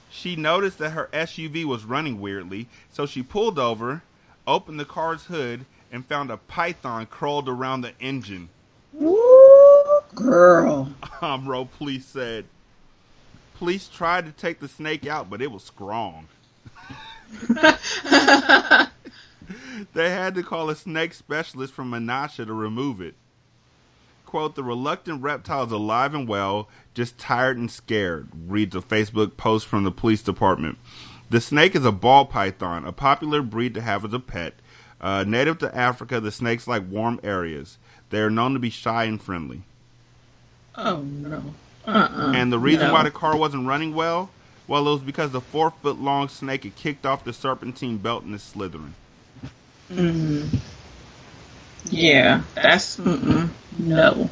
She noticed that her SUV was running weirdly, so she pulled over, opened the car's hood, and found a python curled around the engine. Woo, girl. Omro police said. Police tried to take the snake out, but it was strong. they had to call a snake specialist from Menasha to remove it. Quote, the reluctant reptile is alive and well, just tired and scared, reads a Facebook post from the police department. The snake is a ball python, a popular breed to have as a pet. Uh, native to Africa, the snakes like warm areas. They are known to be shy and friendly. Oh no. Uh-uh. And the reason No. why the car wasn't running well, well, it was because the four foot long snake had kicked off the serpentine belt and is slithering. Mm. Yeah, that's mm-mm. no,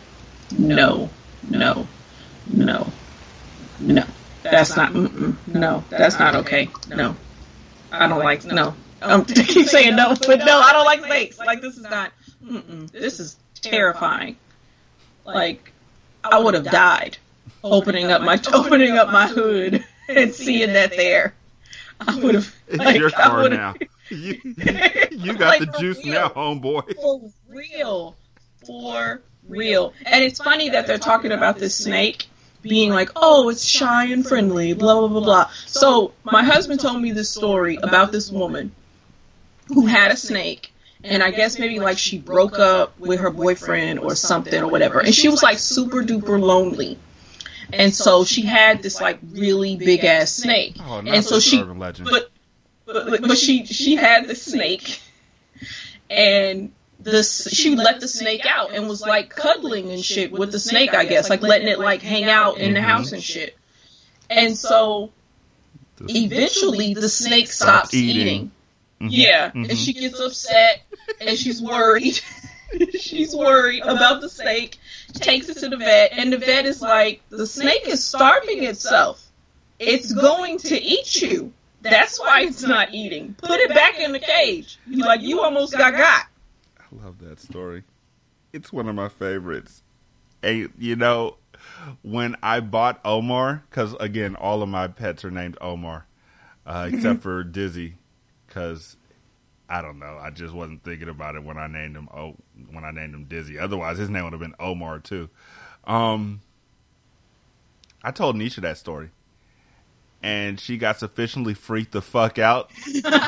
no, no, no, no. That's not. Mm-mm. No, that's not okay. No, I don't like. No, um, I keep saying no, but no, I don't like snakes. Like this is not. Mm-mm. This is terrifying. Like I would have died opening up my opening up my hood and seeing that there. I would have. It's like, your I car now. You, you got Like, the juice real. now, homeboy. for real, for real. And it's funny that they're talking about this snake being like, oh, it's shy and friendly, blah blah blah blah. So my husband told me this story about this woman who had a snake. And I guess maybe like she broke up with her boyfriend or something or whatever. And she was like super duper lonely. And so she had this like really big ass snake. Oh, and so she legend. but but, but she she had the snake. And the she let the snake out and was like cuddling and shit with the snake I guess. Like letting it like hang out in the house and shit. And so eventually the snake stops eating, Mhm. yeah. Mhm. and she gets upset and she's worried. She's worried about the snake. Takes it to the vet and the vet is like the snake is starving itself. It's going to eat you that's why it's not eating. Put it back in the cage. You like you almost got got. I love that story. It's one of my favorites. And you know, when I bought Omar, because again, all of my pets are named Omar, uh, except for Dizzy, because I don't know, I just wasn't thinking about it when I named him. Oh, when I named him Dizzy. Otherwise, his name would have been Omar too. Um, I told Nisha that story, and she got sufficiently freaked the fuck out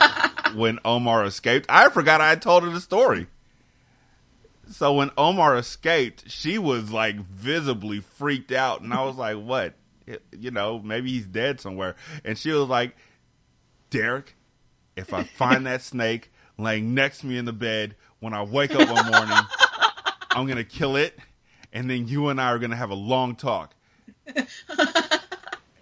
when Omar escaped. I forgot I had told her the story. So when Omar escaped, she was like visibly freaked out, and I was like, "What? You know, maybe he's dead somewhere." And she was like, "Derek, if I find that snake laying next to me in the bed when I wake up one morning, I'm gonna kill it, and then you and I are gonna have a long talk."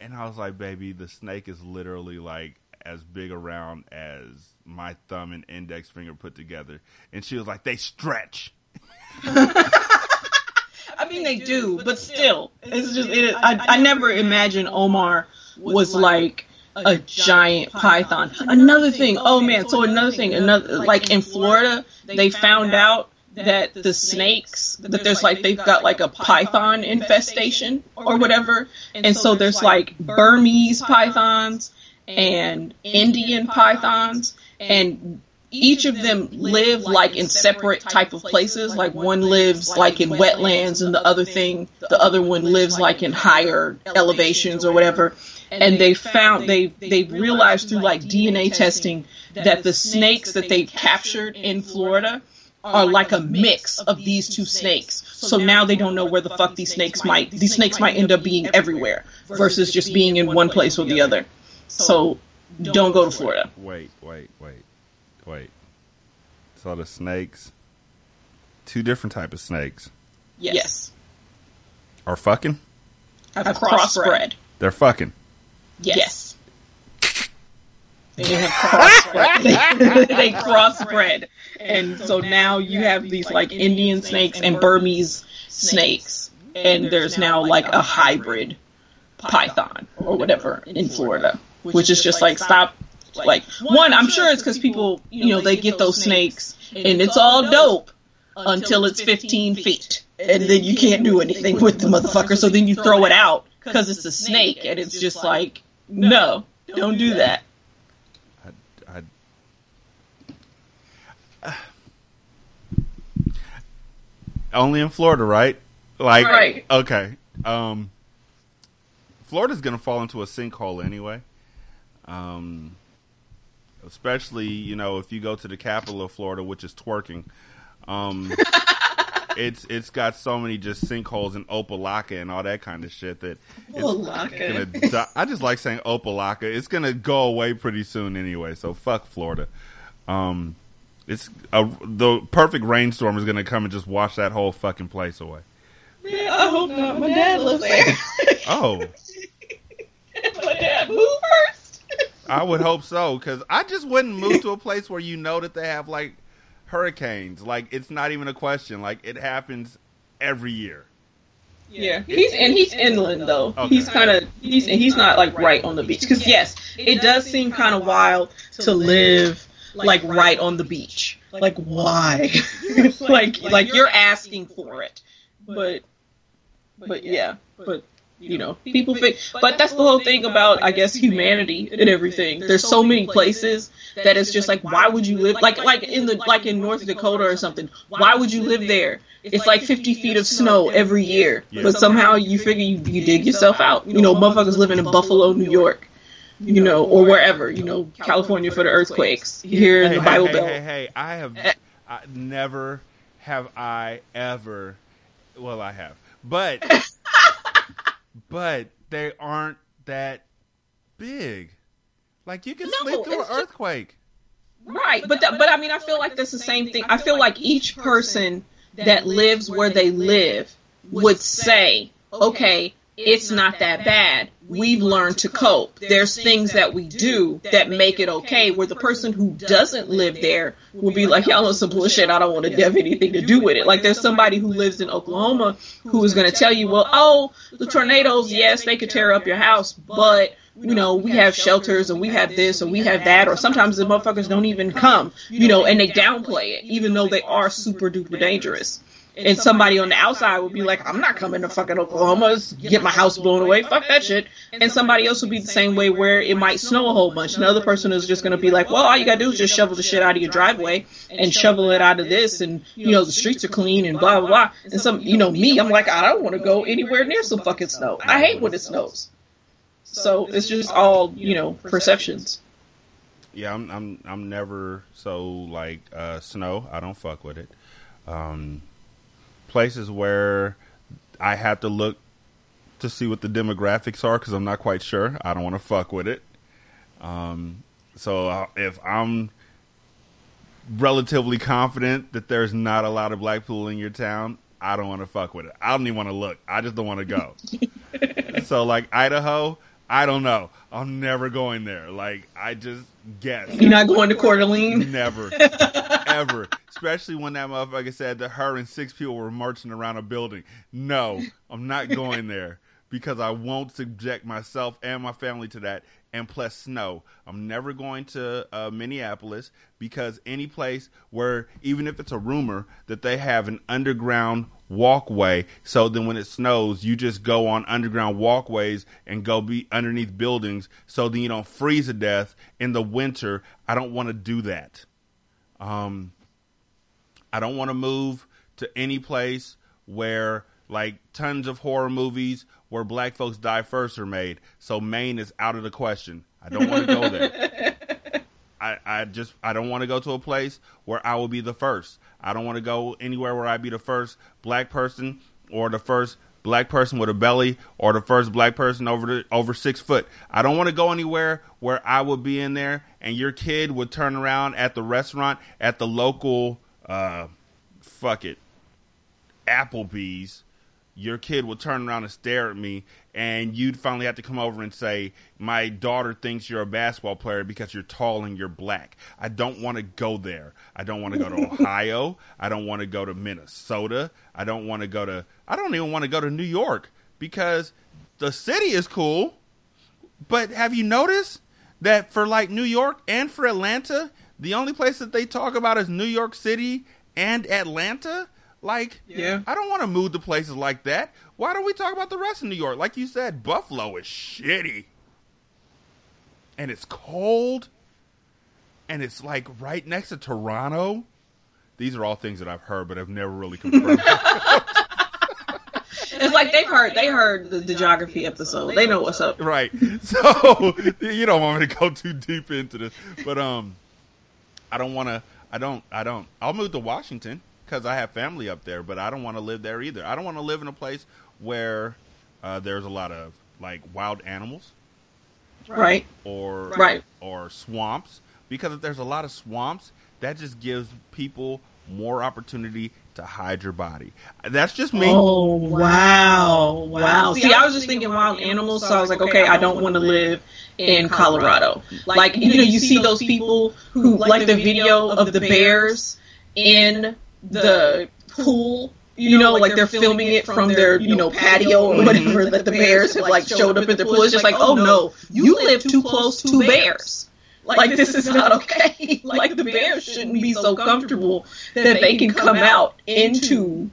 And I was like, "Baby, the snake is literally like as big around as my thumb and index finger put together." And she was like, "They stretch." I mean, they do, but still, it's just it, I I never imagined Omar was like a giant python. Another thing, oh man, so another thing, another like in Florida, they found out that the snakes that there's like they've got like a python infestation or whatever, and so there's like Burmese pythons and Indian pythons. And each of them live like in separate type of places. Like one lives like in wetlands and the other thing the other one lives like in higher elevations or whatever. And they found they they realized through like DNA testing that the snakes that they captured in Florida are like a mix of these two snakes. So now they don't know where the fuck these snakes might these snakes might end up being everywhere versus just being in one place or the other. So don't go to Florida. Wait, wait, wait, wait. So the snakes, two different type of snakes, Yes. are fucking. Have crossbred. They're fucking. Yes. They have crossbred. they crossbred. And so now you have these like Indian snakes and Burmese snakes. And there's now like a hybrid python or whatever in Florida, which is just like stop. Like one, I'm sure it's because people, you know, they get those snakes and it's all dope until it's 15 feet, and then you can't do anything with the motherfucker. So then you throw it out because it's a snake, and it's just like, no, don't do that. I, only in Florida, right? Like, Right. okay. Um, Florida's gonna fall into a sinkhole anyway. Um, especially you know if you go to the capital of Florida, which is twerking. Um, it's it's got so many just sinkholes and Opa-locka and all that kind of shit that Opa-locka. gonna die. I just like saying Opa-locka. It's gonna go away pretty soon anyway. So fuck Florida. Um, it's a, the perfect rainstorm is gonna come and just wash that whole fucking place away. Yeah, I hope not. My dad lives there. Oh, My dad, move first. I would hope so because I just wouldn't move to a place where you know that they have like hurricanes. Like it's not even a question. Like it happens every year. Yeah, he's and he's inland though. Okay. He's kind of he's and he's not like right on the beach because yes, it does seem kind of wild to live like right on the beach. Like why? like like you're asking for it, but but yeah, but you know people think. But that's the whole thing about I guess humanity and everything. There's so many places that it's just like why would you live like like in the like in North Dakota or something? Why would you live there? It's like 50 feet of snow every year, but somehow you figure you, you dig yourself out. You know, motherfuckers living in Buffalo, New York, you know, or wherever. You know, California for the earthquakes. Here in the hey, Bible hey, Belt. Hey, hey, I have eh. I, never have I ever. Well, I have, but but they aren't that big. Like you can No, sleep through an earthquake. Right, but th- but I mean, I feel like that's the same thing. I feel like each person that lives where they live would say, okay, it's not that bad. We've learned to cope. There's things that we do that make it okay. Where the person who doesn't live there will be like, y'all on some bullshit. I don't want to have anything to do with it. Like there's somebody who lives in Oklahoma who is going to tell you, well, oh, the tornadoes, yes, they could tear up your house, but you know, we have shelters and we have this and we have that, or sometimes the motherfuckers don't even come, you know, and they downplay it, even though they are super duper dangerous. And somebody on the outside would be like, I'm not coming to fucking Oklahoma, let's get my house blown away, fuck that shit. And somebody else would be the same way where it might snow a whole bunch. Another person is just gonna be like, well, all you gotta do is just shovel the shit out of your driveway and shovel it out of this and, you know, the streets are clean and blah, blah, blah. And some, you know, me, I'm like, I don't wanna go anywhere near some fucking snow. I hate when it snows. So it's just all, you know, perceptions. Yeah, I'm I'm I'm never so like uh snow. I don't fuck with it. Um places where I have to look to see what the demographics are cuz I'm not quite sure. I don't want to fuck with it. Um so uh, if I'm relatively confident that there's not a lot of black people in your town, I don't want to fuck with it. I don't even want to look. I just don't want to go. so like Idaho, I don't know. I'm never going there. Like I just guess. You're not going to Coeur d'Alene? Never, ever. Especially when that motherfucker said that her and six people were marching around a building. No, I'm not going there because I won't subject myself and my family to that. And plus snow. I'm never going to uh, Minneapolis because any place where, even if it's a rumor that they have an underground walkway, so then when it snows, you just go on underground walkways and go be underneath buildings, so then you don't freeze to death in the winter. I don't want to do that. Um, I don't want to move to any place where like tons of horror movies where black folks die first are made. So Maine is out of the question. I don't want to go there. I, I just I don't want to go to a place where I will be the first. I don't want to go anywhere where I be the first black person or the first black person with a belly or the first black person over the, over six foot. I don't want to go anywhere where I would be in there and your kid would turn around at the restaurant at the local uh fuck it Applebee's your kid would turn around and stare at me, and you'd finally have to come over and say, My daughter thinks you're a basketball player because you're tall and you're black. I don't want to go there. I don't want to go to Ohio. I don't want to go to Minnesota. I don't want to go to, I don't even want to go to New York because the city is cool. But have you noticed that for like New York and for Atlanta, the only place that they talk about is New York City and Atlanta? Like, Yeah. I don't want to move to places like that. Why don't we talk about the rest of New York? Like you said, Buffalo is shitty. And it's cold. And it's like right next to Toronto. These are all things that I've heard, but I've never really confirmed. It's like they've heard they heard the, the geography episode. They know what's up. right. So you don't want me to go too deep into this, but um, I don't want to. I don't. I don't. I'll move to Washington because I have family up there, but I don't want to live there either. I don't want to live in a place where uh, there's a lot of like wild animals, Right. or Right. or swamps. Because if there's a lot of swamps, that just gives people more opportunity to hide your body. That's just me. Oh wow, wow. See, I was just thinking wild animals, so I was like, okay, I don't want to live in Colorado. Like, you know, you see those people who like the video of the bears in the pool. You know, like they're filming it from their, you know, patio or whatever that the bears have like showed up at their pool. It's just like, oh, oh no, you live too close to bears. Like this is not okay. Like the bears shouldn't be so comfortable that they can come out into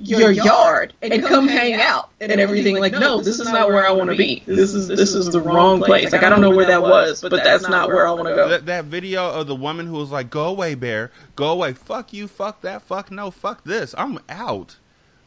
your yard and come hang out and everything. Like, no, this is not where I want to be. This is this is the wrong place. Like, I don't know where that was, but that's not where I want to go. That, that video of the woman who was like, "Go away, bear. Go away. Fuck you. Fuck that. Fuck no. Fuck this. I'm out."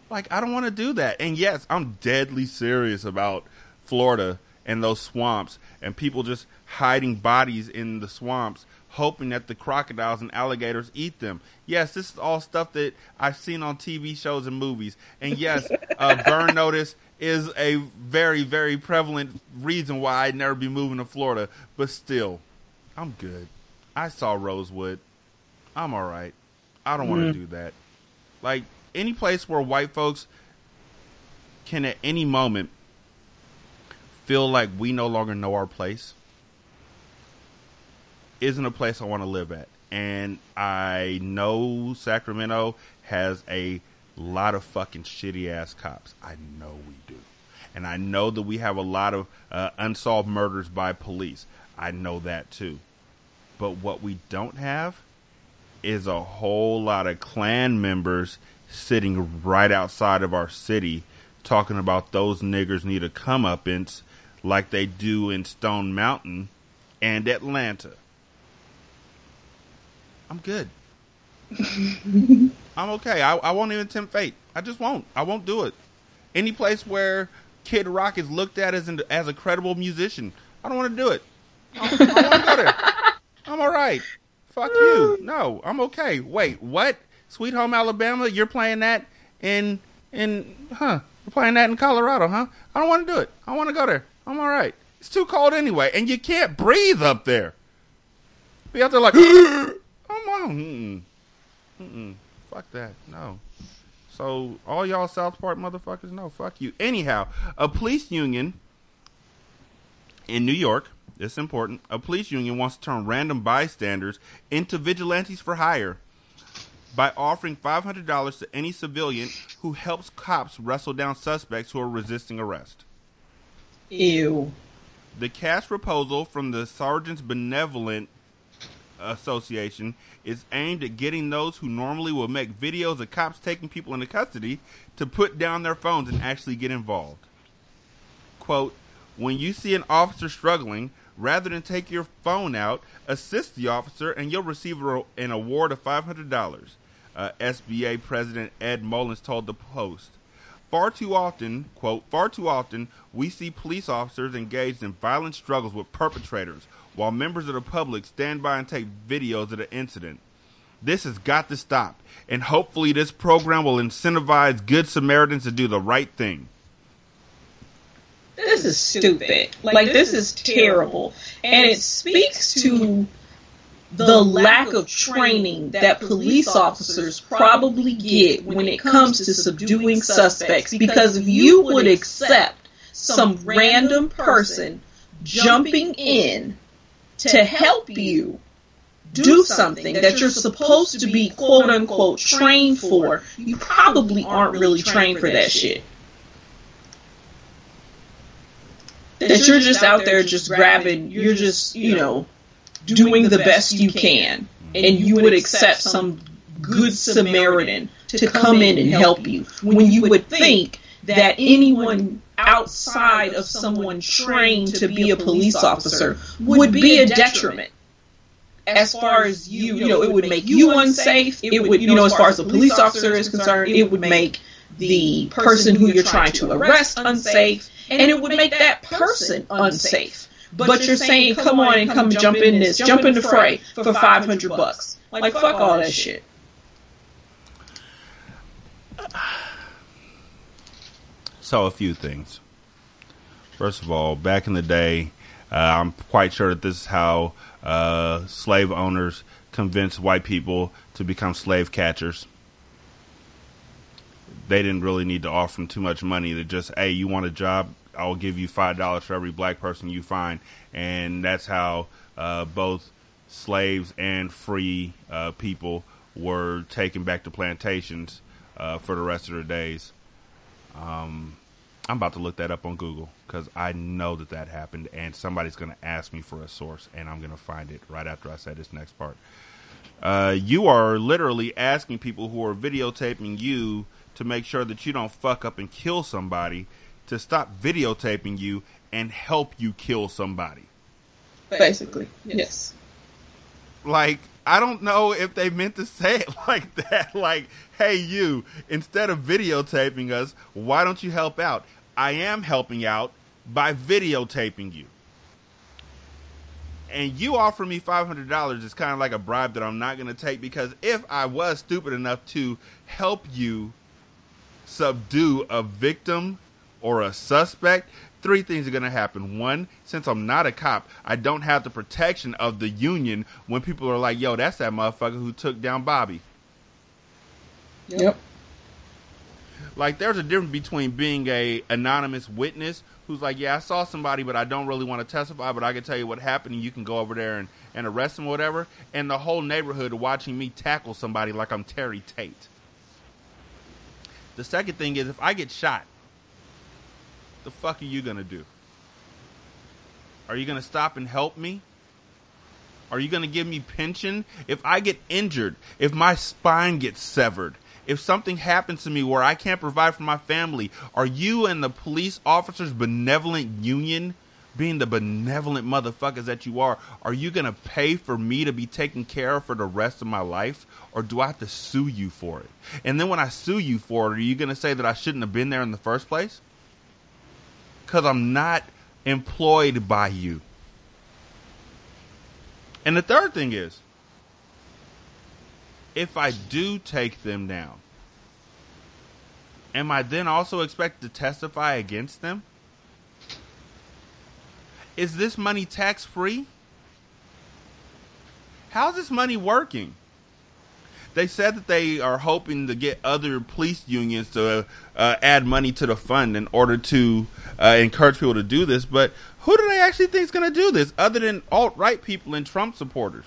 Like, I don't want to do that. And yes, I'm deadly serious about Florida and those swamps and people just hiding bodies in the swamps, hoping that the crocodiles and alligators eat them. Yes, this is all stuff that I've seen on TV shows and movies. And yes, uh, burn notice is a very, very prevalent reason why I'd never be moving to Florida. But still, I'm good. I saw Rosewood. I'm all right. I don't want to Mm. do that. Like any place where white folks can at any moment feel like we no longer know our place isn't a place I want to live at. And I know Sacramento has a lot of fucking shitty ass cops. I know we do. And I know that we have a lot of uh, unsolved murders by police. I know that too. But what we don't have is a whole lot of Klan members sitting right outside of our city talking about those niggers need a comeuppance like they do in Stone Mountain and Atlanta. I'm good. I'm okay. I, I won't even tempt fate. I just won't. I won't do it. Any place where Kid Rock is looked at as an, as a credible musician, I don't want to do it. I don't, I don't want to go there. I'm all right. Fuck you. No, I'm okay. Wait, what? Sweet Home Alabama? You're playing that in in huh? You're playing that in Colorado, huh? I don't want to do it. I want to go there. I'm all right. It's too cold anyway, and you can't breathe up there. Be out there like, I'm on. Mm-mm. Mm-mm. Fuck that. No. So all y'all South Park motherfuckers, no, fuck you. Anyhow, a police union In New York, it's important, a police union wants to turn random bystanders into vigilantes for hire by offering $500 to any civilian who helps cops wrestle down suspects who are resisting arrest. Ew. The cash proposal from the Sergeants Benevolent Association is aimed at getting those who normally will make videos of cops taking people into custody to put down their phones and actually get involved. Quote, when you see an officer struggling, rather than take your phone out, assist the officer and you'll receive an award of $500. Uh, SBA President Ed Mullins told the Post. Far too often, quote, far too often, we see police officers engaged in violent struggles with perpetrators while members of the public stand by and take videos of the incident. This has got to stop, and hopefully this program will incentivize good Samaritans to do the right thing. This is stupid. Like, this is terrible. And it speaks to the lack of training that police officers probably get when it comes to subduing suspects. Because if you would accept some random person jumping in to help you do something that you're supposed to be quote unquote trained for, you probably aren't really trained for that shit. That you're just out there just grabbing, you're just, you know, doing the best you can, and you would accept some good Samaritan to come in and help you. when you would think that anyone outside of someone trained to be a police officer would be a detriment. As far as you, you know, it would make you unsafe. It would, you know, as far as the police officer is concerned, it would make the person who you're trying to arrest unsafe, and it would make that person unsafe. But you're saying, come on and come jump in this, jump in the fray for 500 bucks. Like, fuck all that shit. So, a few things. First of all, back in the day, uh, I'm quite sure that this is how uh, slave owners convinced white people to become slave catchers. They didn't really need to offer them too much money. They just, hey, you want a job? I'll give you five dollars for every black person you find, and that's how uh, both slaves and free uh, people were taken back to plantations uh, for the rest of their days. Um, I'm about to look that up on Google because I know that that happened, and somebody's going to ask me for a source, and I'm going to find it right after I say this next part. Uh, you are literally asking people who are videotaping you to make sure that you don't fuck up and kill somebody to stop videotaping you and help you kill somebody. Basically, yes. Like, I don't know if they meant to say it like that. Like, hey, you, instead of videotaping us, why don't you help out? I am helping out by videotaping you. And you offer me $500 is kind of like a bribe that I'm not going to take because if I was stupid enough to help you subdue a victim or a suspect, three things are going to happen. One, since I'm not a cop, I don't have the protection of the union when people are like, yo, that's that motherfucker who took down Bobby. Yep. Like there's a difference between being a anonymous witness who's like, yeah, I saw somebody, but I don't really want to testify, but I can tell you what happened, and you can go over there and, and arrest them or whatever, and the whole neighborhood watching me tackle somebody like I'm Terry Tate. The second thing is if I get shot, the fuck are you gonna do? Are you gonna stop and help me? Are you gonna give me pension? If I get injured, if my spine gets severed, if something happens to me where I can't provide for my family, are you and the police officers benevolent union, being the benevolent motherfuckers that you are, are you gonna pay for me to be taken care of for the rest of my life? Or do I have to sue you for it? And then when I sue you for it, are you gonna say that I shouldn't have been there in the first place? Because I'm not employed by you. And the third thing is, if I do take them down, am I then also expected to testify against them? Is this money tax free? How's this money working? They said that they are hoping to get other police unions to uh, add money to the fund in order to uh, encourage people to do this, but who do they actually think is going to do this other than alt right people and Trump supporters?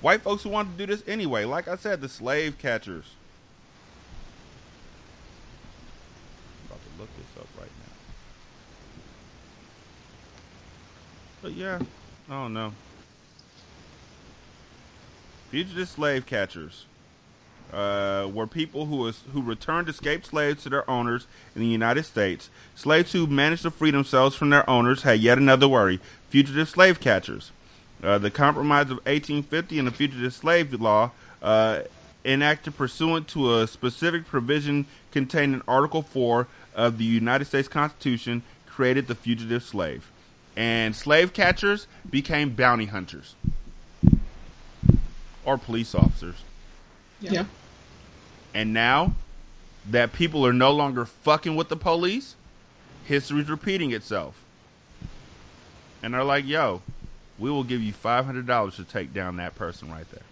White folks who want to do this anyway. Like I said, the slave catchers. I'm about to look this up right now. But yeah, I don't know. Fugitive slave catchers uh, were people who was, who returned escaped slaves to their owners in the United States. Slaves who managed to free themselves from their owners had yet another worry: fugitive slave catchers. Uh, the Compromise of 1850 and the Fugitive Slave Law, uh, enacted pursuant to a specific provision contained in Article 4 of the United States Constitution, created the fugitive slave. And slave catchers became bounty hunters or police officers. Yeah. And now that people are no longer fucking with the police, history's repeating itself. And they're like, yo, we will give you $500 to take down that person right there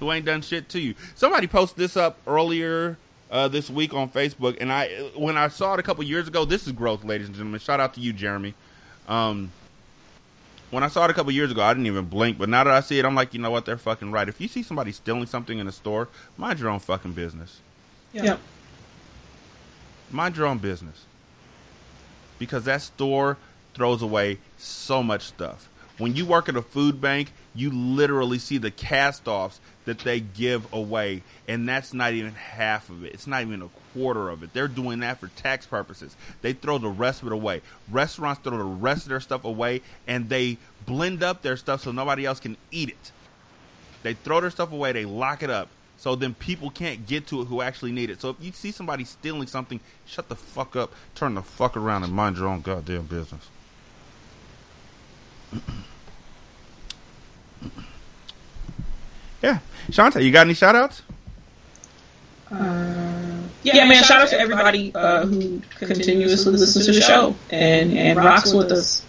who ain't done shit to you. Somebody posted this up earlier uh, this week on Facebook, and I when I saw it a couple years ago, this is growth, ladies and gentlemen. Shout out to you, Jeremy. Um, when I saw it a couple years ago, I didn't even blink, but now that I see it, I'm like, you know what? They're fucking right. If you see somebody stealing something in a store, mind your own fucking business. Yeah. Mind your own business. Because that store throws away so much stuff. When you work at a food bank, you literally see the cast offs that they give away, and that's not even half of it. It's not even a quarter of it. They're doing that for tax purposes. They throw the rest of it away. Restaurants throw the rest of their stuff away, and they blend up their stuff so nobody else can eat it. They throw their stuff away, they lock it up, so then people can't get to it who actually need it. So if you see somebody stealing something, shut the fuck up, turn the fuck around, and mind your own goddamn business. Yeah. Shanta, you got any shout outs? Uh, yeah, man, shout out to everybody uh, who continuously listens to the show and, and rocks with us.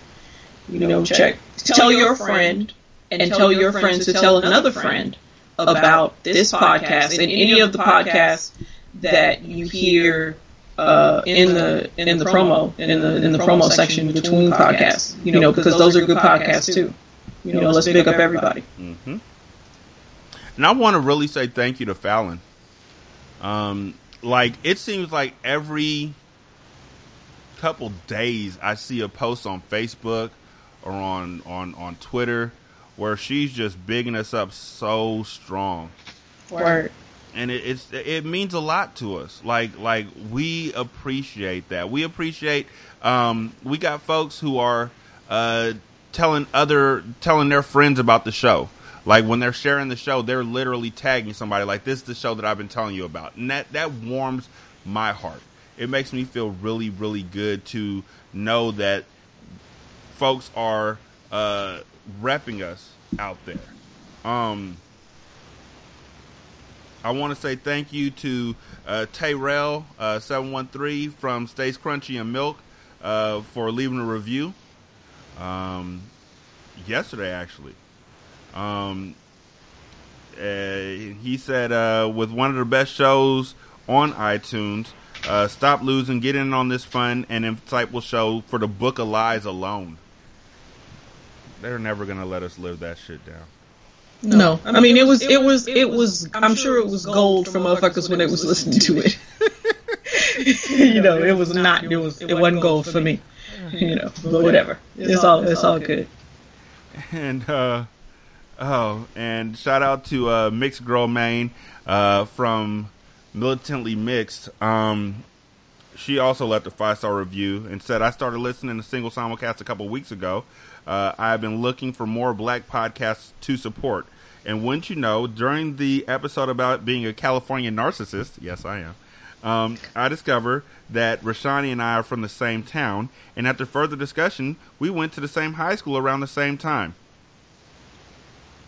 You know, check, tell your friend and tell your friends to tell another friend about this podcast and any of the podcasts that you hear uh, in the in the promo in the in the promo section between podcasts. You know, because those are good podcasts too. You know, let's pick up everybody. Mm-hmm. And I want to really say thank you to Fallon. Um, like it seems like every couple days I see a post on Facebook or on on on Twitter where she's just bigging us up so strong. Word. And it, it's it means a lot to us. Like like we appreciate that. We appreciate. Um, we got folks who are uh, telling other telling their friends about the show. Like when they're sharing the show, they're literally tagging somebody like this is the show that I've been telling you about. And that that warms my heart. It makes me feel really really good to know that folks are uh, repping us out there. Um, I want to say thank you to uh, Tayrell uh, seven one three from Stays Crunchy and Milk uh, for leaving a review. Um, yesterday actually. Um, uh, he said uh, with one of the best shows on iTunes. Uh, stop losing, get in on this fun and insightful show for the Book of Lies alone. They're never gonna let us live that shit down. No, I mean it was it was it was I'm sure it was gold for motherfuckers when they was listening to it. you know, it was not it was it wasn't gold for me. You know, but whatever. It's all it's all good. And uh oh, and shout out to uh Mixed Girl Maine uh from Militantly Mixed. Um she also left a five star review and said, I started listening to Single Simulcast a couple weeks ago. Uh, I've been looking for more black podcasts to support. And wouldn't you know, during the episode about being a California narcissist, yes, I am, um, I discovered that Rashanii and I are from the same town. And after further discussion, we went to the same high school around the same time.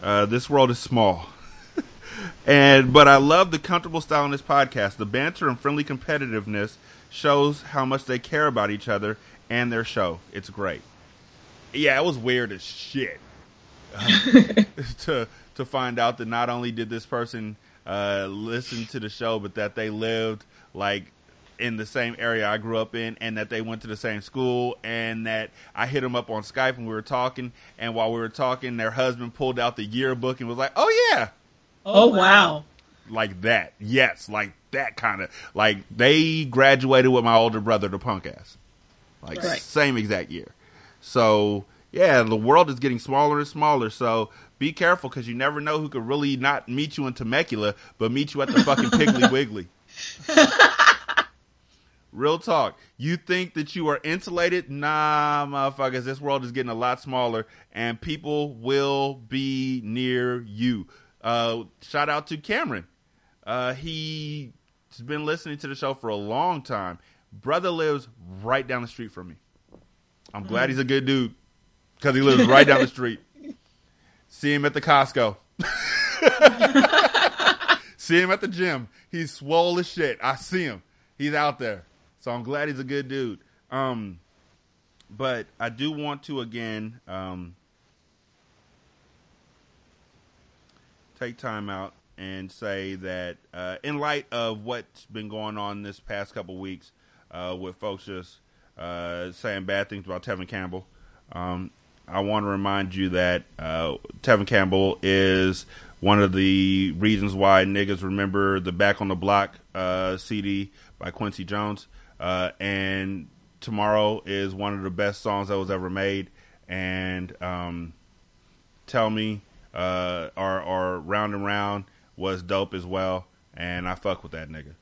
Uh, this world is small. and but I love the comfortable style in this podcast. The banter and friendly competitiveness shows how much they care about each other and their show. It's great. Yeah, it was weird as shit uh, to to find out that not only did this person uh, listen to the show, but that they lived like in the same area I grew up in, and that they went to the same school, and that I hit them up on Skype and we were talking, and while we were talking, their husband pulled out the yearbook and was like, "Oh yeah." Oh wow. Like that, yes, like that kind of like they graduated with my older brother, the punk ass, like Right. same exact year. So yeah, the world is getting smaller and smaller. So be careful because you never know who could really not meet you in Temecula, but meet you at the fucking Piggly Wiggly. Real talk. You think that you are insulated? Nah, motherfuckers. This world is getting a lot smaller, and people will be near you. Uh, shout out to Cameron. Uh, he's been listening to the show for a long time. Brother lives right down the street from me. I'm glad Mm. he's a good dude because he lives right down the street. See him at the Costco. see him at the gym. He's swole as shit. I see him. He's out there. So I'm glad he's a good dude. Um, but I do want to again um, take time out and say that uh, in light of what's been going on this past couple weeks uh, with folks just uh, saying bad things about Tevin Campbell, um, I want to remind you that uh, Tevin Campbell is one of the reasons why niggas remember the Back on the Block uh, CD by Quincy Jones. Uh, and tomorrow is one of the best songs that was ever made. And um, tell me, uh, or, or Round and Round was dope as well. And I fuck with that nigga.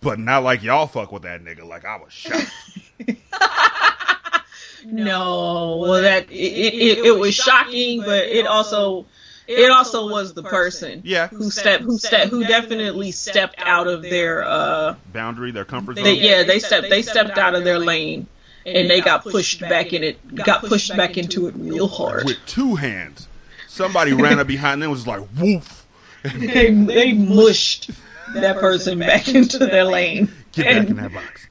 But not like y'all fuck with that nigga. Like I was shocked. No, well that it, it, it was shocking, but it also it also was the person Yeah. who stepped who stepped who definitely stepped out of their uh Boundary, their comfort zone. they, yeah they stepped they stepped out of their lane and they got pushed back in it got pushed back into it real hard. with two hands. Somebody ran up behind them and was like, woof. They they mushed that person back into their lane. Get back in And, that box.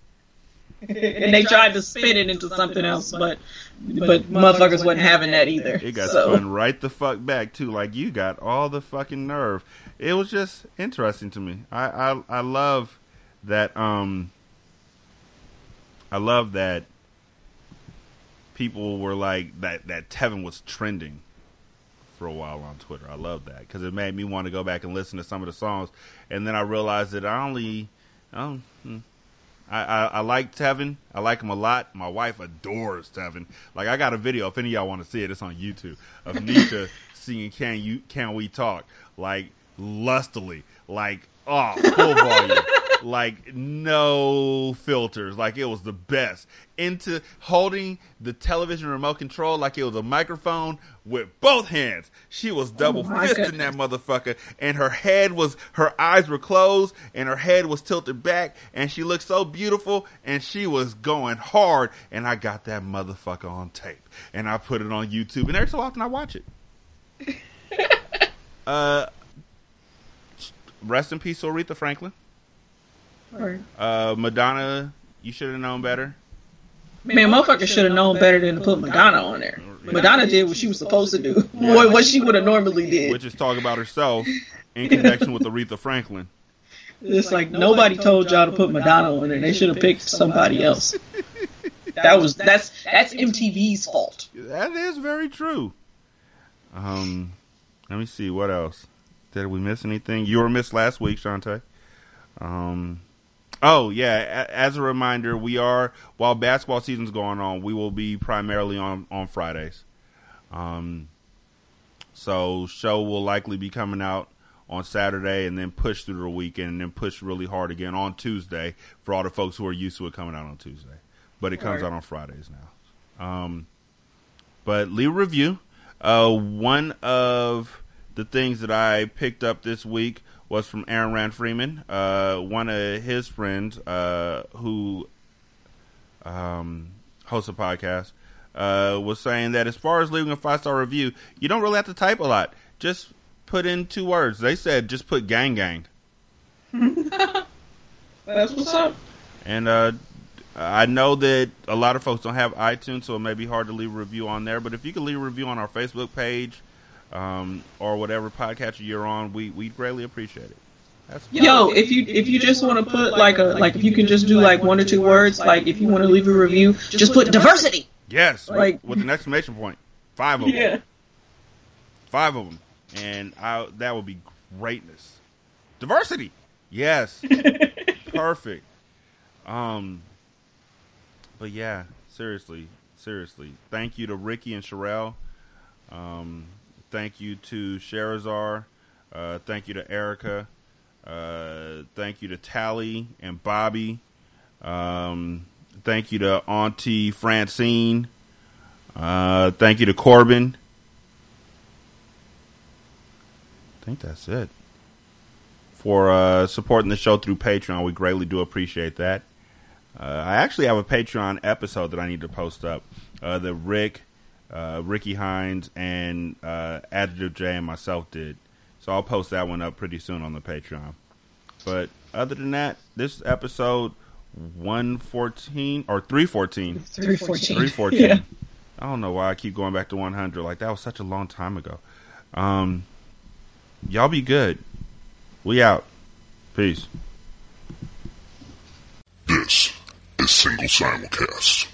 and they tried to spin it into something else, but but motherfuckers wasn't having that either. It got so. spun right the fuck back too. Like you got all the fucking nerve. It was just interesting to me. I I, I love that. Um, I love that people were like that. That Tevin was trending for a while on Twitter. I love that because it made me want to go back and listen to some of the songs. And then I realized that I only. Um, I, I, I like Tevin. I like him a lot. My wife adores Tevin. Like I got a video. If any of y'all want to see it, it's on YouTube of Nisha singing "Can You Can We Talk" like lustily, like oh full volume, like no filters. Like it was the best. Into holding the television remote control like it was a microphone with both hands. She was double my fisting that motherfucker, and her head was her eyes were closed, and her head was tilted back, and she looked so beautiful, and she was going hard, and I got that motherfucker on tape, and I put it on YouTube, and every so often I watch it. uh, rest in peace, Aretha Franklin. Right. Uh, Madonna, you should have known better. Man, motherfucker should have known better than to put Madonna on there. Madonna did what she was supposed to do, what, what she would have normally did. Which is talk about herself in connection with Aretha Franklin. It's like nobody told y'all to put Madonna on there. They should have picked somebody else. That was that's that's MTV's fault. That is very true. Um, let me see what else. Did we miss anything? You were missed last week, Shanta. Um, oh yeah. As a reminder, we are while basketball season's going on, we will be primarily on on Fridays. Um, so show will likely be coming out on Saturday and then push through the weekend and then push really hard again on Tuesday for all the folks who are used to it coming out on Tuesday. But it comes Right. out on Fridays now. Um, but leave a review. Uh, one of the things that I picked up this week was from Aaron Rand Freeman, uh, one of his friends uh, who um, hosts a podcast, uh, was saying that as far as leaving a five star review, you don't really have to type a lot. Just put in two words. They said just put gang gang. That's what's up. And uh, I know that a lot of folks don't have iTunes, so it may be hard to leave a review on there. But if you can leave a review on our Facebook page um, or whatever podcast you're on, we we greatly appreciate it. That's Yo, if you if you just want to put like a like if you can just do like one or two words, like if you want to leave a review, just put diversity. Yes, Like- with an exclamation point. Five of them. Yeah. Five of them, and I, that would be greatness. Diversity. Yes. Perfect. Um. But yeah, seriously, seriously. Thank you to Ricky and Sherelle. Um. Thank you to Sherazar. Uh, thank you to Erica. Uh, thank you to Tally and Bobby. Um, thank you to Auntie Francine. Uh, thank you to Corbin. I think that's it. For uh, supporting the show through Patreon, we greatly do appreciate that. Uh, I actually have a Patreon episode that I need to post up. Uh, that Rick, uh, Ricky Hines, and uh, Adjective J and myself did. So I'll post that one up pretty soon on the Patreon. But other than that, this episode 114 or 314. 314. 314. Yeah. I don't know why I keep going back to 100. Like that was such a long time ago. Um, y'all be good. We out. Peace. This is Single Simulcast.